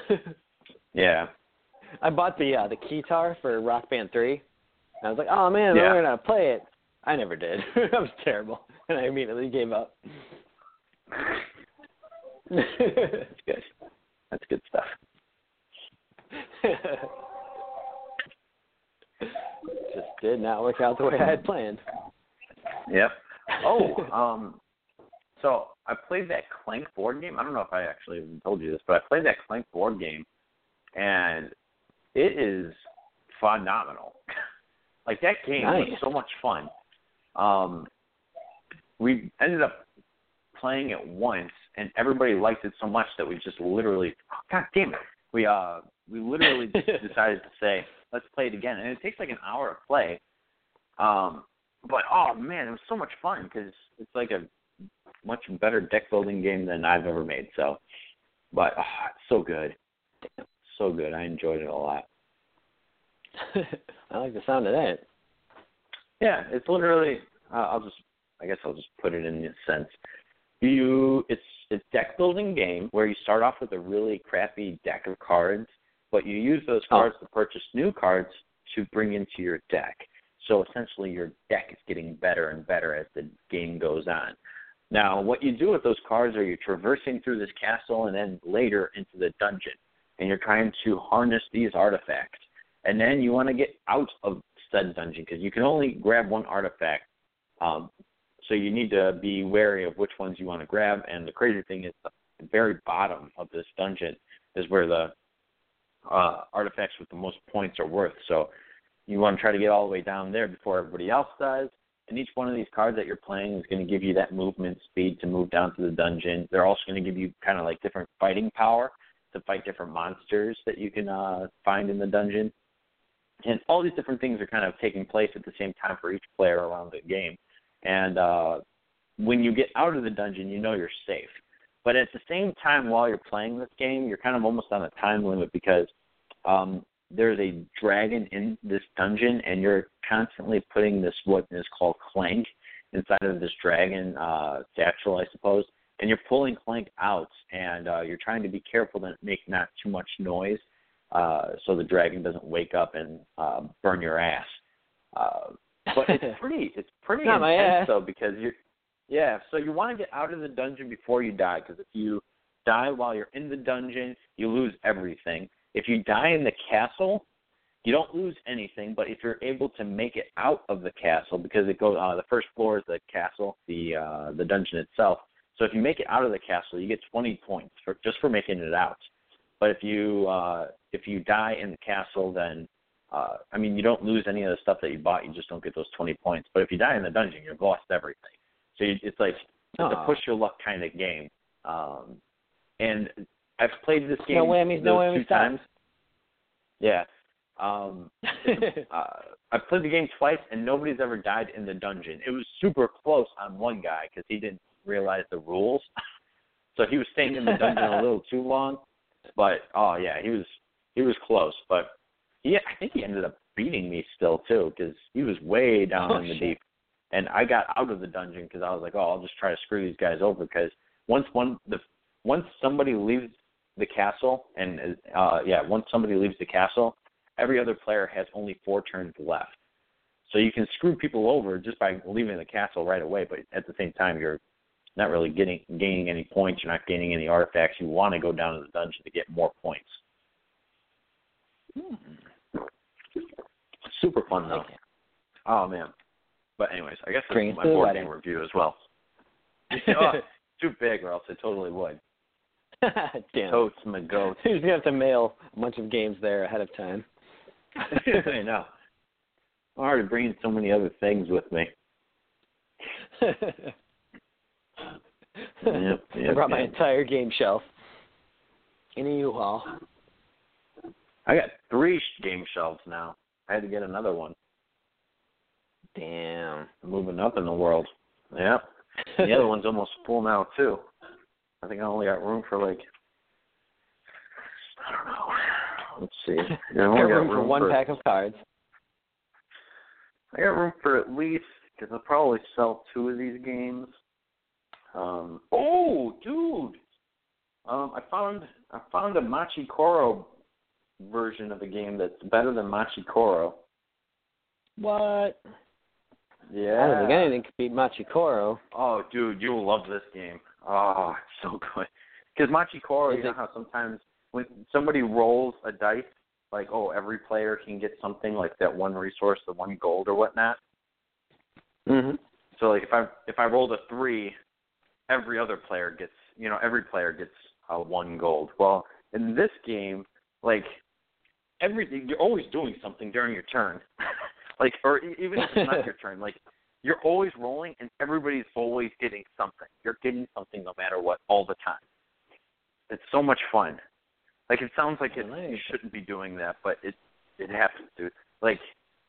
[LAUGHS] yeah, I bought the uh, the guitar for Rock Band Three. And I was like, oh man, Yeah. we're gonna play it. I never did. I was terrible, and I immediately gave up. that's good. That's good stuff. [LAUGHS] Just did not work out the way I had planned. Yep. Oh, [LAUGHS] um, so I played that Clank board game. I don't know if I actually even told you this, but I played that Clank board game, and it is phenomenal. [LAUGHS] like that game was so much fun. Um, we ended up playing it once, and everybody liked it so much that we just literally, oh, God damn it, we uh, we literally just [LAUGHS] decided to say, let's play it again, and it takes like an hour to play. Um, but oh man, it was so much fun because it's like a much better deck building game than I've ever made. So, but oh, it's so good, so good. I enjoyed it a lot. [LAUGHS] I like the sound of that. Yeah, it's literally. Uh, I'll just. I guess I'll just put it in this sense. You, it's it's deck building game where you start off with a really crappy deck of cards, but you use those Oh. cards to purchase new cards to bring into your deck. So essentially, your deck is getting better and better as the game goes on. Now, what you do with those cards are you're traversing through this castle and then later into the dungeon, and you're trying to harness these artifacts. And then you want to get out of said dungeon because you can only grab one artifact. Um, so you need to be wary of which ones you want to grab. And the crazy thing is, the very bottom of this dungeon is where the uh, artifacts with the most points are worth. So you want to try to get all the way down there before everybody else does. And each one of these cards that you're playing is going to give you that movement speed to move down to the dungeon. They're also going to give you kind of like different fighting power to fight different monsters that you can uh, find in the dungeon. And all these different things are kind of taking place at the same time for each player around the game. And uh, when you get out of the dungeon, you know you're safe. But at the same time, while you're playing this game, you're kind of almost on a time limit because um, there's a dragon in this dungeon, and you're constantly putting this what is called Clank inside of this dragon uh, satchel, I suppose. And you're pulling Clank out, and uh, you're trying to be careful to make not too much noise, uh, so the dragon doesn't wake up and uh, burn your ass. Uh, but it's [LAUGHS] pretty, it's pretty Not intense though because you're, yeah. So you want to get out of the dungeon before you die, because if you die while you're in the dungeon, you lose everything. If you die in the castle, you don't lose anything, but if you're able to make it out of the castle, because it goes uh, the first floor is the castle, the uh, the dungeon itself. So if you make it out of the castle, you get 20 points for just for making it out. But if you uh, if you die in the castle, then uh, I mean you don't lose any of the stuff that you bought. You just don't get those 20 points. But if you die in the dungeon, you've lost everything. So you, it's like it's a push your luck kind of game. Um, and I've played this game No whammies, no whammies, two stop. times. Yeah. Um, [LAUGHS] uh, I've played the game twice, and nobody's ever died in the dungeon. It was super close on one guy because he didn't realize the rules, [LAUGHS] so he was staying in the dungeon a little too long. But oh yeah, he was he was close. But he, I think he ended up beating me still too because he was way down Oh, in the shit. deep. And I got out of the dungeon because I was like, oh, I'll just try to screw these guys over because once one the once somebody leaves the castle and uh yeah once somebody leaves the castle every other player has only four turns left. So you can screw people over just by leaving the castle right away but at the same time you're not really getting gaining any points you're not gaining any artifacts. You want to go down to the dungeon to get more points. Super fun though. Oh man. But anyways i guess Bring that's it my board game review as well. [LAUGHS] Oh, too big or else i totally would [LAUGHS] Damn. totes my goats [LAUGHS] He's gonna have to mail a bunch of games there ahead of time. [LAUGHS] I know. I'm already bringing so many other things with me. Yep, I yep, brought my entire game shelf in a U-Haul. I got three game shelves now. I had to get another one. Damn. I'm moving up in the world. Yep. The other one's almost full now too. I think I only got room for like I don't know. Let's see. [LAUGHS] Yeah, I Got only got room for one pack of cards. I got room for at least because I'll probably sell two of these games. Um, oh, dude! Um, I found I found a Machi Koro version of a game that's better than Machi Koro. What? Yeah. I don't think anything could beat Machikoro. Oh, dude, you'll love this game. Oh, so good. Because Machi Koro, Is you know how sometimes when somebody rolls a dice, like oh, every player can get something like that one resource, the one gold or whatnot. Mm-hmm. So like if I if I rolled a three, every other player gets you know every player gets uh, one gold. Well, in this game, like everything you're always doing something during your turn, [LAUGHS] like or even if it's not [LAUGHS] your turn, like you're always rolling and everybody's always getting something. You're getting something no matter what all the time. It's so much fun. Like it sounds like it, Nice. shouldn't be doing that, but it it happens to. Like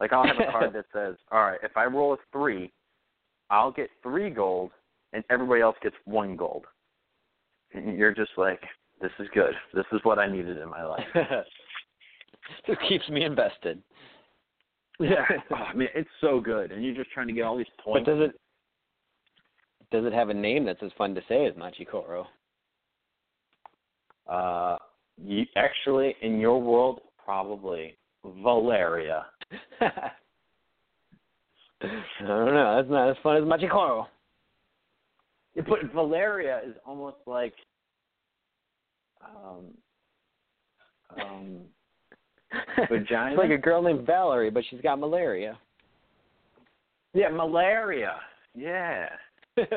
like I'll have a card [LAUGHS] that says, all right, if I roll a three, I'll get three gold, and everybody else gets one gold. And you're just like, this is good. This is what I needed in my life. [LAUGHS] Just keeps me invested. Yeah, [LAUGHS] oh, I mean, it's so good, and you're just trying to get all these points. But does it does it have a name that's as fun to say as Machikoro? Uh, you, actually, in your world, probably Valeria. [LAUGHS] I don't know. That's not as fun as Machikoro. Yeah, But Valeria is almost like, um, um, Vagina? It's like a girl named Valerie, but she's got malaria. yeah, malaria. Yeah, [LAUGHS] yeah,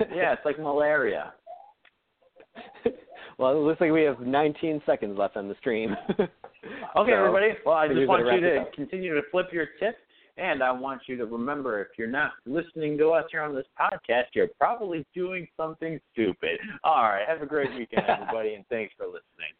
it's like malaria. well, it looks like we have 19 seconds left on the stream. [LAUGHS] Okay, So, everybody. Well, I just want you to continue to flip your tip, and I want you to remember if you're not listening to us here on this podcast, you're probably doing something stupid. All right. Have a great weekend, [LAUGHS] everybody, and thanks for listening.